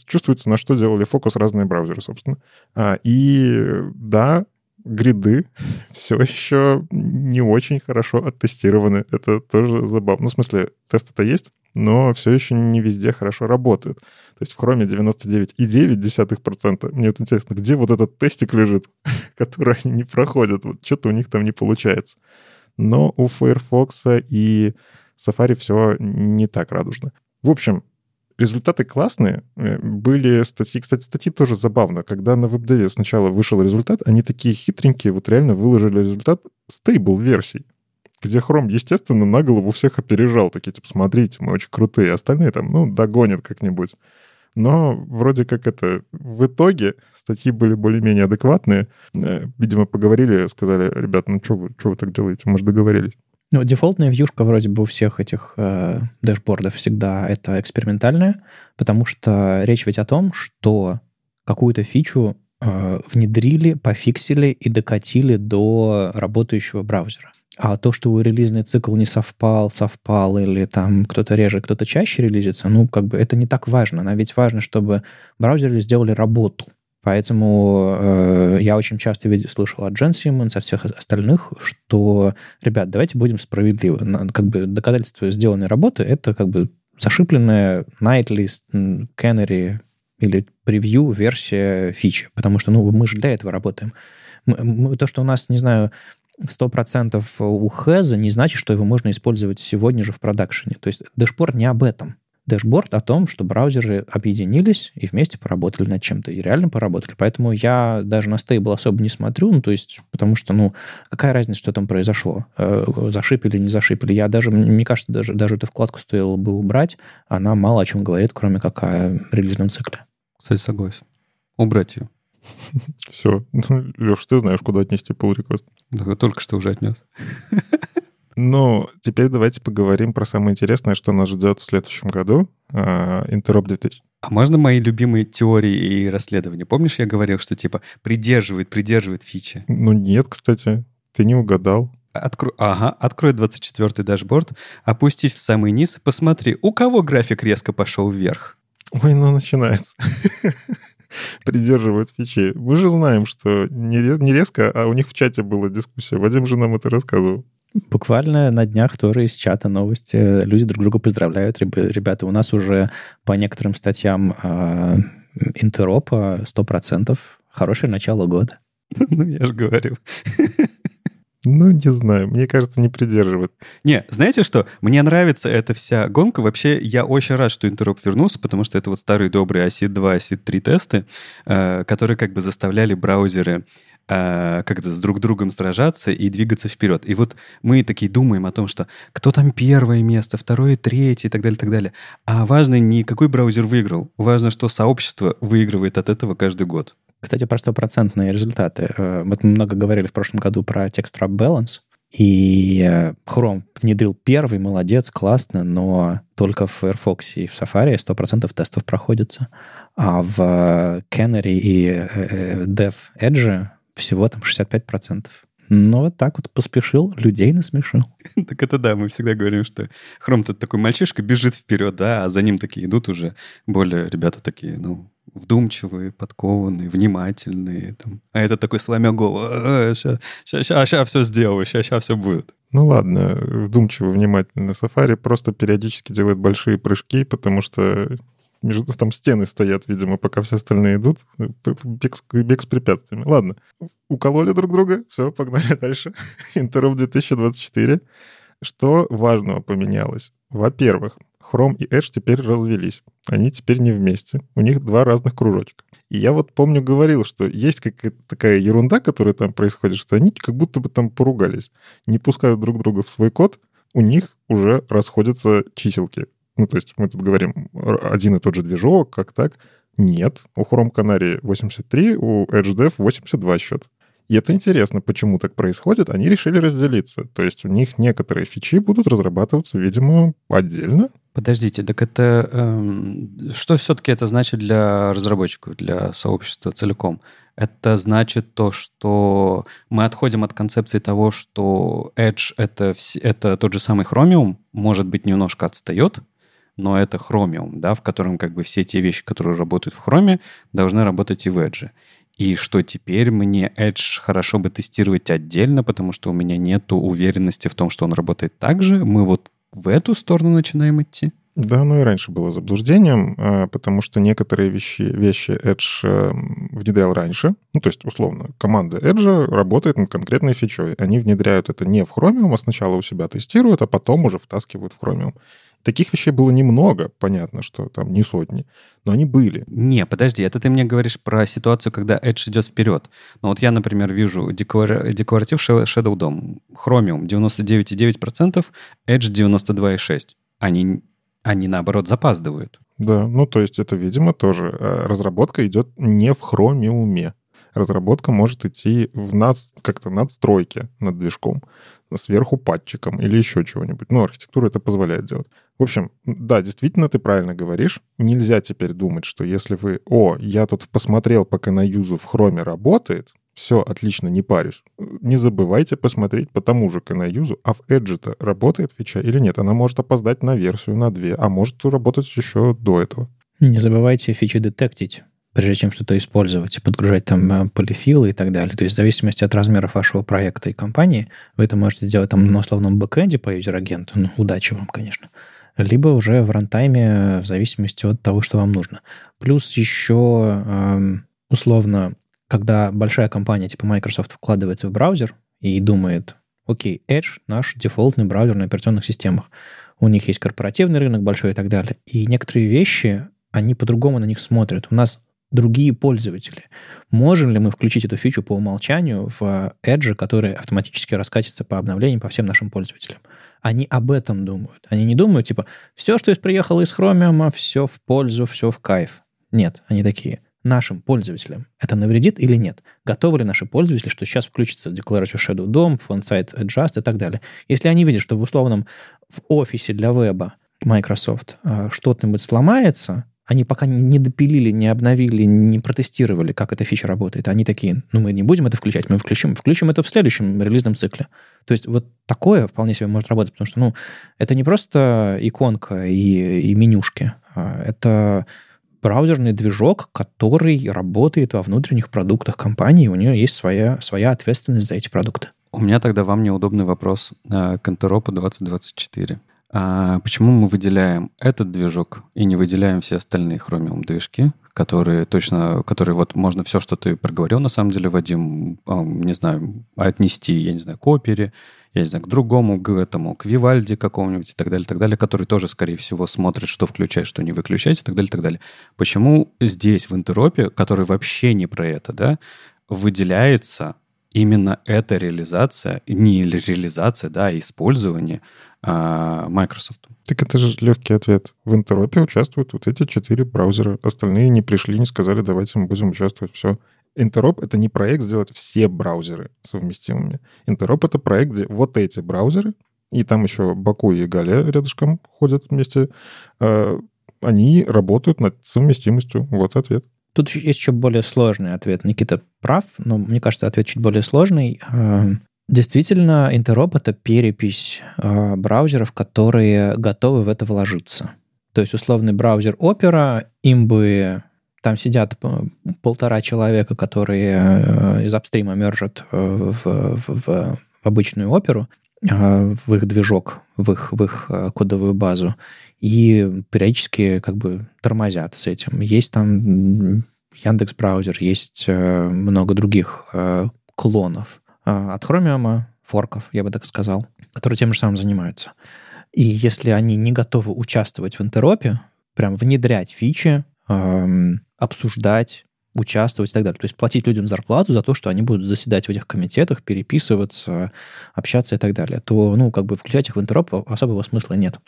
чувствуется, на что делали фокус разные браузеры, собственно. А, и да, гриды все еще не очень хорошо оттестированы. Это тоже забавно. Ну, в смысле, тесты-то есть, но все еще не везде хорошо работают. То есть в Chrome 99,9%. Мне вот интересно, где вот этот тестик лежит, который они не проходят? Вот что-то у них там не получается. Но у Firefox и Safari все не так радужно. В общем, результаты классные. Э, были статьи, кстати, статьи тоже забавно. Когда на WebDev сначала вышел результат, они такие хитренькие, вот реально выложили результат стейбл версий где Chrome, естественно, на голову всех опережал. Такие, типа, смотрите, мы очень крутые. Остальные там, ну, догонят как-нибудь. Но вроде как это в итоге статьи были более-менее адекватные. Э, видимо, поговорили, сказали, ребят, ну что вы, что вы так делаете, мы же договорились. Ну, дефолтная вьюшка вроде бы у всех этих э, дэшбордов всегда это экспериментальная, потому что речь ведь о том, что какую-то фичу э, внедрили, пофиксили и докатили до работающего браузера. А то, что релизный цикл не совпал, совпал, или там кто-то реже, кто-то чаще релизится, ну, как бы это не так важно. Нам ведь важно, чтобы браузеры сделали работу. Поэтому э, я очень часто видел, слышал от Джен Симмонс, от всех остальных, что, ребят, давайте будем справедливы. Как бы доказательство сделанной работы — это как бы зашипленная nightly canary или превью версия фичи, потому что ну, мы же для этого работаем. Мы, мы, то, что у нас, не знаю, 100% у Хэза не значит, что его можно использовать сегодня же в продакшене. То есть дэшборд не об этом. Дэшборд о том, что браузеры объединились и вместе поработали над чем-то, и реально поработали. Поэтому я даже на стейбл особо не смотрю, ну, то есть, потому что, ну, какая разница, что там произошло? Э, зашипили, не зашипили. Я даже, мне кажется, даже, даже эту вкладку стоило бы убрать. Она мало о чем говорит, кроме как о релизном цикле. Кстати, согласен. Убрать ее. Все. Леш, ты знаешь, куда отнести pull request. Да, только что уже отнес. Ну, теперь давайте поговорим про самое интересное, что нас ждет в следующем году. Interop 2000. А можно мои любимые теории и расследования? Помнишь, я говорил, что типа придерживает, придерживает фичи? Ну нет, кстати, ты не угадал. Открой, ага, открой 24-й дашборд, опустись в самый низ, посмотри, у кого график резко пошел вверх. Ой, ну начинается. придерживают фичи. Мы же знаем, что не резко, а у них в чате была дискуссия. Вадим же нам это рассказывал. Буквально на днях тоже из чата новости. Люди друг друга поздравляют. Ребята, у нас уже по некоторым статьям э, интеропа 100%. Хорошее начало года. Ну, я же говорил. Ну, не знаю, мне кажется, не придерживают. Не, знаете что? Мне нравится эта вся гонка. Вообще, я очень рад, что Интероп вернулся, потому что это вот старые добрые ACID 2, ACID 3 тесты, э, которые как бы заставляли браузеры э, как-то с друг другом сражаться и двигаться вперед. И вот мы такие думаем о том, что кто там первое место, второе, третье и так далее, и так далее. А важно не какой браузер выиграл, важно, что сообщество выигрывает от этого каждый год. Кстати, про стопроцентные результаты. Э, вот мы много говорили в прошлом году про Text Wrap Balance, и э, Chrome внедрил первый, молодец, классно, но только в Firefox и в Safari 100% тестов проходится. А в Canary и Dev Edge всего там 65%. Но вот так вот поспешил, людей насмешил. Так это да, мы всегда говорим, что Chrome-то такой мальчишка бежит вперед, да, а за ним такие идут уже более ребята такие, ну, вдумчивые, подкованные, внимательные. Там. А это такой сломя голову. Сейчас, сейчас, сейчас все сделаю, сейчас, сейчас все будет. Ну ладно, вдумчиво, внимательно. Safari просто периодически делает большие прыжки, потому что между, там стены стоят, видимо, пока все остальные идут. Бег, бег с препятствиями. Ладно, укололи друг друга, все, погнали дальше. Интероп 2024. Что важного поменялось? Во-первых, Chrome и Edge теперь развелись. Они теперь не вместе. У них два разных кружочка. И я вот помню говорил, что есть какая-то такая ерунда, которая там происходит, что они как будто бы там поругались. Не пускают друг друга в свой код, у них уже расходятся чиселки. Ну, то есть мы тут говорим один и тот же движок, как так. Нет, у Chrome Canary 83, у EdgeDev 82 счет. И это интересно, почему так происходит. Они решили разделиться. То есть у них некоторые фичи будут разрабатываться, видимо, отдельно. Подождите, так это... Эм, что все-таки это значит для разработчиков, для сообщества целиком? Это значит то, что мы отходим от концепции того, что Edge это, это тот же самый Chromium, может быть, немножко отстает, но это Chromium, да, в котором как бы все те вещи, которые работают в Chrome, должны работать и в Edge. И что теперь мне Edge хорошо бы тестировать отдельно, потому что у меня нет уверенности в том, что он работает так же. Мы вот в эту сторону начинаем идти. Да, оно и раньше было заблуждением, а, потому что некоторые вещи, вещи Edge эм, внедрял раньше. Ну, то есть, условно, команда Edge работает над конкретной фичой. Они внедряют это не в Chromium, а сначала у себя тестируют, а потом уже втаскивают в Chromium. Таких вещей было немного, понятно, что там не сотни, но они были. Не, подожди, это ты мне говоришь про ситуацию, когда Edge идет вперед. Но вот я, например, вижу деклар... декларатив Shadow DOM, Chromium 99,9%, Edge 92,6%. Они, они, наоборот, запаздывают. Да, ну то есть это, видимо, тоже э, разработка идет не в Chromium. Разработка может идти в над, как-то надстройке над движком, сверху патчиком или еще чего-нибудь. Ну, архитектура это позволяет делать. В общем, да, действительно, ты правильно говоришь. Нельзя теперь думать, что если вы, о, я тут посмотрел, пока на юзу в хроме работает, все, отлично, не парюсь. Не забывайте посмотреть по тому же юзу, а в Edge-то работает фича или нет. Она может опоздать на версию, на две, а может работать еще до этого. Не забывайте фичи детектить прежде чем что-то использовать, подгружать там э, полифилы и так далее. То есть в зависимости от размеров вашего проекта и компании, вы это можете сделать там на условном бэкэнде по user agent у, ну, удачи вам, конечно, либо уже в runtime е в зависимости от того, что вам нужно. Плюс еще эм, условно, когда большая компания типа Microsoft вкладывается в браузер и думает, окей, Edge наш дефолтный браузер на операционных системах. У них есть корпоративный рынок большой и так далее. И некоторые вещи, они по-другому на них смотрят. У нас другие пользователи. Можем ли мы включить эту фичу по умолчанию в Edge, который автоматически раскатится по обновлениям по всем нашим пользователям? Они об этом думают. Они не думают, типа, все, что приехало из Chromium, все в пользу, все в кайф. Нет, они такие. Нашим пользователям это навредит или нет? Готовы ли наши пользователи, что сейчас включится Declarative Shadow DOM, Font-Site Adjust и так далее? Если они видят, что в условном в офисе для веба Microsoft э, что-нибудь сломается, они пока не допилили, не обновили, не протестировали, как эта фича работает. Они такие, ну, мы не будем это включать, мы включим, включим это в следующем релизном цикле. То есть вот такое вполне себе может работать, потому что, ну, это не просто иконка и, и менюшки, а это браузерный движок, который работает во внутренних продуктах компании, у нее есть своя, своя ответственность за эти продукты. У меня тогда вам неудобный вопрос к Антеропу 2024. А почему мы выделяем этот движок и не выделяем все остальные Chromium движки, которые точно, которые вот можно все, что ты проговорил, на самом деле, Вадим, не знаю, отнести, я не знаю, к опере, я не знаю, к другому, к этому, к Вивальди какому-нибудь и так далее, и так далее, который тоже, скорее всего, смотрит, что включать, что не выключать и так далее, и так далее. Почему здесь, в интеропе, который вообще не про это, да, выделяется именно эта реализация, не реализация, да, а использование а, Microsoft. Так это же легкий ответ. В интеропе участвуют вот эти четыре браузера. Остальные не пришли, не сказали, давайте мы будем участвовать. Все. Интероп — это не проект сделать все браузеры совместимыми. Интероп — это проект, где вот эти браузеры, и там еще Баку и Галя рядышком ходят вместе, э, они работают над совместимостью. Вот ответ. Тут есть еще более сложный ответ. Никита прав, но мне кажется, ответ чуть более сложный. Эм, действительно, Interop — это перепись э, браузеров, которые готовы в это вложиться. То есть условный браузер Opera, им бы там сидят полтора человека, которые э, из апстрима мержат э, в, в, в обычную оперу, в их движок, в их, в их кодовую базу и периодически как бы тормозят с этим. Есть там Яндекс браузер, есть э, много других э, клонов э, от Chromium, форков, я бы так сказал, которые тем же самым занимаются. И если они не готовы участвовать в интеропе, прям внедрять фичи, эм, обсуждать, участвовать и так далее. То есть платить людям зарплату за то, что они будут заседать в этих комитетах, переписываться, общаться и так далее, то, ну, как бы включать их в интероп особого смысла нет.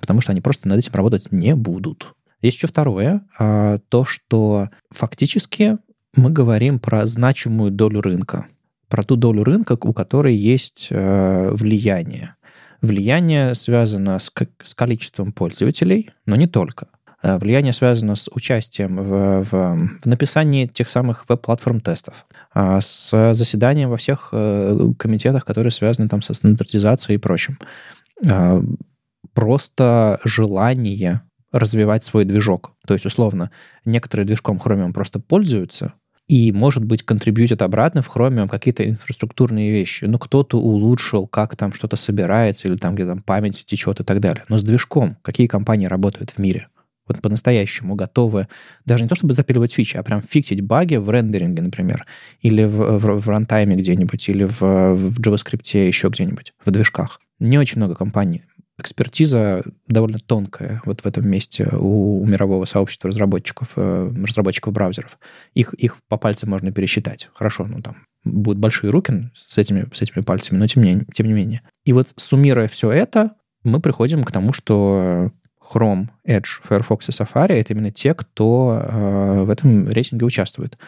Потому что они просто над этим работать не будут. Есть еще второе, а, то, что фактически мы говорим про значимую долю рынка, про ту долю рынка, у которой есть э, влияние. Влияние связано с, с количеством пользователей, но не только. Э, влияние связано с участием в, в, в написании тех самых веб-платформ тестов, а, с заседанием во всех э, комитетах, которые связаны там со стандартизацией и прочим. Просто желание развивать свой движок. То есть, условно, некоторые движком Chromium просто пользуются, и, может быть, контрибьютят обратно в Chromium какие-то инфраструктурные вещи. Ну, кто-то улучшил, как там что-то собирается, или там, где там память течет и так далее. Но с движком какие компании работают в мире? Вот по-настоящему готовы даже не то, чтобы запиливать фичи, а прям фиксить баги в рендеринге, например, или в, в, в рантайме где-нибудь, или в, в JavaScript еще где-нибудь, в движках. Не очень много компаний экспертиза довольно тонкая вот в этом месте у, у мирового сообщества разработчиков, э, разработчиков браузеров. Их, их по пальцам можно пересчитать. Хорошо, ну там будут большие руки с этими, с этими пальцами, но тем не, тем не менее. И вот суммируя все это, мы приходим к тому, что Chrome, Edge, Firefox и Safari — это именно те, кто э, в этом рейтинге участвует.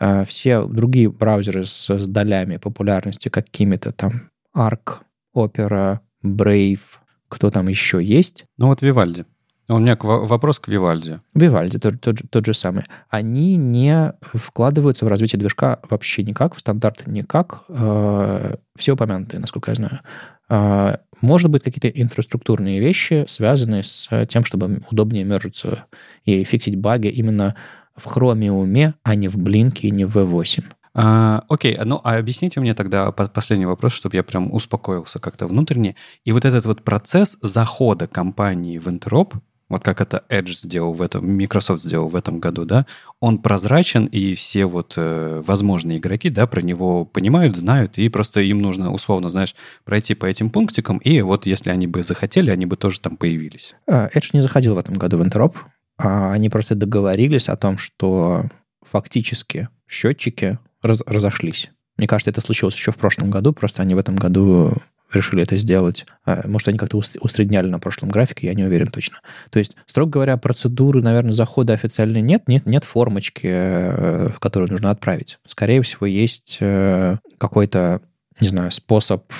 Э, все другие браузеры с, с долями популярности какими-то там Arc, Opera, Brave, кто там еще есть. Ну вот Вивальди. У меня вопрос к Вивальди. Вивальди, тот, тот, тот же самый. Они не вкладываются в развитие движка вообще никак, в стандарты никак. Э, все упомянутые, насколько я знаю. Э, может быть, какие-то инфраструктурные вещи, связанные с тем, чтобы удобнее мержиться и фиксить баги именно в Chromium, а не в Blink и не в V8. А, окей, ну а объясните мне тогда последний вопрос, чтобы я прям успокоился как-то внутренне. И вот этот вот процесс захода компании в Интероп, вот как это Edge сделал в этом, Microsoft сделал в этом году, да, он прозрачен, и все вот э, возможные игроки, да, про него понимают, знают, и просто им нужно, условно, знаешь, пройти по этим пунктикам, и вот если они бы захотели, они бы тоже там появились. А, Edge не заходил в этом году в Интероп, а они просто договорились о том, что фактически счетчики раз, разошлись. Мне кажется, это случилось еще в прошлом году, просто они в этом году решили это сделать. А, может, они как-то усредняли на прошлом графике, я не уверен точно. То есть, строго говоря, процедуры, наверное, захода официально нет, нет, нет формочки, э, которую нужно отправить. Скорее всего, есть э, какой-то, не знаю, способ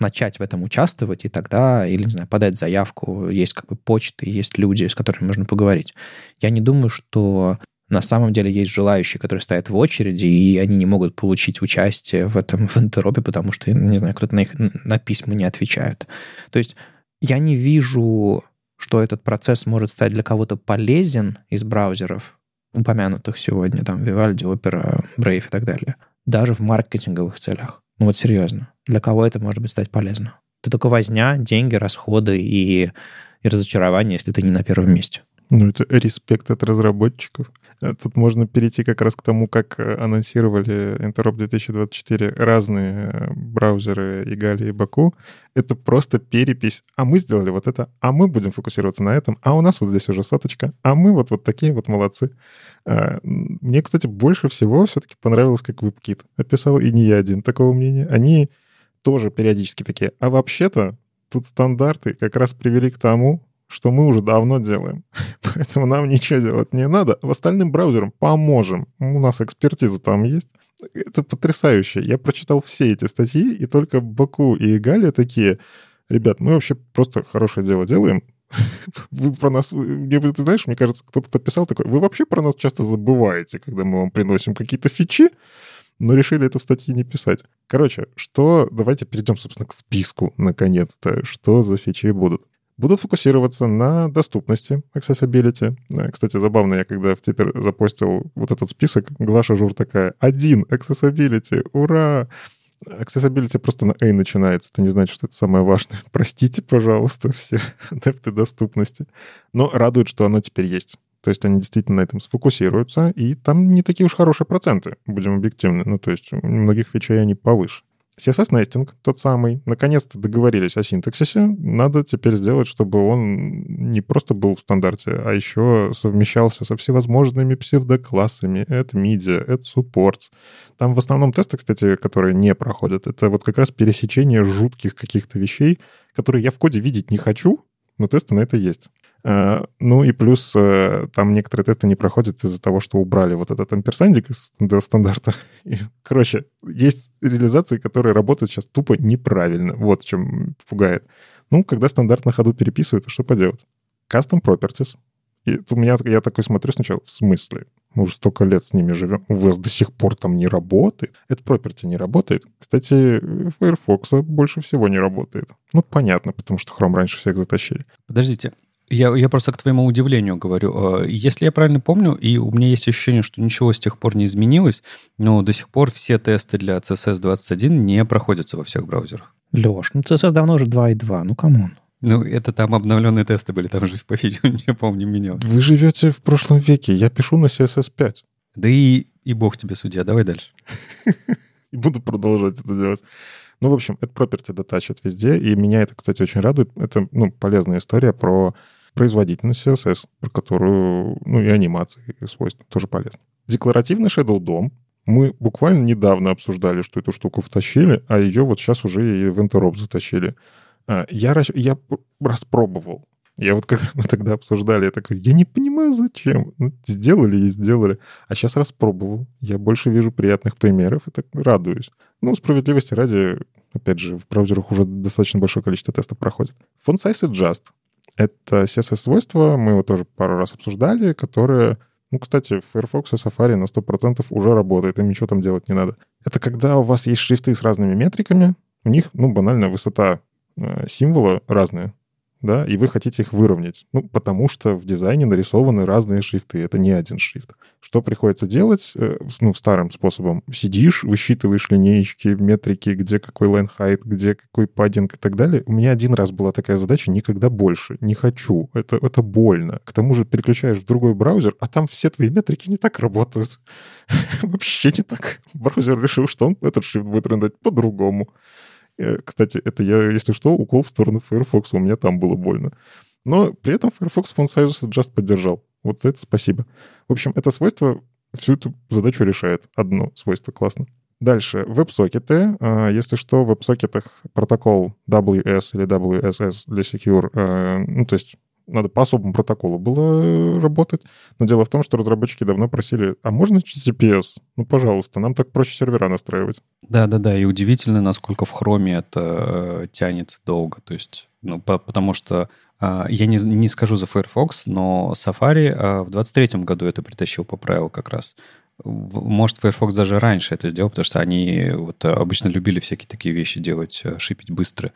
начать в этом участвовать, и тогда, или, не знаю, подать заявку, есть как бы почты, есть люди, с которыми можно поговорить. Я не думаю, что на самом деле есть желающие, которые стоят в очереди, и они не могут получить участие в этом в интеропе, потому что, не знаю, кто-то на их на письма не отвечает. То есть я не вижу, что этот процесс может стать для кого-то полезен из браузеров, упомянутых сегодня, там, Vivaldi, Opera, Brave и так далее, даже в маркетинговых целях. Ну вот серьезно, для кого это может быть стать полезно? Это только возня, деньги, расходы и, и разочарование, если ты не на первом месте. Ну, это респект от разработчиков. Э, тут можно перейти как раз к тому, как э, анонсировали Interop 2024 разные э, браузеры Игали и Баку. Это просто перепись. А мы сделали вот это, а мы будем фокусироваться на этом, а у нас вот здесь уже соточка, а мы вот, вот такие вот молодцы. Мне, кстати, больше всего все-таки понравилось, как WebKit описал, и не я один такого мнения. Они тоже периодически такие, а вообще-то тут стандарты как раз привели к тому, что мы уже давно делаем. Поэтому нам ничего делать не надо. В остальным браузерам поможем. У нас экспертиза там есть. Это потрясающе. Я прочитал все эти статьи, и только Баку и Галя такие, ребят, мы вообще просто хорошее дело делаем. Вы про нас, ты знаешь, мне кажется, кто-то писал такой, вы вообще про нас часто забываете, когда мы вам приносим какие-то фичи, но решили это в статье не писать. Короче, что... Давайте перейдем, собственно, к списку, наконец-то. Что за фичи будут? Будут фокусироваться на доступности, accessibility. Э, кстати, забавно, я когда в Twitter запостил вот этот список, Глаша Жур такая, один accessibility, ура! Accessibility просто на A начинается. Это не значит, что это самое важное. Простите, пожалуйста, все адепты доступности. Но радует, что оно теперь есть. То есть они действительно на этом сфокусируются, и там не такие уж хорошие проценты, будем объективны. Ну, то есть у многих вещей они повыше. CSS-нестинг тот самый. Наконец-то договорились о синтаксисе. Надо теперь сделать, чтобы он не просто был в стандарте, а еще совмещался со всевозможными псевдоклассами. Это media, это supports. Там в основном тесты, кстати, которые не проходят, это вот как раз пересечение жутких каких-то вещей, которые я в коде видеть не хочу, но тесты на это есть. Э, ну и плюс э, там некоторые тесты не проходят из-за того, что убрали вот этот амперсандик из стандарта. И, короче, есть реализации, которые работают сейчас тупо неправильно. Вот чем пугает. Ну, когда стандарт на ходу переписывают, то что поделать? Custom Properties. И у меня я такой смотрю сначала, в смысле? Мы уже столько лет с ними живем, у вас до сих пор там не работает. Это property не работает. Кстати, Firefox больше всего не работает. Ну, понятно, потому что Chrome раньше всех затащили. Подождите, я, я просто к твоему удивлению говорю. Э, если я правильно помню, и у меня есть ощущение, что ничего с тех пор не изменилось, но до сих пор все тесты для CSS 21 не проходятся во всех браузерах. Леш, ну CSS давно уже 2.2, ну come on. Ну, это там обновленные тесты были, там же по видео не помню, менял. Вы живете в прошлом веке, я пишу на CSS 5. Да и, и бог тебе судья, давай дальше. И буду продолжать это делать. Ну, в общем, это property дотачит везде, и меня это, кстати, очень радует. Это, ну, полезная история про производительность CSS, про которую, ну, и анимации, и свойства тоже полезно. Декларативный Shadow DOM. Мы буквально недавно обсуждали, что эту штуку втащили, а ее вот сейчас уже и в Interop затащили. А, я, я распробовал. Я вот когда мы тогда обсуждали, я такой, я не понимаю, зачем. Ну, сделали и сделали. А сейчас распробовал. Я больше вижу приятных примеров и так радуюсь. Ну, справедливости ради, опять же, в браузерах уже достаточно большое количество тестов проходит. Font size adjust. Это CSS-свойство, мы его тоже пару раз обсуждали, которое, ну, кстати, в Firefox и Safari на 100% уже работает, им ничего там делать не надо. Это когда у вас есть шрифты с разными метриками, у них, ну, банально, высота э, символа разная да, и вы хотите их выровнять. Ну, потому что в дизайне нарисованы разные шрифты, это не один шрифт. Что приходится делать? Э, ну, старым способом. Сидишь, высчитываешь линеечки, метрики, где какой line height, где какой паддинг и так далее. У меня один раз была такая задача, никогда больше. Не хочу. Это, это больно. К тому же переключаешь в другой браузер, а там все твои метрики не так работают. Вообще не так. Браузер решил, что он этот шрифт будет рендать по-другому. Э, кстати, это я, если что, укол в сторону Firefox. У меня там было больно. Но при этом Firefox Font Size Adjust поддержал. Вот за это спасибо. В общем, это свойство всю эту задачу решает. Одно свойство классно. Дальше, веб-сокеты. А, если что, в веб-сокетах протокол WS или WSS для Secure, э, ну, то есть надо по особому протоколу было э, работать. Но дело в том, что разработчики давно просили, а можно HTTPS? Ну, пожалуйста, нам так проще сервера настраивать. Да-да-да, и удивительно, насколько в Chrome это э, тянется долго. То есть, ну, по, потому что э, я не, не скажу за Firefox, но Safari э, в 23 году это притащил, поправил как раз. Может, Firefox даже раньше это сделал, потому что они вот обычно любили всякие такие вещи делать, э, шипить быстро.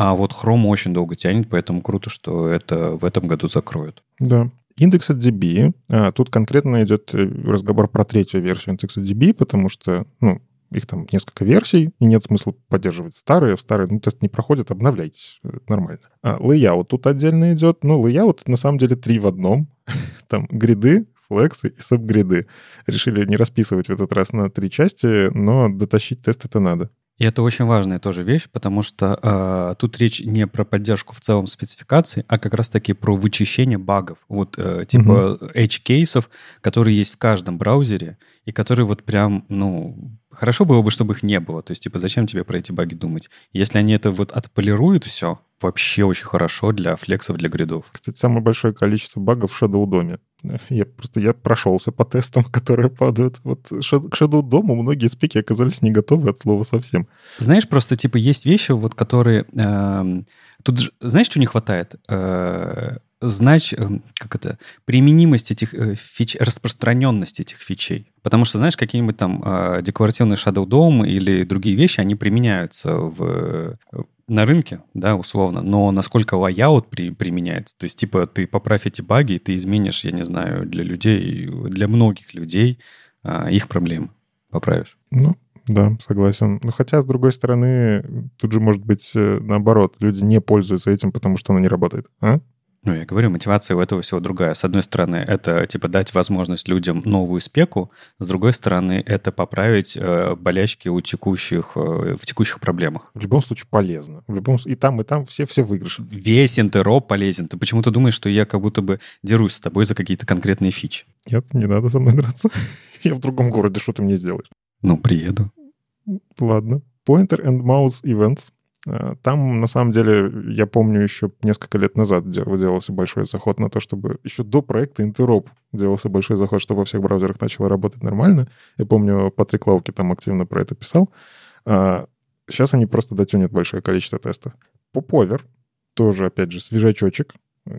А вот Chrome очень долго тянет, поэтому круто, что это в этом году закроют. Да. IndexedDB. А, тут конкретно идет э, разговор про третью версию IndexedDB, потому что, ну, их там несколько версий, и нет смысла поддерживать старые. Старые, ну, тест не проходит, обновляйте. Это нормально. А, layout тут отдельно идет. Но layout на самом деле три в одном. там гриды, флексы и сабгриды. Решили не расписывать в этот раз на три части, но дотащить тест это надо. И это очень важная тоже вещь, потому что э, тут речь не про поддержку в целом спецификации, а как раз-таки про вычищение багов. Вот э, типа угу. edge-кейсов, которые есть в каждом браузере, и которые вот прям, ну, хорошо было бы, чтобы их не было. То есть, типа, зачем тебе про эти баги думать? Если они это вот отполируют все, вообще очень хорошо для флексов, для гридов. Кстати, самое большое количество багов в Shadow DOM е. Я просто я прошелся по тестам, которые падают. Вот к Shadow DOM у многие спеки оказались не готовы от слова совсем. Знаешь, просто типа есть вещи, вот которые... Э, тут знаешь, что не хватает? Э, знать, эм, как это, применимость этих э, фич, распространенность этих фичей. Потому что, знаешь, какие-нибудь там э, декларативный Shadow DOM или другие вещи, они применяются в, на рынке, да, условно, но насколько layout при, применяется. То есть, типа, ты поправь эти баги, и ты изменишь, я не знаю, для людей, для многих людей э, их проблемы поправишь. Ну, да, согласен. Но хотя, с другой стороны, тут же может быть э, наоборот. Люди не пользуются этим, потому что оно не работает. А? Ну, я говорю, мотивация у этого всего другая. С одной стороны, это типа дать возможность людям новую спеку, с другой стороны, это поправить э, болячки у текущих, э, в текущих проблемах. В любом случае полезно. В любом и там, и там все, все выигрыши. Весь интероп полезен. Ты почему-то думаешь, что я как будто бы дерусь с тобой за какие-то конкретные фичи. Нет, не надо со мной драться. я в другом городе, что ты мне сделаешь? Ну, приеду. Ладно. Pointer and Mouse Events — там, на самом деле, я помню, еще несколько лет назад делался большой заход на то, чтобы еще до проекта Interop делался большой заход, чтобы во всех браузерах начало работать нормально. Я помню, Патрик Лауки там активно про это писал. Сейчас а, они просто дотюнят большое количество тестов. Поповер, тоже, опять же, свежачочек.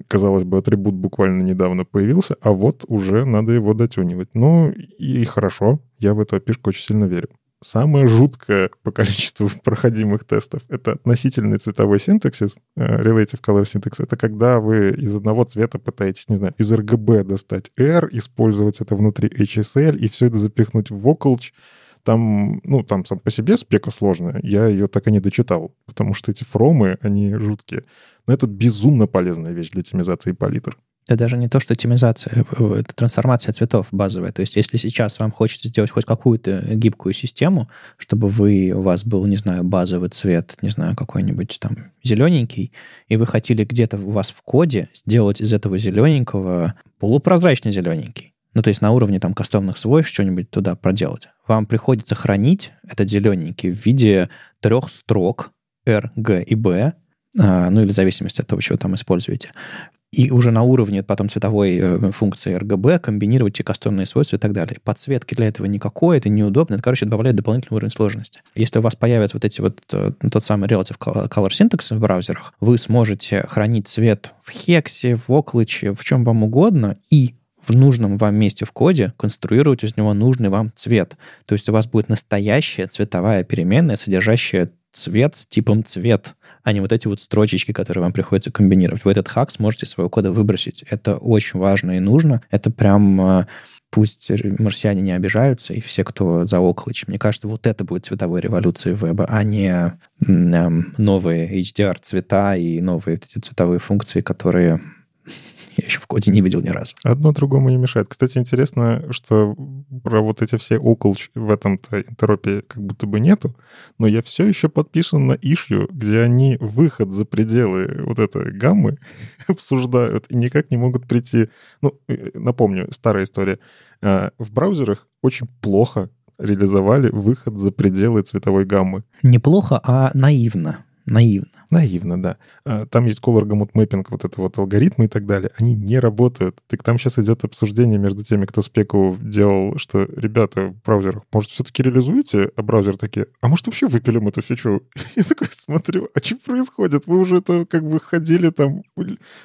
Казалось бы, атрибут буквально недавно появился, а вот уже надо его дотюнивать. Ну и хорошо, я в эту опишку очень сильно верю. Самое жуткое по количеству проходимых тестов — это относительный цветовой синтаксис, э, relative color syntax. Это когда вы из одного цвета пытаетесь, не знаю, из RGB достать R, использовать это внутри HSL и все это запихнуть в Vocalch. Там, ну, там сам по себе спека сложная. Я ее так и не дочитал, потому что эти фромы, они жуткие. Но это безумно полезная вещь для темизации палитр. Это даже не то, что темизация, это трансформация цветов базовая. То есть если сейчас вам хочется сделать хоть какую-то гибкую систему, чтобы вы, у вас был, не знаю, базовый цвет, не знаю, какой-нибудь там зелененький, и вы хотели где-то у вас в коде сделать из этого зелененького полупрозрачный зелененький, ну, то есть на уровне там кастомных свойств что-нибудь туда проделать, вам приходится хранить этот зелененький в виде трех строк R, G и B, ну или в зависимости от того, чего там используете и уже на уровне потом цветовой э, функции RGB комбинировать те кастомные свойства и так далее. Подсветки для этого никакой, это неудобно, это, короче, добавляет дополнительный уровень сложности. Если у вас появятся вот эти вот, э, тот самый Relative Color Syntax в браузерах, вы сможете хранить цвет в хексе, в оклыче, в чем вам угодно, и в нужном вам месте в коде конструировать из него нужный вам цвет. То есть у вас будет настоящая цветовая переменная, содержащая цвет с типом цвет а не вот эти вот строчечки, которые вам приходится комбинировать. Вы этот хак сможете своего кода выбросить. Это очень важно и нужно. Это прям а, пусть марсиане не обижаются, и все, кто за Оклыч. Мне кажется, вот это будет цветовой революцией веба, а не новые HDR цвета и новые эти цветовые функции, которые я еще в коде не видел ни разу. Одно другому не мешает. Кстати, интересно, что про вот эти все около в этом-то интеропе как будто бы нету, но я все еще подписан на ишью, где они выход за пределы вот этой гаммы обсуждают и никак не могут прийти. Ну, э, напомню, старая история. А, в браузерах очень плохо реализовали выход за пределы цветовой гаммы. Неплохо, а наивно наивно. Наивно, да. А, там есть color gamut mapping, вот это вот алгоритмы и так далее. Они не работают. Так там сейчас идет обсуждение между теми, кто спеку делал, что, ребята, в браузерах, может, все-таки реализуете? А браузер такие, а может, вообще выпилим эту фичу? Я такой смотрю, а что происходит? Вы уже это как бы ходили там,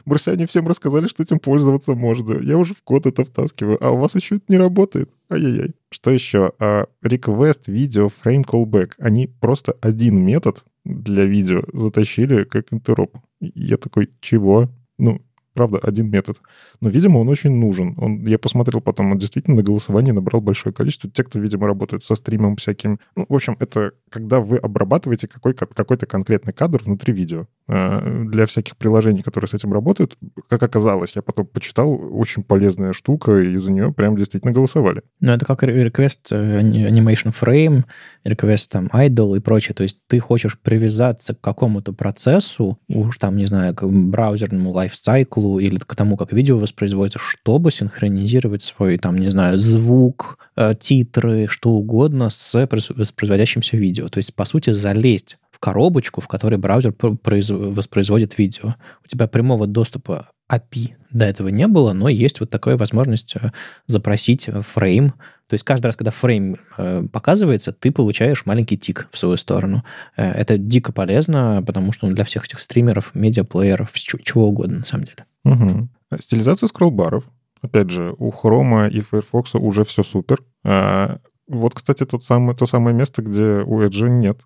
марсиане всем рассказали, что этим пользоваться можно. Я уже в код это втаскиваю, а у вас еще это не работает. Ай-яй-яй. Что еще? А, request, video, frame, callback. Они просто один метод для видео затащили как интероп. Я такой, чего? Ну, правда, один метод. Но, видимо, он очень нужен. Он, я посмотрел потом, он действительно на голосование набрал большое количество. Те, кто, видимо, работают со стримом всяким. Ну, в общем, это когда вы обрабатываете какой, какой-то конкретный кадр внутри видео. А, для всяких приложений, которые с этим работают, как оказалось, я потом почитал, очень полезная штука, и за нее прям действительно голосовали. Ну, это как request э, animation frame, request там idle и прочее. То есть ты хочешь привязаться к какому-то процессу, уж там, не знаю, к браузерному лайфсайклу или к тому, как видео воспроизводится, чтобы синхронизировать свой, там, не знаю, звук, э, титры, что угодно с воспроизводящимся видео. То есть, по сути, залезть коробочку, в которой браузер воспроизводит видео. У тебя прямого доступа API до этого не было, но есть вот такая возможность э, запросить фрейм. То есть каждый раз, когда фрейм э, показывается, ты получаешь маленький тик в свою сторону. Э, это дико полезно, потому что для всех этих стримеров, медиаплееров, чего угодно на самом деле. Угу. Стилизация скроллбаров. Опять же, у Chrome и Firefox уже все супер. Вот, кстати, тот самый, то самое место, где у Edge нет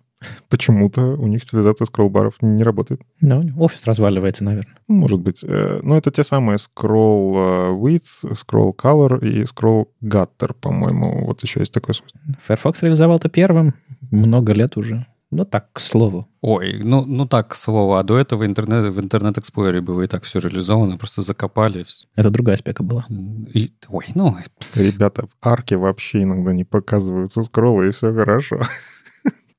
Почему-то у них стилизация скролл-баров не работает. Ну, офис разваливается, наверное. Может быть. Э, но это те самые scroll э, width, scroll color и scroll gutter, по-моему. Вот еще есть такой свойство. Firefox реализовал это первым много лет уже. Ну, так, к слову. Ой, ну, ну так, к слову. А до этого интернет, в интернет-эксплорере было и так все реализовано, просто закопали. Это другая спека была. И, ой, ну... Ребята, в арке вообще иногда не показываются скроллы, и все хорошо.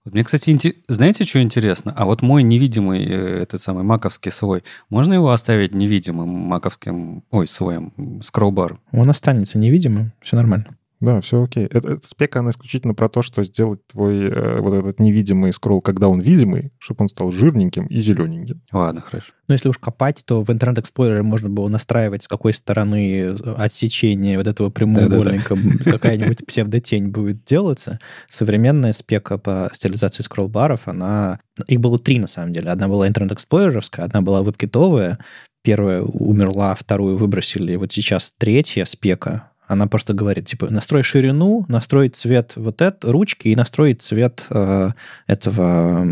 Мне, кстати, знаете, что интересно? А вот мой невидимый, э, этот самый маковский слой, можно его оставить невидимым маковским, ой, слоем, скролл-бар? Он останется невидимым, все нормально. Да, все окей. Это, эта спека, она исключительно про то, что сделать твой э, вот этот невидимый скролл, когда он видимый, чтобы он стал жирненьким и зелененьким. Ладно, хорошо. Но если уж копать, то в Internet Explorer можно было настраивать, с какой стороны отсечения вот этого прямоугольника какая-нибудь псевдотень будет делаться. Современная спека по стилизации скролл-баров, она... Их было три, на самом деле. Одна была Internet Explorer, одна была веб-китовая, первая умерла, вторую выбросили. Вот сейчас третья спека, она просто говорит, типа, настрой ширину, настроить цвет вот это, ручки и настроить цвет э, этого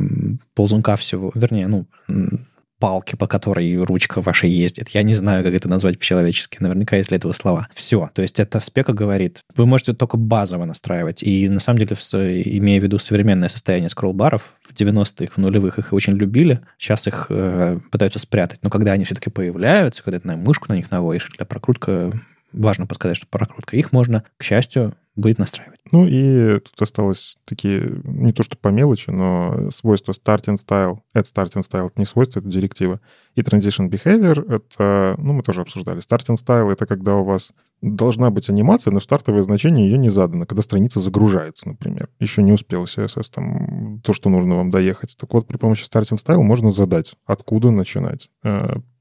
ползунка всего, вернее, ну, палки, по которой ручка ваша ездит. Я не знаю, как это назвать по-человечески. Наверняка есть для этого слова. Все. То есть это спека говорит. Вы можете только базово настраивать. И на самом деле, имея в виду современное состояние скролл-баров, в 90-х, в нулевых их очень любили. Сейчас их э, пытаются спрятать. Но когда они все-таки появляются, когда ты на мышку на них наводишь, для прокрутка важно подсказать, что прокрутка. Их можно, к счастью, будет настраивать. Ну и тут осталось такие, не то что по мелочи, но свойства starting style. Это starting style, это не свойство, это директива. И transition behavior, это, ну мы тоже обсуждали. Starting style — это когда у вас должна быть анимация, но стартовое значение ее не задано, когда страница загружается, например. Еще не успел CSS там то, что нужно вам доехать. Так вот, при помощи starting style можно задать, откуда начинать.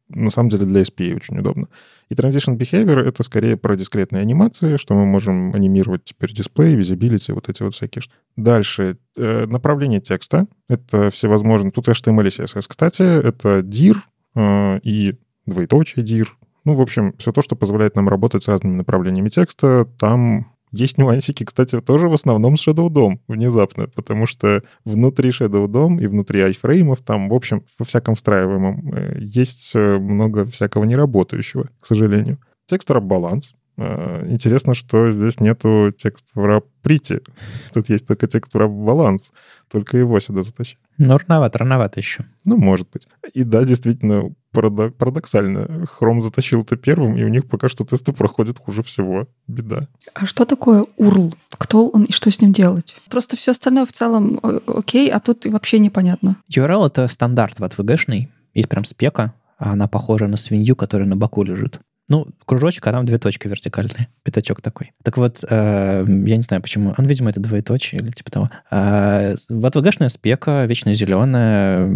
На самом деле для SPA очень удобно. И Transition Behavior — это скорее про дискретные анимации, что мы можем анимировать теперь дисплей, визибилити, вот эти вот всякие. Дальше. Э, направление текста. Это всевозможные... Тут HTML и CSS, кстати. Это dir э, и двоеточие dir. Ну, в общем, все то, что позволяет нам работать с разными направлениями текста. Там есть нюансики, кстати, тоже в основном с Shadow DOM внезапно, потому что внутри Shadow DOM и внутри айфреймов там, в общем, во всяком встраиваемом э, есть э, много всякого неработающего, к сожалению. Текст баланс. Э, интересно, что здесь нету текст в прити. Тут есть только текст в баланс. Только его сюда затащи. Ну, рановато, рановато еще. Ну, может быть. И да, действительно, парадоксально. Хром затащил это первым, и у них пока что тесты проходят хуже всего. Беда. А что такое URL? Кто он и что с ним делать? Просто все остальное в целом окей, а тут вообще непонятно. URL — это стандарт в ATVG-шный. Есть прям спека, а она похожа на свинью, которая на боку лежит. Ну, кружочек, а там две точки вертикальные. Пятачок такой. Так вот, э, я не знаю, почему. Он, видимо, это двоеточие или типа того. Э, вот VG-шная спека, вечно зеленая,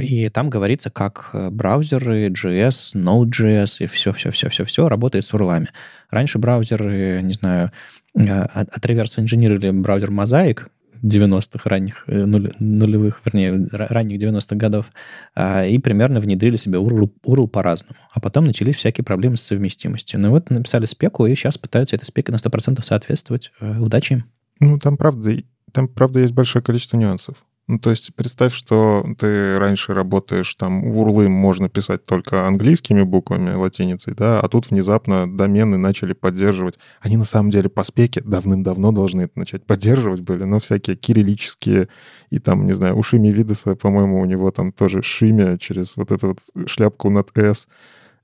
и там говорится, как браузеры, JS, Node.js и все-все-все-все-все работает с урлами. Раньше браузеры, не знаю, э, от реверс инженерили браузер Mosaic, 90-х, ранних, э, нулевых, вернее, ранних 90-х годов, а, и примерно внедрили себе URL, URL по-разному. А потом начались всякие проблемы с совместимостью. Ну вот написали спеку, и сейчас пытаются этой спеке на 100% соответствовать. Э, удачи им. Ну, там правда, там правда есть большое количество нюансов. Ну, то есть представь, что ты раньше работаешь, там, урлы можно писать только английскими буквами, латиницей, да, а тут внезапно домены начали поддерживать. Они на самом деле по спеке давным-давно должны это начать поддерживать были, но всякие кириллические и там, не знаю, у Шими Видеса, по-моему, у него там тоже Шимя через вот эту вот шляпку над «с».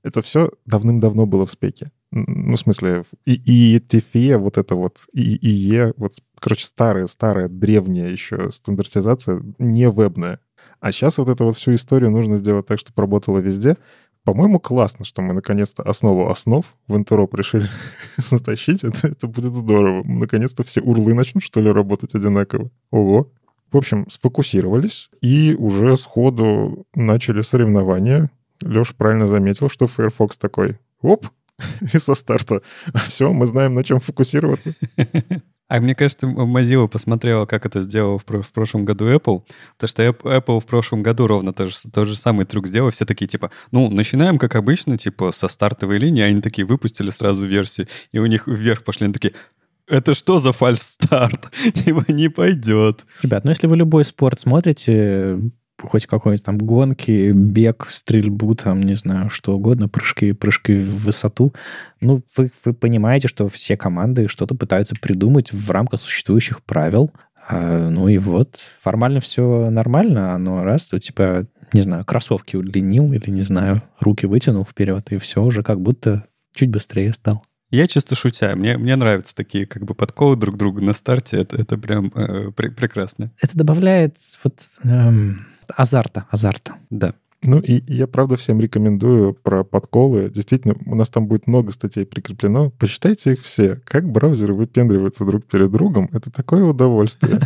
Это все давным-давно было в спеке. Ну, в смысле, и, и TFE, вот это вот, и ИЕ, вот, короче, старая, старая, древняя еще стандартизация, не вебная. А сейчас вот эту вот всю историю нужно сделать так, чтобы работало везде. По-моему, классно, что мы наконец-то основу основ в Интероп решили затащить. Это, это будет здорово. Наконец-то все урлы начнут, что ли, работать одинаково. Ого. В общем, сфокусировались и уже сходу начали соревнования. Леша правильно заметил, что Firefox такой, оп, и со старта. Все, мы знаем, на чем фокусироваться. А мне кажется, Mozilla посмотрела, как это сделал в, в прошлом году Apple, потому что Apple в прошлом году ровно тот же, тот же самый трюк сделал. Все такие, типа, ну, начинаем, как обычно, типа, со стартовой линии, они такие выпустили сразу версию, и у них вверх пошли, они такие, это что за фальс-старт? Типа, не пойдет. Ребят, ну если вы любой спорт смотрите, хоть какой-нибудь там гонки, бег, стрельбу, там, не знаю, что угодно, прыжки, прыжки в высоту, ну, вы, вы понимаете, что все команды что-то пытаются придумать в рамках существующих правил. А, ну и вот, формально все нормально, но раз, то типа, не знаю, кроссовки удлинил или, не знаю, руки вытянул вперед, и все уже как будто чуть быстрее стал. Я чисто шутя. Мне, мне нравятся такие как бы подковы друг друга на старте. Это, это прям э, пр- прекрасно. Это добавляет вот эм, азарта, азарта. Да. Ну и я, правда, всем рекомендую про подколы. Действительно, у нас там будет много статей прикреплено. Почитайте их все. Как браузеры выпендриваются друг перед другом. Это такое удовольствие.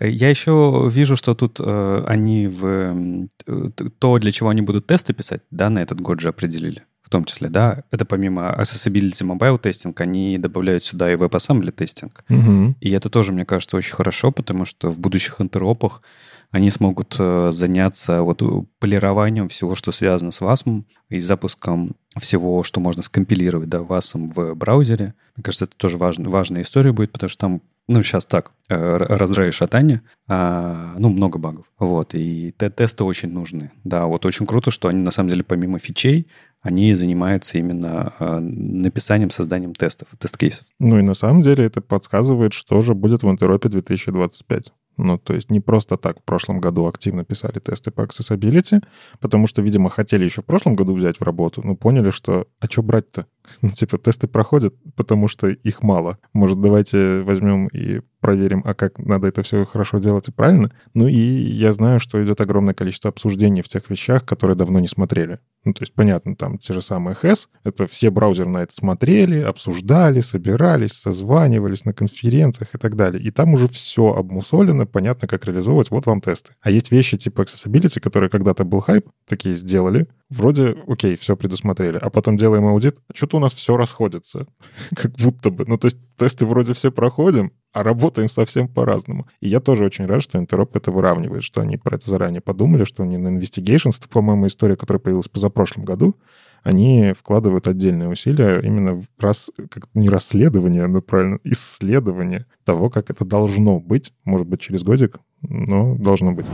Я еще вижу, что тут э, они в... Э, то, для чего они будут тесты писать, да, на этот год же определили в том числе, да, это помимо Accessibility Mobile тестинг, они добавляют сюда и WebAssembly тестинг. Угу. И это тоже, мне кажется, очень хорошо, потому что в будущих интеропах они смогут э, заняться вот полированием всего, что связано с WASM и запуском всего, что можно скомпилировать, да, WASM в браузере. Мне кажется, это тоже важно, важная история будет, потому что там, ну, сейчас так, э, раздрай шатание, а, ну, много багов. Вот, и тесты очень нужны. Да, вот очень круто, что они, на самом деле, помимо фичей, они занимаются именно э, написанием, созданием тестов, тест-кейсов. Ну и на самом деле это подсказывает, что же будет в Интеропе 2025. Ну, то есть не просто так в прошлом году активно писали тесты по accessibility, потому что, видимо, хотели еще в прошлом году взять в работу, но поняли, что а что брать-то? Ну, типа, тесты проходят, потому что их мало. Может, давайте возьмем и проверим, а как надо это все хорошо делать и правильно. Ну и я знаю, что идет огромное количество обсуждений в тех вещах, которые давно не смотрели. Ну, то есть, понятно, там те же самые HES, это все браузеры на это смотрели, обсуждали, собирались, созванивались на конференциях и так далее. И там уже все обмусолено, понятно, как реализовывать, вот вам тесты. А есть вещи типа accessibility, которые когда-то был хайп, такие сделали, вроде, окей, все предусмотрели, а потом делаем аудит, что-то у нас все расходится, как будто бы. Ну, то есть тесты вроде все проходим, а работаем совсем по-разному. И я тоже очень рад, что Интероп это выравнивает, что они про это заранее подумали, что они на Investigations, это, по-моему, история, которая появилась позапрошлом году, они вкладывают отдельные усилия именно в рас... как не расследование, но правильно, исследование того, как это должно быть, может быть, через годик, но должно быть.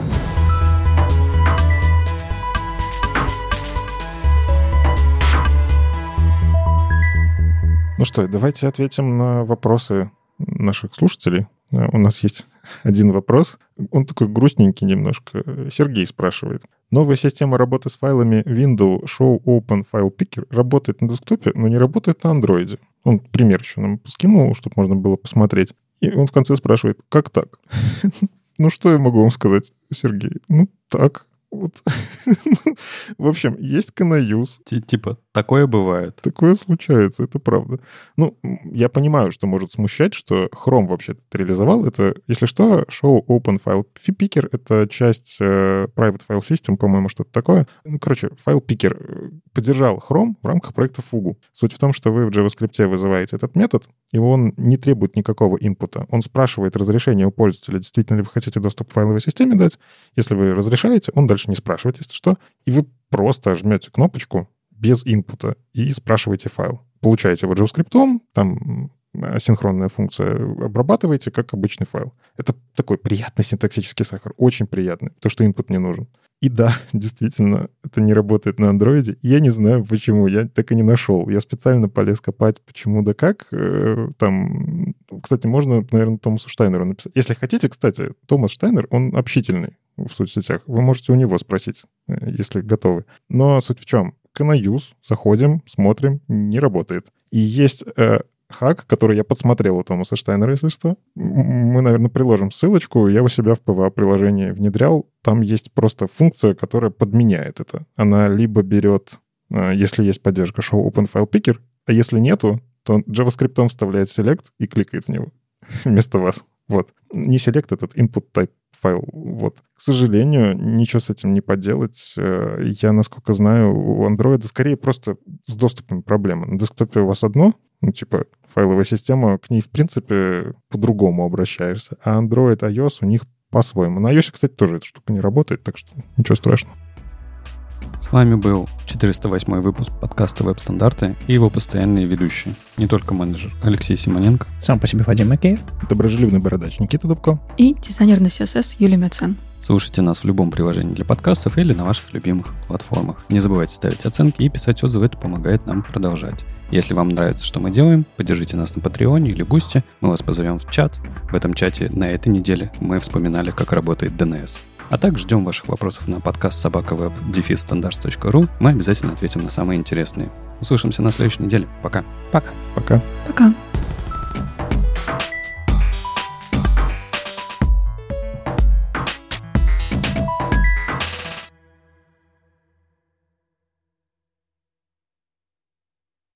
Ну что, давайте ответим на вопросы наших слушателей. Э, у нас есть один вопрос. Он такой грустненький немножко. Сергей спрашивает. Новая система работы с файлами Windows Show Open File Picker работает на десктопе, но не работает на андроиде. Он пример еще нам скинул, чтобы можно было посмотреть. И он в конце спрашивает, как так? Ну, что я могу вам сказать, Сергей? Ну, так. Вот. В общем, есть канаюз. Типа, такое бывает. Такое случается, это правда. Ну, я понимаю, что может смущать, что Chrome вообще это реализовал. Это, если что, шоу Open File Picker — это часть э, Private File System, по-моему, что-то такое. Ну, короче, файл Picker э, поддержал Chrome в рамках проекта Fugu. Суть в том, что вы в JavaScript вызываете этот метод, и он не требует никакого инпута. Он спрашивает разрешение у пользователя, действительно ли вы хотите доступ к файловой системе дать. Если вы разрешаете, он дальше не спрашивает, если что, и вы просто жмете кнопочку без инпута и спрашиваете файл. Получаете его JavaScript, там асинхронная функция, обрабатываете как обычный файл. Это такой приятный синтаксический сахар, очень приятный, потому что input не нужен. И да, действительно, это не работает на андроиде. Я не знаю, почему, я так и не нашел. Я специально полез копать, почему да как. Э, там, кстати, можно, наверное, Томасу Штайнеру написать. Если хотите, кстати, Томас Штайнер, он общительный в соцсетях. Вы можете у него спросить, э, если готовы. Но суть в чем? Canayuse, заходим, смотрим, не работает. И есть э, хак, который я подсмотрел у Томаса Штайнера, если что. Мы, наверное, приложим ссылочку. Я у себя в PWA-приложении внедрял. Там есть просто функция, которая подменяет это. Она либо берет, э, если есть поддержка show Open File Picker, а если нету, то JavaScript вставляет select и кликает в него вместо вас. Вот. Не select этот input type файл. Вот. К сожалению, ничего с этим не поделать. Э, я, насколько знаю, у Android скорее просто с доступом проблемы. На десктопе у вас одно, ну, типа, файловая система, к ней, в принципе, по-другому обращаешься. А Android, iOS у них по-своему. На iOS, кстати, тоже эта штука не работает, так что ничего страшного. С вами был 408 выпуск подкаста «Веб-стандарты» и его постоянные ведущие. Не только менеджер Алексей Симоненко. Сам по себе Вадим Макеев. Доброжелюбный бородач Никита Дубко. И дизайнер на CSS Юлия Мяцен. Слушайте нас в любом приложении для подкастов или на ваших любимых платформах. Не забывайте ставить оценки и писать отзывы, это помогает нам продолжать. Если вам нравится, что мы делаем, поддержите нас на Патреоне или Бусте, мы вас позовем в чат. В этом чате на этой неделе мы вспоминали, как работает DNS. А также ждем ваших вопросов на подкаст собакавеб.дефисстандарт.ру. Мы обязательно ответим на самые интересные. Услышимся на следующей неделе. Пока. Пока. Пока. Пока.